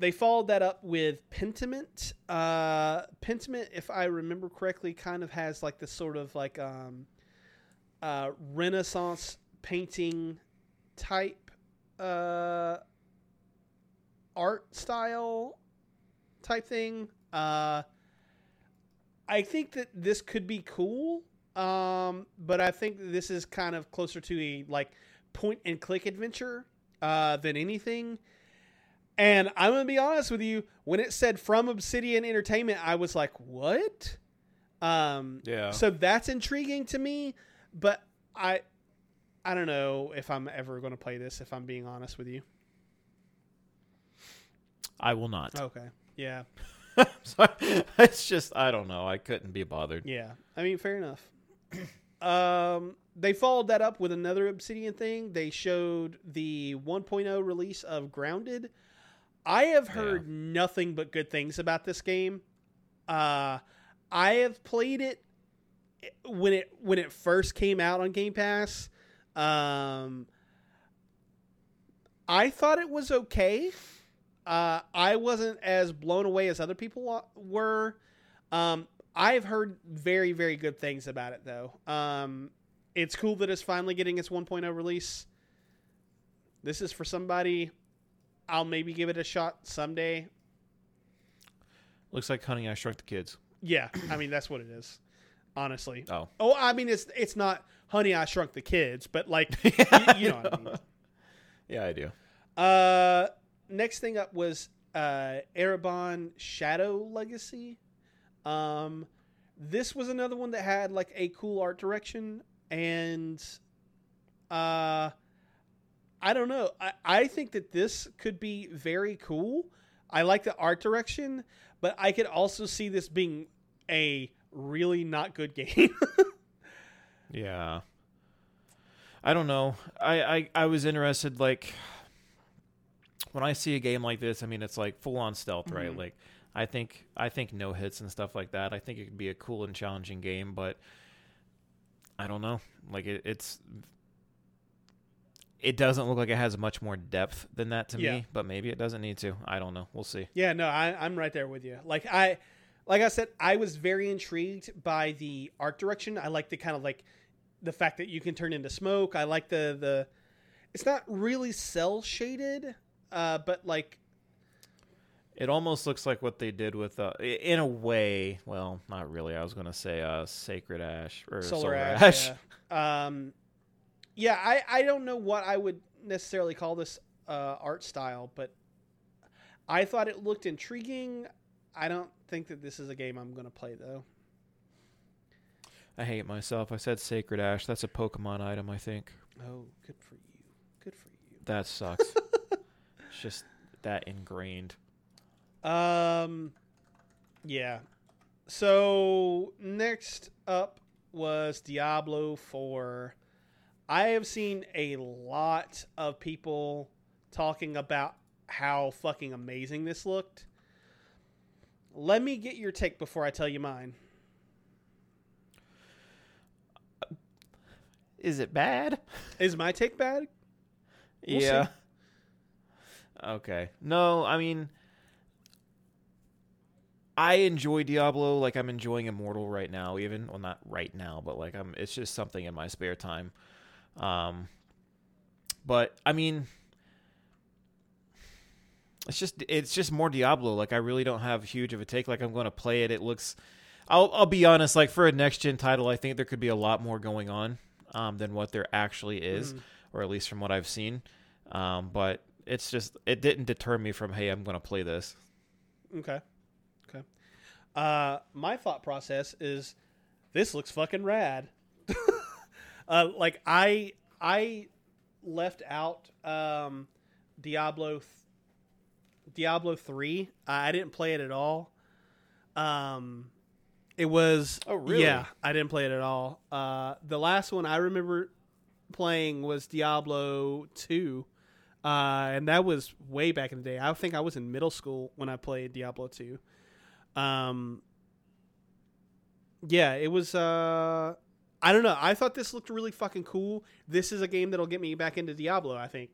they followed that up with Pentiment. Uh, Pentiment, if I remember correctly, kind of has like this sort of like um, uh, Renaissance painting type uh, art style type thing. Uh, I think that this could be cool, um, but I think this is kind of closer to a like point and click adventure uh, than anything. And I'm gonna be honest with you, when it said from Obsidian Entertainment, I was like, "What?" Um, Yeah. so that's intriguing to me, but I, I don't know if I'm ever going to play this. If I'm being honest with you. I will not. Okay. Yeah. So, it's just I don't know. I couldn't be bothered. Yeah, I mean, fair enough. um, they followed that up with another Obsidian thing. They showed the 1.0 release of Grounded. I have heard nothing but good things about this game. Uh, I have played it when it when it first came out on Game Pass. Um, I thought it was okay. Uh, I wasn't as blown away as other people were. Um, I've heard very, very good things about it, though. Um, it's cool that it's finally getting its 1.0 release. This is for somebody. I'll maybe give it a shot someday. Looks like Honey I Shrunk the Kids. Yeah, I mean that's what it is. Honestly. Oh. Oh, I mean it's it's not Honey I Shrunk the Kids, but like you, you know what I mean. Yeah, I do. Uh, next thing up was uh, Ereban Shadow Legacy. Um, this was another one that had like a cool art direction, and uh, I don't know. I, I think that this could be very cool. I like the art direction, but I could also see this being a really not good game. Yeah. I don't know. I, I, I was interested like when I see a game like this, I mean it's like full on stealth, right? Mhm. Like I think I think no hits and stuff like that. I think it could be a cool and challenging game, but I don't know. Like it, it's it doesn't look like it has much more depth than that to Yeah. me, but maybe it doesn't need to. I don't know. We'll see. Yeah, no, I, I'm right there with you. Like I, like I said, I was very intrigued by the art direction. I like the kind of like the fact that you can turn into smoke. I like the the. It's not really cell shaded, uh, but like It almost looks like what they did with, uh, in a way. Well, not really. I was going to say uh, Sacred Ash or Solar, Solar, Ash. Ash. Yeah. Um, yeah, I I don't know what I would necessarily call this uh, art style, but I thought it looked intriguing. I don't think that this is a game I'm going to play though. I hate myself. I said Sacred Ash. That's a Pokemon item, I think. Oh, good for you. Good for you. That sucks. it's just that ingrained. Um, yeah. So next up was Diablo 4. I have seen a lot of people talking about how fucking amazing this looked. Let me get your take before I tell you mine. Is it bad? Is my take bad? We'll yeah. Okay. No, I mean I enjoy Diablo like I'm enjoying Immortal right now even well not right now but like I'm it's just something in my spare time. Um but I mean it's just it's just more Diablo like I really don't have huge of a take like I'm going to play it it looks I'll I'll be honest like for a next gen title I think there could be a lot more going on um than what there actually is Mhm. or at least from what I've seen. Um, but it's just it didn't deter me from hey, I'm going to play this. Okay. Okay. Uh, my thought process is this looks fucking rad. Uh, like I I left out um, Diablo th- Diablo three. I I didn't play it at all. Um, It was. Oh, really? Yeah, I didn't play it at all. Uh, the last one I remember playing was Diablo two, uh, and that was way back in the day. I think I was in middle school when I played Diablo two. Um, yeah, it was. Uh, I don't know. I thought this looked really fucking cool. This is a game that'll get me back into Diablo. I think.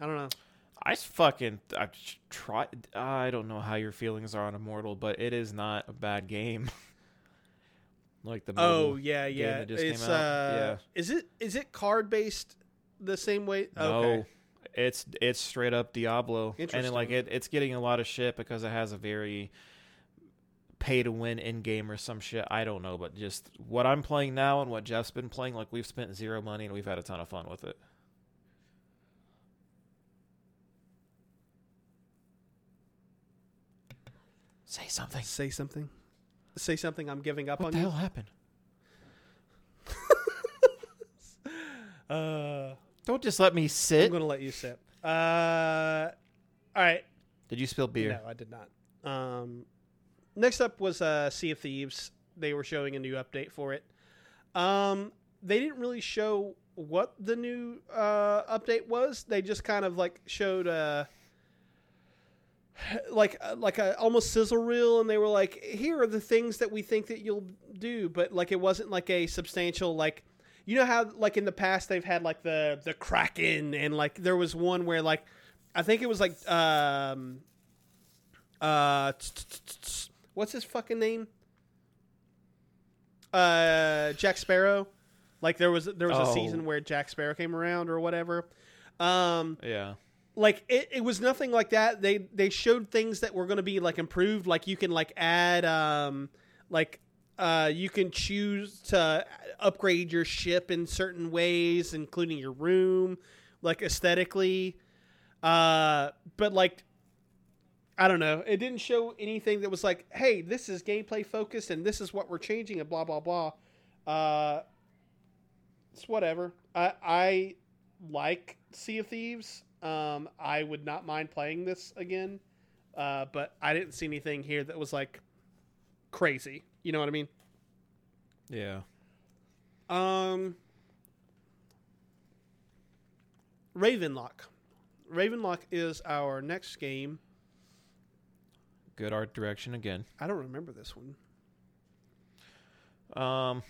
I don't know. I fucking I try. I don't know how your feelings are on Immortal, but it is not a bad game. like the Oh yeah, yeah. that just came it's out. uh, Yeah. is it is it card based the same way? No, Okay. it's it's straight up Diablo, and then, like it, it's getting a lot of shit because it has a very pay to win in game or some shit. I don't know, but just what I'm playing now and what Jeff's been playing, like we've spent zero money and we've had a ton of fun with it. Say something. Say something. Say something. I'm giving up What on the you. hell happened? Uh, Don't just let me sit. I'm gonna let you sit. Uh, all right. Did you spill beer? No, I did not. Um, next up was uh, Sea of Thieves. They were showing a new update for it. Um, they didn't really show what the new uh, update was. They just kind of like showed uh, like uh, like a almost sizzle reel, and they were like, "Here are the things that we think that you'll do," but like it wasn't like a substantial like. You know how like in the past they've had like the the Kraken and like there was one where like I think it was like um uh what's his fucking name? Uh Jack Sparrow. Like there was there was a Oh. season where Jack Sparrow came around or whatever. Um Yeah. like it, it was nothing like that. They they showed things that were going to be like improved. Like you can like add um like uh you can choose to upgrade your ship in certain ways, including your room, like aesthetically. Uh, but like I don't know. It didn't show anything that was like, hey, this is gameplay focused and this is what we're changing and blah blah blah. Uh, it's whatever. I I like Sea of Thieves. Um, I would not mind playing this again. Uh, but I didn't see anything here that was like crazy. You know what I mean? Yeah. Um, Ravenlok. Ravenlok is our next game. Good art direction again. I don't remember this one. Um,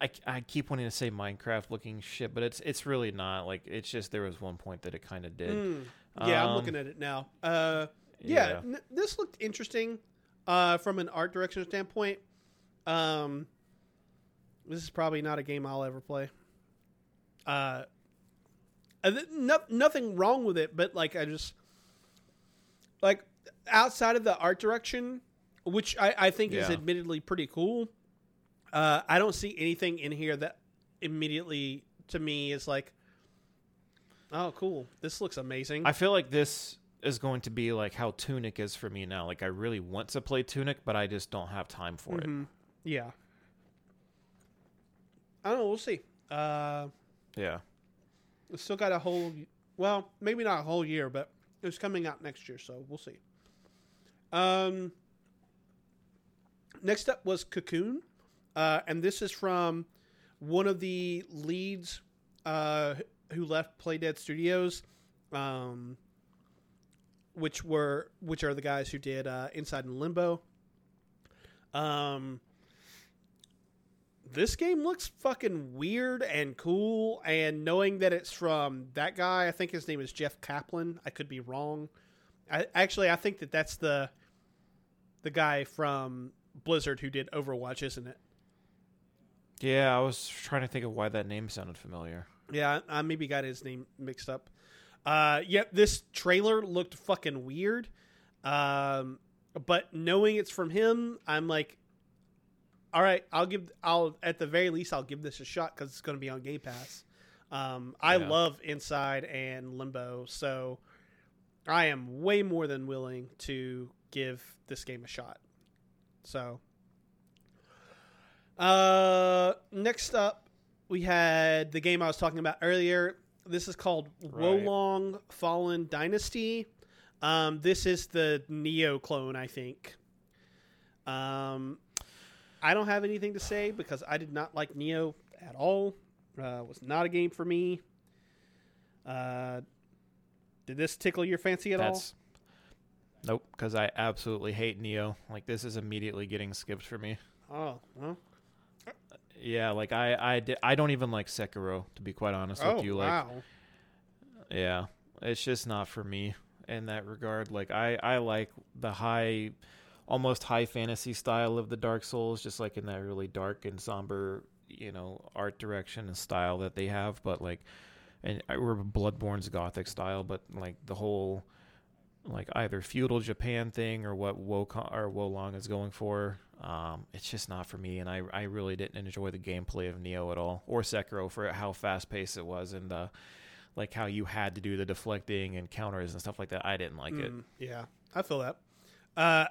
I, I keep wanting to say Minecraft looking shit, but it's it's really not. Like it's just there was one point that it kind of did. Mm. Yeah, I'm Um, looking at it now. Uh, yeah, N- this looked interesting uh, from an art direction standpoint. Um, this is probably not a game I'll ever play. Uh, no, nothing wrong with it, but like I just like outside of the art direction, which I, I think is admittedly pretty cool. Uh, I don't see anything in here that immediately to me is like, oh, cool. This looks amazing. I feel like this is going to be like how Tunic is for me now. Like I really want to play Tunic, but I just don't have time for it. Mhm. Yeah. I don't know. We'll see. Uh, Yeah. we still got a whole, well, maybe not a whole year, but it's coming out next year, so we'll see. Um, next up was Cocoon, uh, and this is from one of the leads uh, who left Playdead Studios, um, which were which are the guys who did uh, Inside and Limbo. Um, this game looks fucking weird and cool, and knowing that it's from that guy, I think his name is Jeff Kaplan. I could be wrong. I actually I think that that's the the guy from Blizzard who did Overwatch, isn't it? Yeah, I was trying to think of why that name sounded familiar. Yeah, I maybe got his name mixed up. Uh, yep, this trailer looked fucking weird. Um, but knowing it's from him, I'm like, all right, I'll give. I'll at the very least, I'll give this a shot because it's going to be on Game Pass. Um, I Yeah. love Inside and Limbo, so I am way more than willing to give this game a shot. So, uh, next up, we had the game I was talking about earlier. This is called Right. Wo Long Fallen Dynasty. Um, this is the Nioh clone, I think. Um, I don't have anything to say because I did not like Nioh at all. Uh, was not a game for me. Uh, did this tickle your fancy at That's nope, because I absolutely hate Nioh. Like this is immediately getting skipped for me. Oh, well. Yeah, like I I di- I don't even like Sekiro to be quite honest Oh, with you. Like wow. yeah, it's just not for me in that regard. Like I I like the high, almost high fantasy style of the Dark Souls, just like in that really dark and somber you know art direction and style that they have. But like, and or Bloodborne's gothic style, but like the whole like either feudal Japan thing or what Wukong or Wo Long is going for. Um, it's just not for me, and I I really didn't enjoy the gameplay of Nioh at all, or Sekiro for how fast paced it was, and uh, like how you had to do the deflecting and counters and stuff like that. I didn't like it. Mm, yeah, I feel that. Uh,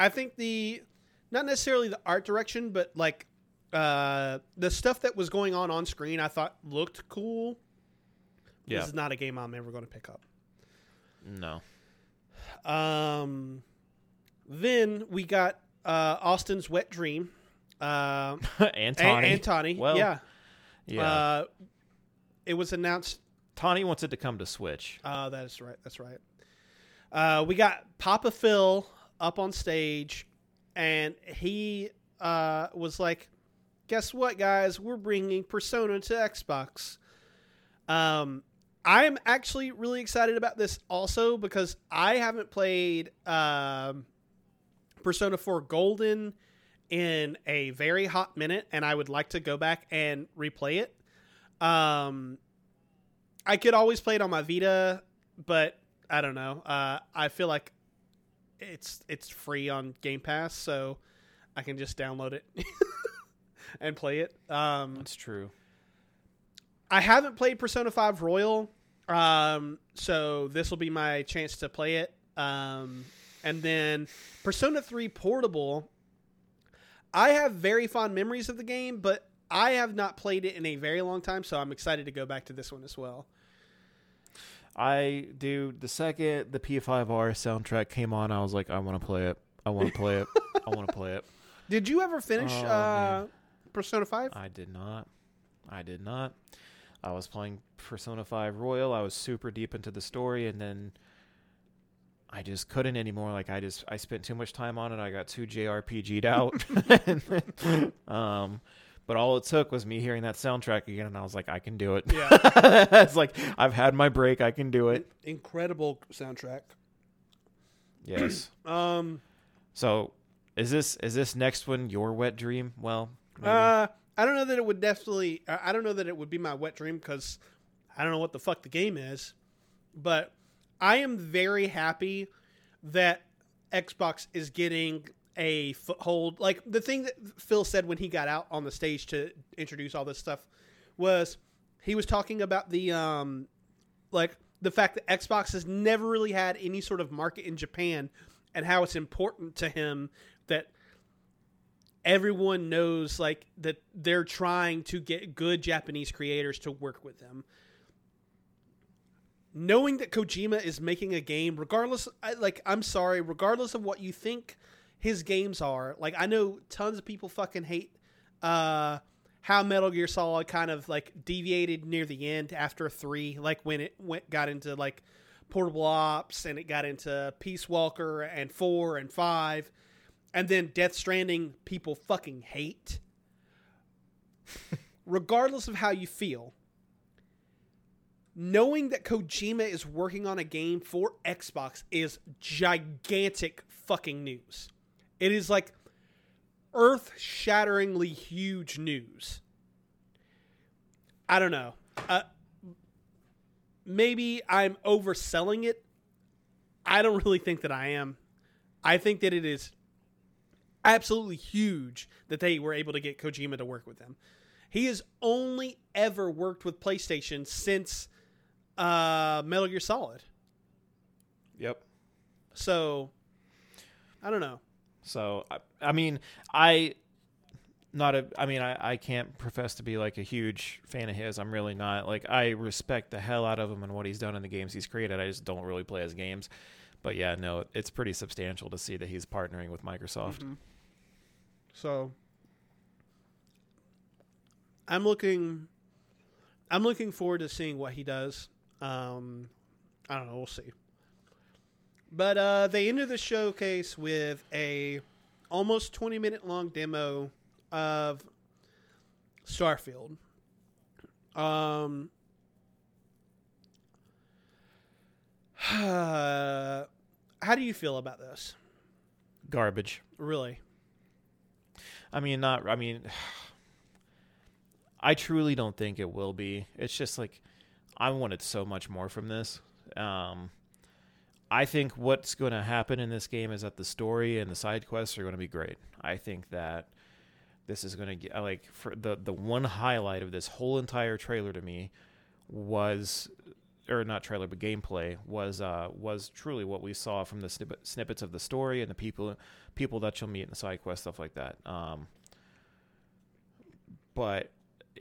I think the not necessarily the art direction, but like uh, the stuff that was going on on screen, I thought looked cool. Yeah, This is not a game I'm ever going to pick up. no, Um, then we got uh, Austin's Wet Dream. Uh, and and, Tawny. and Tawny. Well, yeah. yeah, Uh, it was announced Tawny wants it to come to Switch. Uh, that is right. That's right. Uh, we got Papa Phil up on stage, and he uh, was like, "Guess what, guys? We're bringing Persona to Xbox." Um, I'm actually really excited about this also because I haven't played um, Persona 4 Golden in a very hot minute, and I would like to go back and replay it. Um, I could always play it on my Vita, but I don't know. Uh, I feel like it's it's free on Game Pass, so I can just download it and play it. Um, That's true. I haven't played Persona 5 Royal, um, so this will be my chance to play it. Um, and then Persona 3 Portable. I have very fond memories of the game, but I have not played it in a very long time, so I'm excited to go back to this one as well. I do the second the P5R soundtrack came on, I was like, I want to play it. I want to play it. I want to play it. Did you ever finish Oh, uh. Persona 5? I did not. I did not. I was playing Persona 5 Royal. I was super deep into the story and then I just couldn't anymore. Like I just I spent too much time on it. I got too JRPG'd out. And then, um but all it took was me hearing that soundtrack again and I was like I can do it. Yeah. it's like I've had my break. I can do it. Incredible soundtrack. Yes. Um, So, is this is this next one your wet dream? Well, maybe. Uh, I don't know that it would definitely. I I don't know that it would be my wet dream because I don't know what the fuck the game is. But I am very happy that Xbox is getting a foothold. Like the thing that Phil said when he got out on the stage to introduce all this stuff was he was talking about the um like the fact that Xbox has never really had any sort of market in Japan and how it's important to him that everyone knows like that they're trying to get good Japanese creators to work with them. Knowing that Kojima is making a game, regardless, like I'm sorry, regardless of what you think his games are, like I know tons of people fucking hate uh, how Metal Gear Solid kind of like deviated near the end after three, like when it went got into like Portable Ops and it got into Peace Walker and four and five, and then Death Stranding people fucking hate. Regardless of how you feel, knowing that Kojima is working on a game for Xbox is gigantic fucking news. It is like earth shatteringly huge news. I don't know. Uh, maybe I'm overselling it. I don't really think that I am. I think that it is absolutely huge that they were able to get Kojima to work with them. He has only ever worked with PlayStation since uh, Metal Gear Solid. Yep. So I don't know. So I, I mean, I not a. I mean, I I can't profess to be like a huge fan of his. I'm really not. Like I respect the hell out of him and what he's done in the games he's created. I just don't really play his games. But yeah, no, it's pretty substantial to see that he's partnering with Microsoft. Mhm. So I'm looking I'm looking forward to seeing what he does. Um I don't know, we'll see. But uh they ended the showcase with a almost 20 minute long demo of Starfield. Um how do you feel about this? Garbage. Really? I mean, not. I mean, I truly don't think it will be. It's just like I wanted so much more from this. Um, I think what's going to happen in this game is that the story and the side quests are going to be great. I think that this is going to get like for the the one highlight of this whole entire trailer to me was or not trailer but gameplay was uh was truly what we saw from the snippet, snippets of the story and the people people that you'll meet in the side quest stuff like that um but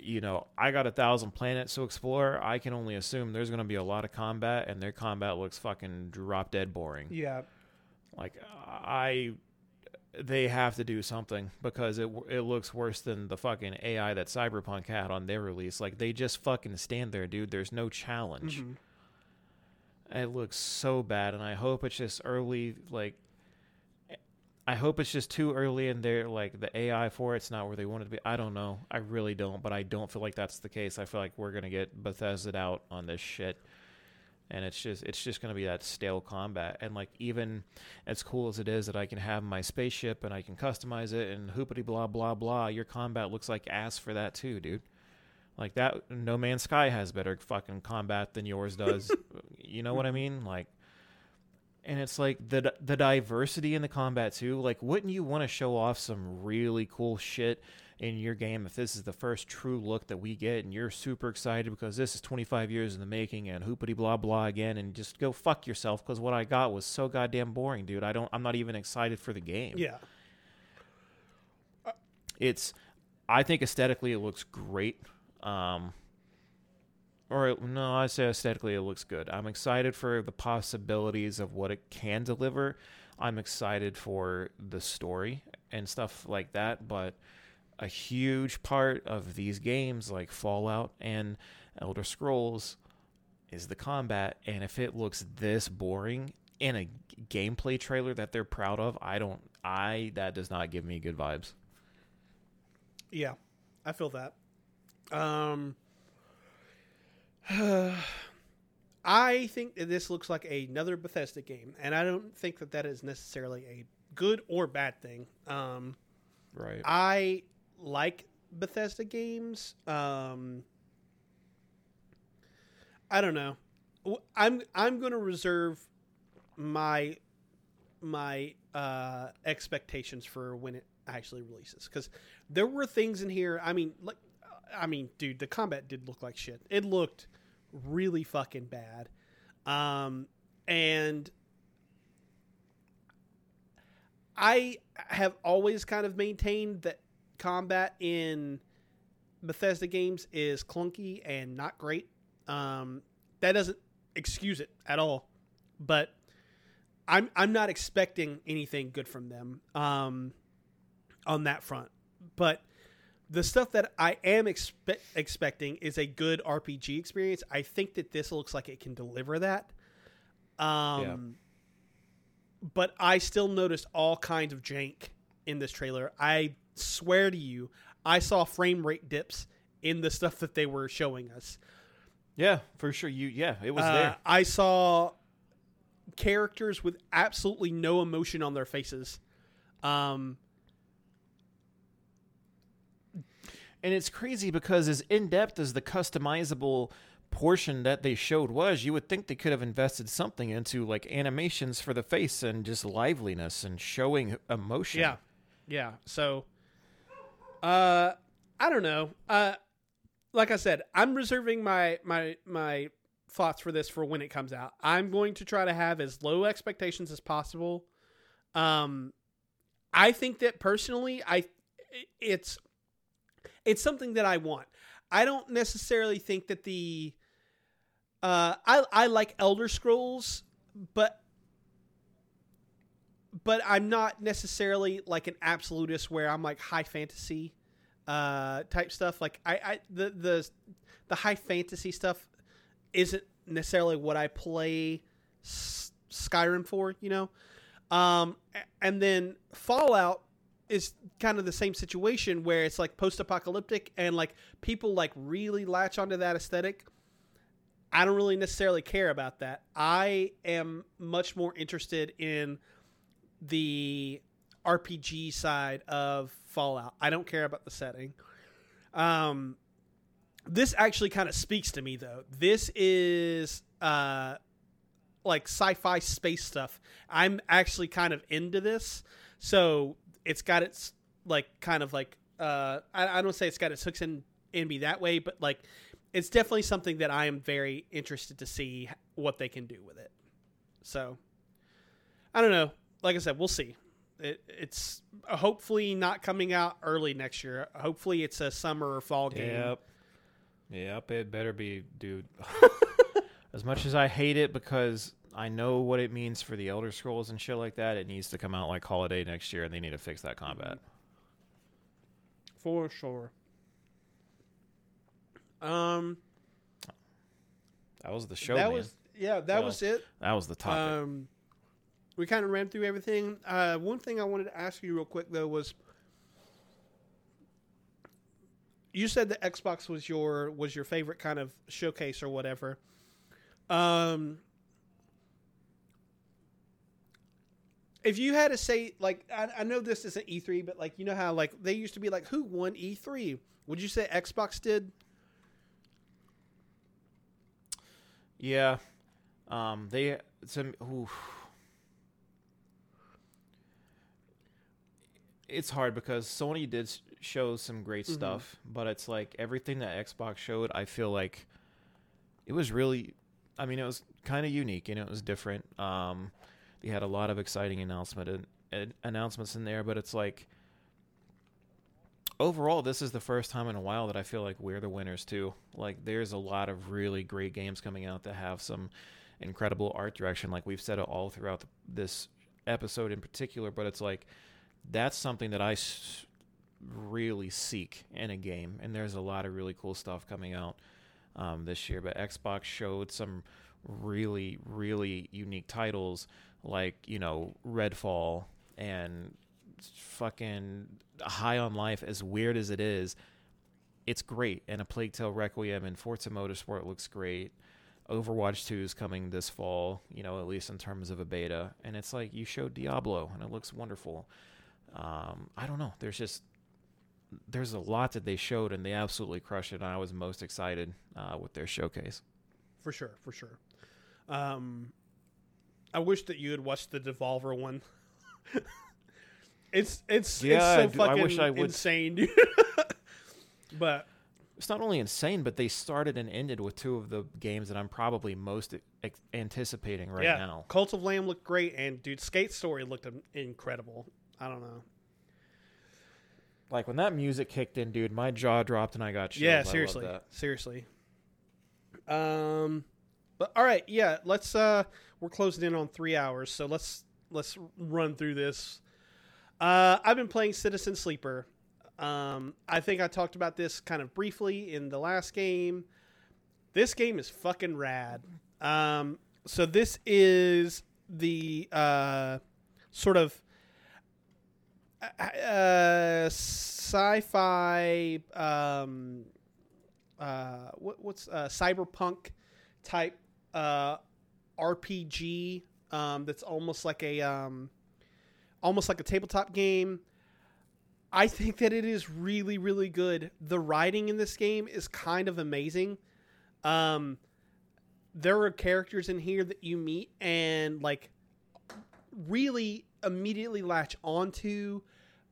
you know i got a thousand planets to explore i can only assume there's going to be a lot of combat and their combat looks fucking drop dead boring Yeah. like i they have to do something because it it looks worse than the fucking AI that Cyberpunk had on their release. Like they just fucking stand there, dude. There's no challenge. Mhm. It looks so bad, and I hope it's just early. Like, I hope it's just too early, and they're like the AI for it's not where they want it to be. I don't know. I really don't, but I don't feel like that's the case. I feel like we're gonna get Bethesda out on this shit, and it's just it's just gonna be that stale combat. And like even as cool as it is that I can have my spaceship and I can customize it and hoopity blah blah blah, your combat looks like ass for that too, dude. Like that, No Man's Sky has better fucking combat than yours does. you know what I mean? Like, and it's like the the diversity in the combat too. Like, wouldn't you want to show off some really cool shit in your game if this is the first true look that we get and you're super excited because this is 25 years in the making and hoopity blah blah again and just go fuck yourself because what I got was so goddamn boring, dude. I don't. I'm not even excited for the game Yeah. it's I think aesthetically it looks great. Um or no, I say aesthetically it looks good. I'm excited for the possibilities of what it can deliver. I'm excited for the story and stuff like that, but a huge part of these games like Fallout and Elder Scrolls is the combat and if it looks this boring in a gameplay trailer that they're proud of, I don't I that does not give me good vibes. Yeah, I feel that. Um, I think that this looks like another Bethesda game, and I don't think that that is necessarily a good or bad thing. Um, Right. I like Bethesda games. Um, I don't know. I'm I'm going to reserve my my uh, expectations for when it actually releases because there were things in here. I mean, like, I mean, dude, the combat did look like shit. It looked really fucking bad, um, and I have always kind of maintained that combat in Bethesda games is clunky and not great. Um, that doesn't excuse it at all, but I'm I'm not expecting anything good from them um, on that front. But the stuff that I am expe- expecting is a good RPG experience. I think that this looks like it can deliver that. Um, Yeah. But I still noticed all kinds of jank in this trailer. I swear to you, I saw frame rate dips in the stuff that they were showing us. Yeah, for sure. You yeah, it was Uh, there. I saw characters with absolutely no emotion on their faces. Um, And it's crazy because as in depth as the customizable portion that they showed was, you would think they could have invested something into like animations for the face and just liveliness and showing emotion. Yeah, yeah. So, uh, I don't know. Uh, like I said, I'm reserving my my my thoughts for this for when it comes out. I'm going to try to have as low expectations as possible. Um, I think that personally, I it's it's something that I want. I don't necessarily think that the uh, I I like Elder Scrolls, but but I'm not necessarily like an absolutist where I'm like high fantasy uh, type stuff. Like I, I the the the high fantasy stuff isn't necessarily what I play S- Skyrim for, you know. Um, and then Fallout is kind of the same situation where it's like post-apocalyptic and like people like really latch onto that aesthetic. I don't really necessarily care about that. I am much more interested in the RPG side of Fallout. I don't care about the setting. Um, this actually kind of speaks to me though. This is uh, like sci-fi space stuff. I'm actually kind of into this, so it's got its like kind of like uh, I, I don't say it's got its hooks in in me that way, but like it's definitely something that I am very interested to see what they can do with it. So I don't know. Like I said, we'll see. It, it's hopefully not coming out early next year. Hopefully, it's a summer or fall game. Yep. Yep, it better be, dude. as much as I hate it because I know what it means for the Elder Scrolls and shit like that, it needs to come out like holiday next year and they need to fix that combat. For sure. Um, That was the show. that man. was yeah, that Well, was it. that was the topic. Um, we kind of ran through everything. Uh, one thing I wanted to ask you real quick though was, you said that Xbox was your was your favorite kind of showcase or whatever. Um, if you had to say like, I, I know this isn't E3, but like you know how like they used to be like, who won E3? Would you say Xbox did? yeah. Um, they some oof. It's hard because Sony did show some great Mhm. stuff, but it's like everything that Xbox showed, I feel like it was really I mean, it was kind of unique and it was different. Um, they had a lot of exciting announcement and, and announcements in there, but it's like overall, this is the first time in a while that I feel like we're the winners too. Like, there's a lot of really great games coming out that have some incredible art direction. Like we've said it all throughout the, this episode in particular, but it's like that's something that I s- really seek in a game, and there's a lot of really cool stuff coming out um, this year. But Xbox showed some really, really unique titles like you know Redfall and fucking High on Life. As weird as it is, it's great. And a Plague Tale Requiem and Forza Motorsport looks great. Overwatch 2 is coming this fall, you know, at least in terms of a beta. And it's like you showed Diablo and it looks wonderful. Um, I don't know. There's just there's a lot that they showed and they absolutely crushed it. And I was most excited uh, with their showcase. For sure, for sure. Um, I wish that you had watched the Devolver one. it's it's Yeah, I it's so I fucking wish I would- insane, dude. but It's not only insane, but they started and ended with two of the games that I'm probably most ex- anticipating right yeah, now. Cult of Lamb looked great, and dude, Skate Story looked incredible. I don't know. Like when that music kicked in, dude, my jaw dropped and I got chills. I yeah, seriously, that. seriously. Um, but all right, yeah, let's. uh We're closing in on three hours, so let's let's run through this. Uh, I've been playing Citizen Sleeper. Um, I think I talked about this kind of briefly in the last game. This game is fucking rad. Um, so this is the uh, sort of uh, sci-fi um, uh, what, what's uh, cyberpunk type uh, RPG um, that's almost like a um, almost like a tabletop game. I think that it is really really good. The writing in this game is kind of amazing. Um, there are characters in here that you meet and like really immediately latch onto.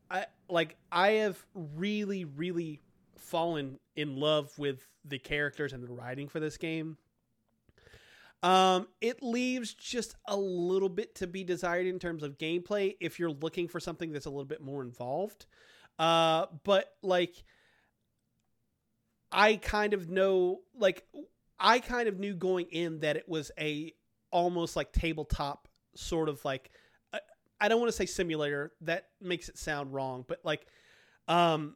I like I have really really fallen in love with the characters and the writing for this game. Um, it leaves just a little bit to be desired in terms of gameplay if you're looking for something that's a little bit more involved. Uh, but like I kind of know like I kind of knew going in that it was a almost like tabletop sort of like I- I don't want to say simulator that makes it sound wrong but like um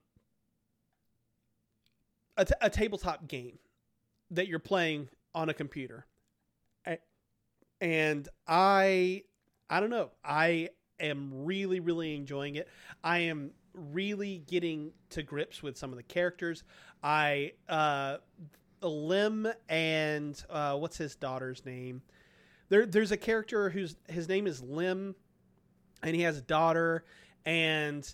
a, t- a tabletop game that you're playing on a computer and I I don't know. I am really really enjoying it. I am really getting to grips with some of the characters. I uh Lim and uh, what's his daughter's name? There, there's a character whose his name is Lim, and he has a daughter, and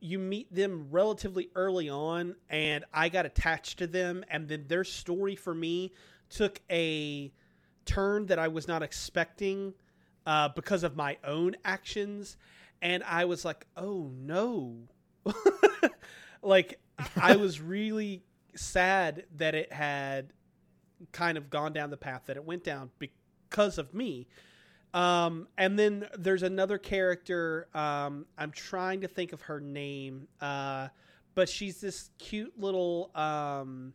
you meet them relatively early on, and I got attached to them, and then their story for me took a turn that I was not expecting uh, because of my own actions, and I was like, oh no, like I was really sad that it had kind of gone down the path that it went down because of me. Um, and then there's another character. Um, I'm trying to think of her name, uh, but she's this cute little um,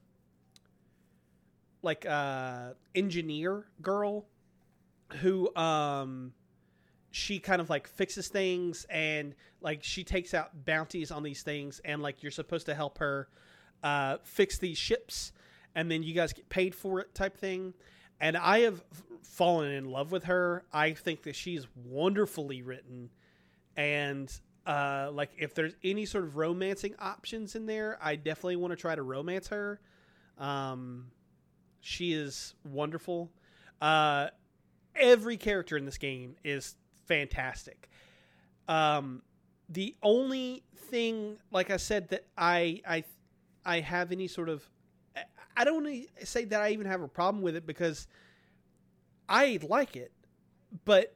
like uh, engineer girl who um, she kind of like fixes things and like she takes out bounties on these things and like you're supposed to help her uh, fix these ships, and then you guys get paid for it, type thing. And I have fallen in love with her. I think that she's wonderfully written, and uh, like if there's any sort of romancing options in there, I definitely want to try to romance her. Um, she is wonderful. Uh, every character in this game is fantastic. Um, the only thing, like I said, that I I I have any sort of I don't say that I even have a problem with it because I like it, but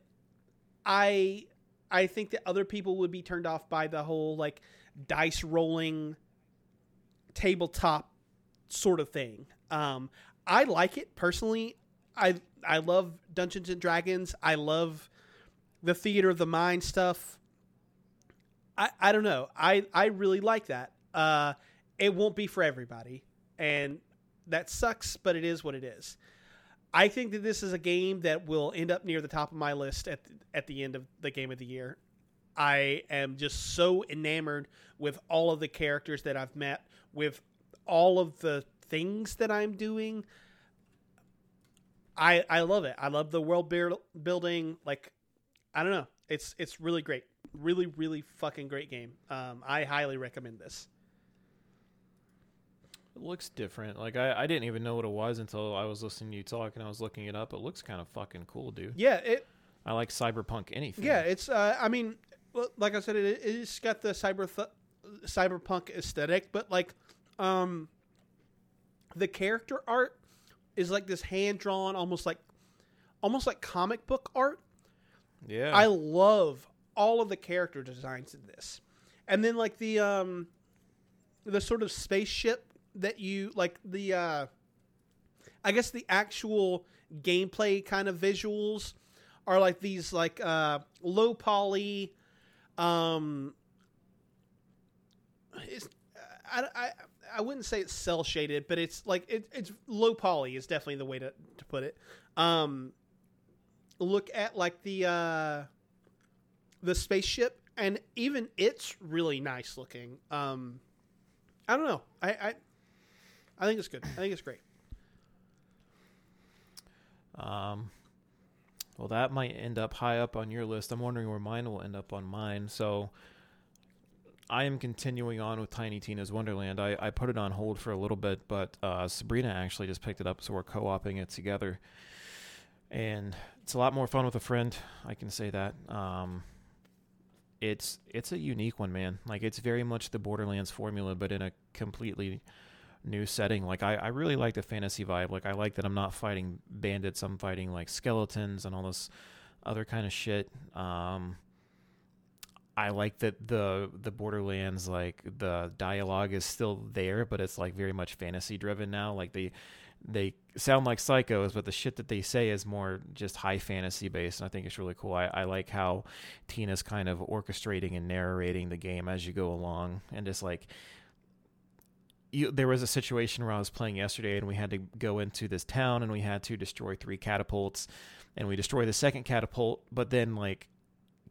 I I think that other people would be turned off by the whole like dice rolling tabletop sort of thing. Um, I like it personally. I I love Dungeons and Dragons. I love the theater of the mind stuff. I I don't know. I I really like that. Uh, it won't be for everybody, and that sucks, but it is what it is. I think that this is a game that will end up near the top of my list at at the end of the game of the year. I am just so enamored with all of the characters that I've met, with all of the things that I'm doing. I I love it. I love the world building. Like I don't know. It's it's really great. Really really fucking great game. Um, I highly recommend this. It looks different. Like I, I didn't even know what it was until I was listening to you talk and I was looking it up. It looks kind of fucking cool, dude. Yeah, it I like cyberpunk anything. Yeah, it's. Uh, I mean, like I said, it, it's got the cyber th- cyberpunk aesthetic, but like, um, the character art is like this hand drawn, almost like, almost like comic book art. yeah. I love all of the character designs in this, and then like the um, the sort of spaceship that you like the uh, I guess the actual gameplay kind of visuals are like these like uh low poly um it's, I, I I wouldn't say it's cel shaded but it's like it, it's low poly is definitely the way to, to put it. Um look at like the uh the spaceship and even it's really nice looking. Um I don't know. I I I think it's good. I think it's great. Um, well, that might end up high up on your list. I'm wondering where mine will end up on mine. So, I am continuing on with Tiny Tina's Wonderland. I, I put it on hold for a little bit, but uh, Sabrina actually just picked it up, so we're co-oping it together, and it's a lot more fun with a friend. I can say that. Um, it's it's a unique one, man. Like it's very much the Borderlands formula, but in a completely new setting. Like I, I really like the fantasy vibe. Like I like that I'm not fighting bandits. I'm fighting like skeletons and all this other kind of shit. Um, I like that the the Borderlands like the dialogue is still there, but it's like very much fantasy driven now. Like they they sound like psychos, but the shit that they say is more just high fantasy based. And I think it's really cool. I, I like how Tina's kind of orchestrating and narrating the game as you go along, and just like you, there was a situation where I was playing yesterday, and we had to go into this town, and we had to destroy three catapults, and we destroy the second catapult, but then like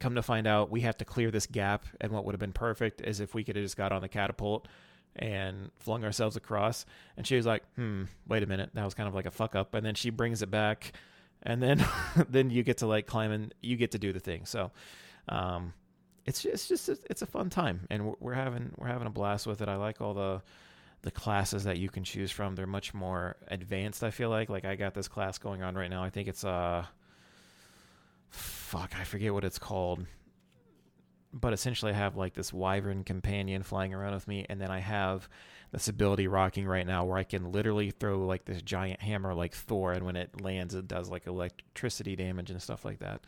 come to find out we have to clear this gap and what would have been perfect is if we could have just got on the catapult and flung ourselves across. And she was like hmm wait a minute. That was kind of like a fuck up. And then she brings it back. And then then you get to like climb and you get to do the thing. So um it's just, it's just it's a fun time. And we're, we're having we're having a blast with it. I like all the the classes that you can choose from. They're much more advanced i feel like. Like i got this class going on right now. I think it's uh fuck i forget what it's called but essentially I have like this wyvern companion flying around with me, and then I have this ability rocking right now where I can literally throw like this giant hammer like Thor, and when it lands, it does like electricity damage and stuff like that.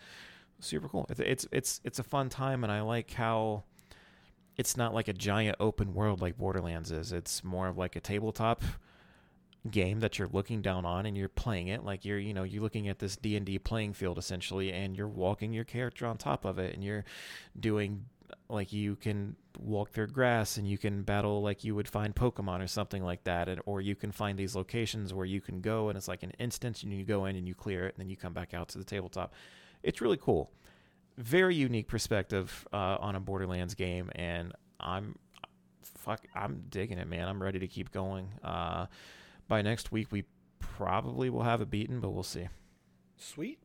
Super cool. It's it's it's, a fun time, and I like how it's not like a giant open world like Borderlands is. It's more of like a tabletop game that you're looking down on and you're playing it like you're you know you're looking at this D&D playing field essentially and you're walking your character on top of it and you're doing like you can walk through grass and you can battle like you would find Pokemon or something like that and or you can find these locations where you can go and it's like an instance and you go in and you clear it and then you come back out to the tabletop. It's really cool. Very unique perspective uh, on a Borderlands game and I'm fuck I'm digging it man. I'm ready to keep going. Uh, by next week we probably will have it beaten, but we'll see. Sweet.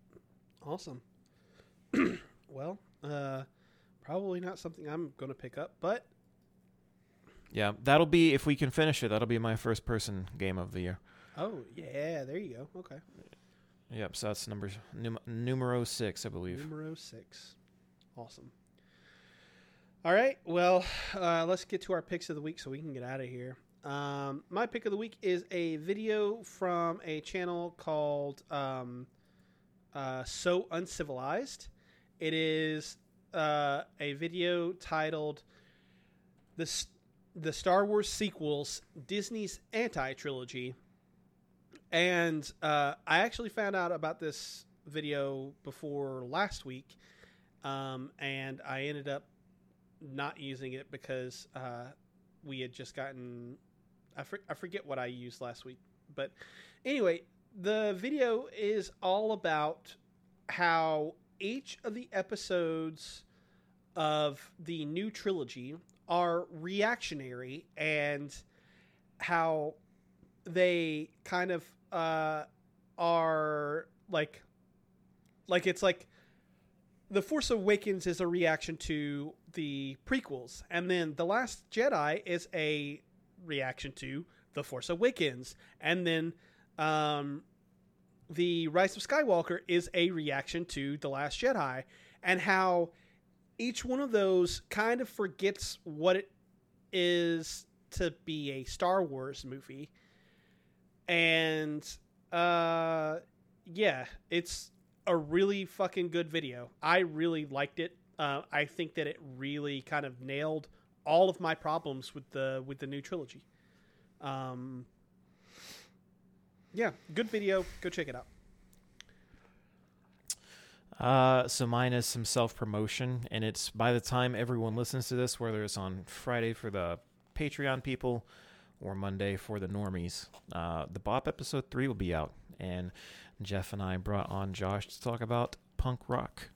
Awesome. well, uh, probably not something I'm going to pick up, but Yeah, that'll be if we can finish it. That'll be my first person game of the year. oh yeah, there you go. Okay, Yep. So that's number num- numero six, I believe. numero six. Awesome. All right, well, uh, let's get to our picks of the week so we can get out of here. Um, my pick of the week is a video from a channel called um, uh, So Uncivilized. It is uh, a video titled the the Star Wars sequels, Disney's anti trilogy. And uh, I actually found out about this video before last week, um, and I ended up not using it because uh, we had just gotten I, for, I forget what I used last week, but anyway, the video is all about how each of the episodes of the new trilogy are reactionary and how they kind of uh, are like like it's like the force awakens is a reaction to the prequels and then the last jedi is a reaction to The Force Awakens. And then um, The Rise of Skywalker is a reaction to The Last Jedi. And how each one of those kind of forgets what it is to be a Star Wars movie. And uh, yeah, it's a really fucking good video. I really liked it. Uh, I think that it really kind of nailed all of my problems with the with the new trilogy. Um, yeah, good video. Go check it out. Uh, so mine is some self promotion, and it's by the time everyone listens to this, whether it's on Friday for the Patreon people or Monday for the normies, uh, the Bop episode three will be out, and Jeff and I brought on Josh to talk about punk rock,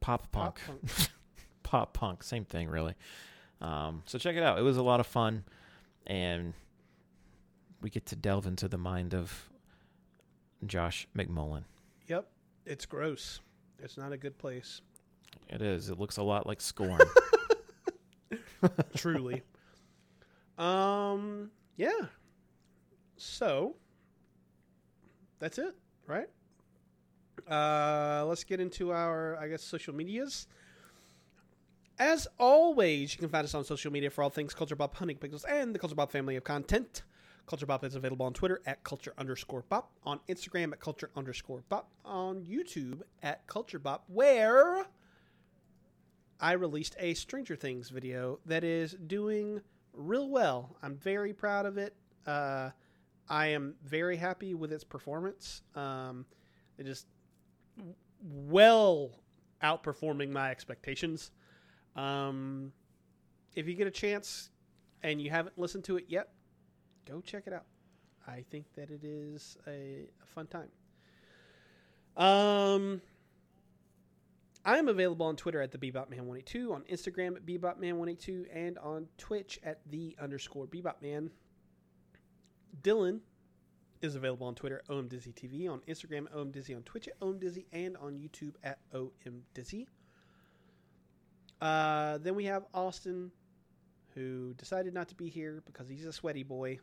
pop punk, Pop punk. pop punk, same thing really. Um, so check it out. It was a lot of fun, and we get to delve into the mind of Josh McMullen. Yep, it's gross. It's not a good place. It is. It looks a lot like Scorn. Truly. um. Yeah. So. That's it, right? Uh, let's get into our, I guess, social medias. As always, you can find us on social media for all things Culture Bop Hunting Pixels and the Culture Bop family of content. Culture Bop is available on Twitter at Culture underscore Bop, on Instagram at Culture underscore Bop, on YouTube at Culture Bop, where I released a Stranger Things video that is doing real well. I'm very proud of it. Uh, I am very happy with its performance. Um, it is well outperforming my expectations. Um, if you get a chance and you haven't listened to it yet, go check it out. I think that it is a, a fun time. Um, I am available on Twitter at the BebopMan182, on Instagram at BebopMan182, and on Twitch at the underscore BebopMan. Dylan is available on Twitter at OMDizzyTV, on Instagram OMDizzy, on Twitch at OMDizzy, and on YouTube at OMDizzy. Uh, then we have Austin, who decided not to be here because he's a sweaty boy.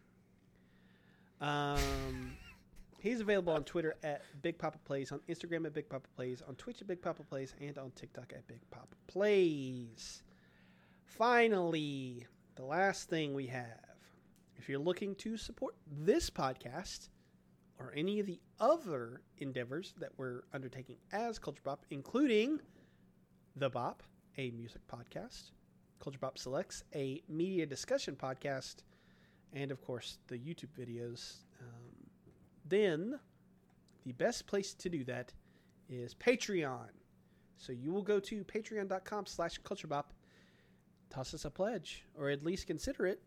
Um, he's available on Twitter at Big Papa Plays, on Instagram at Big Papa Plays, on Twitch at Big Papa Plays, and on TikTok at Big Papa Plays. Finally, the last thing we have. If you're looking to support this podcast or any of the other endeavors that we're undertaking as Culture Bop, including The Bop, a music podcast, Culture Bop Selects, a media discussion podcast, and of course the YouTube videos, um, then the best place to do that is Patreon. So you will go to patreon.com slash culturebop, toss us a pledge, or at least consider it.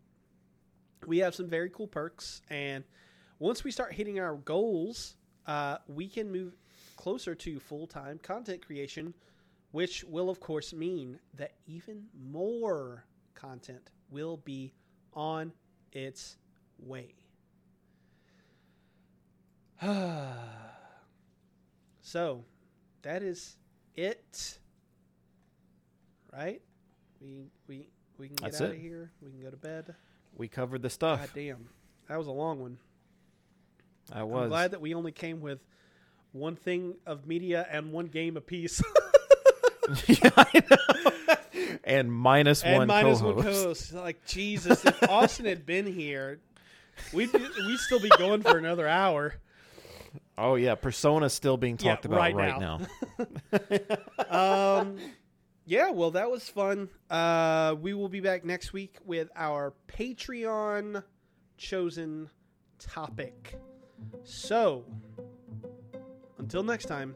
We have some very cool perks, and once we start hitting our goals, uh, we can move closer to full-time content creation, which will of course mean that even more content will be on its way. so, that is it. Right? We we we can get That's out it. of here. We can go to bed. We covered the God stuff. damn. That was a long one. I I'm was. glad that we only came with one thing of media and one game apiece. yeah, I know. and minus and one minus co-host. one co-host. Like Jesus, if Austin had been here, we'd be, we'd still be going for another hour. Oh yeah, Persona's still being Yeah, talked about right right, now. now. Um, yeah, well, that was fun. Uh, we will be back next week with our Patreon chosen topic. So, until next time,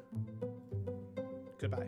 goodbye.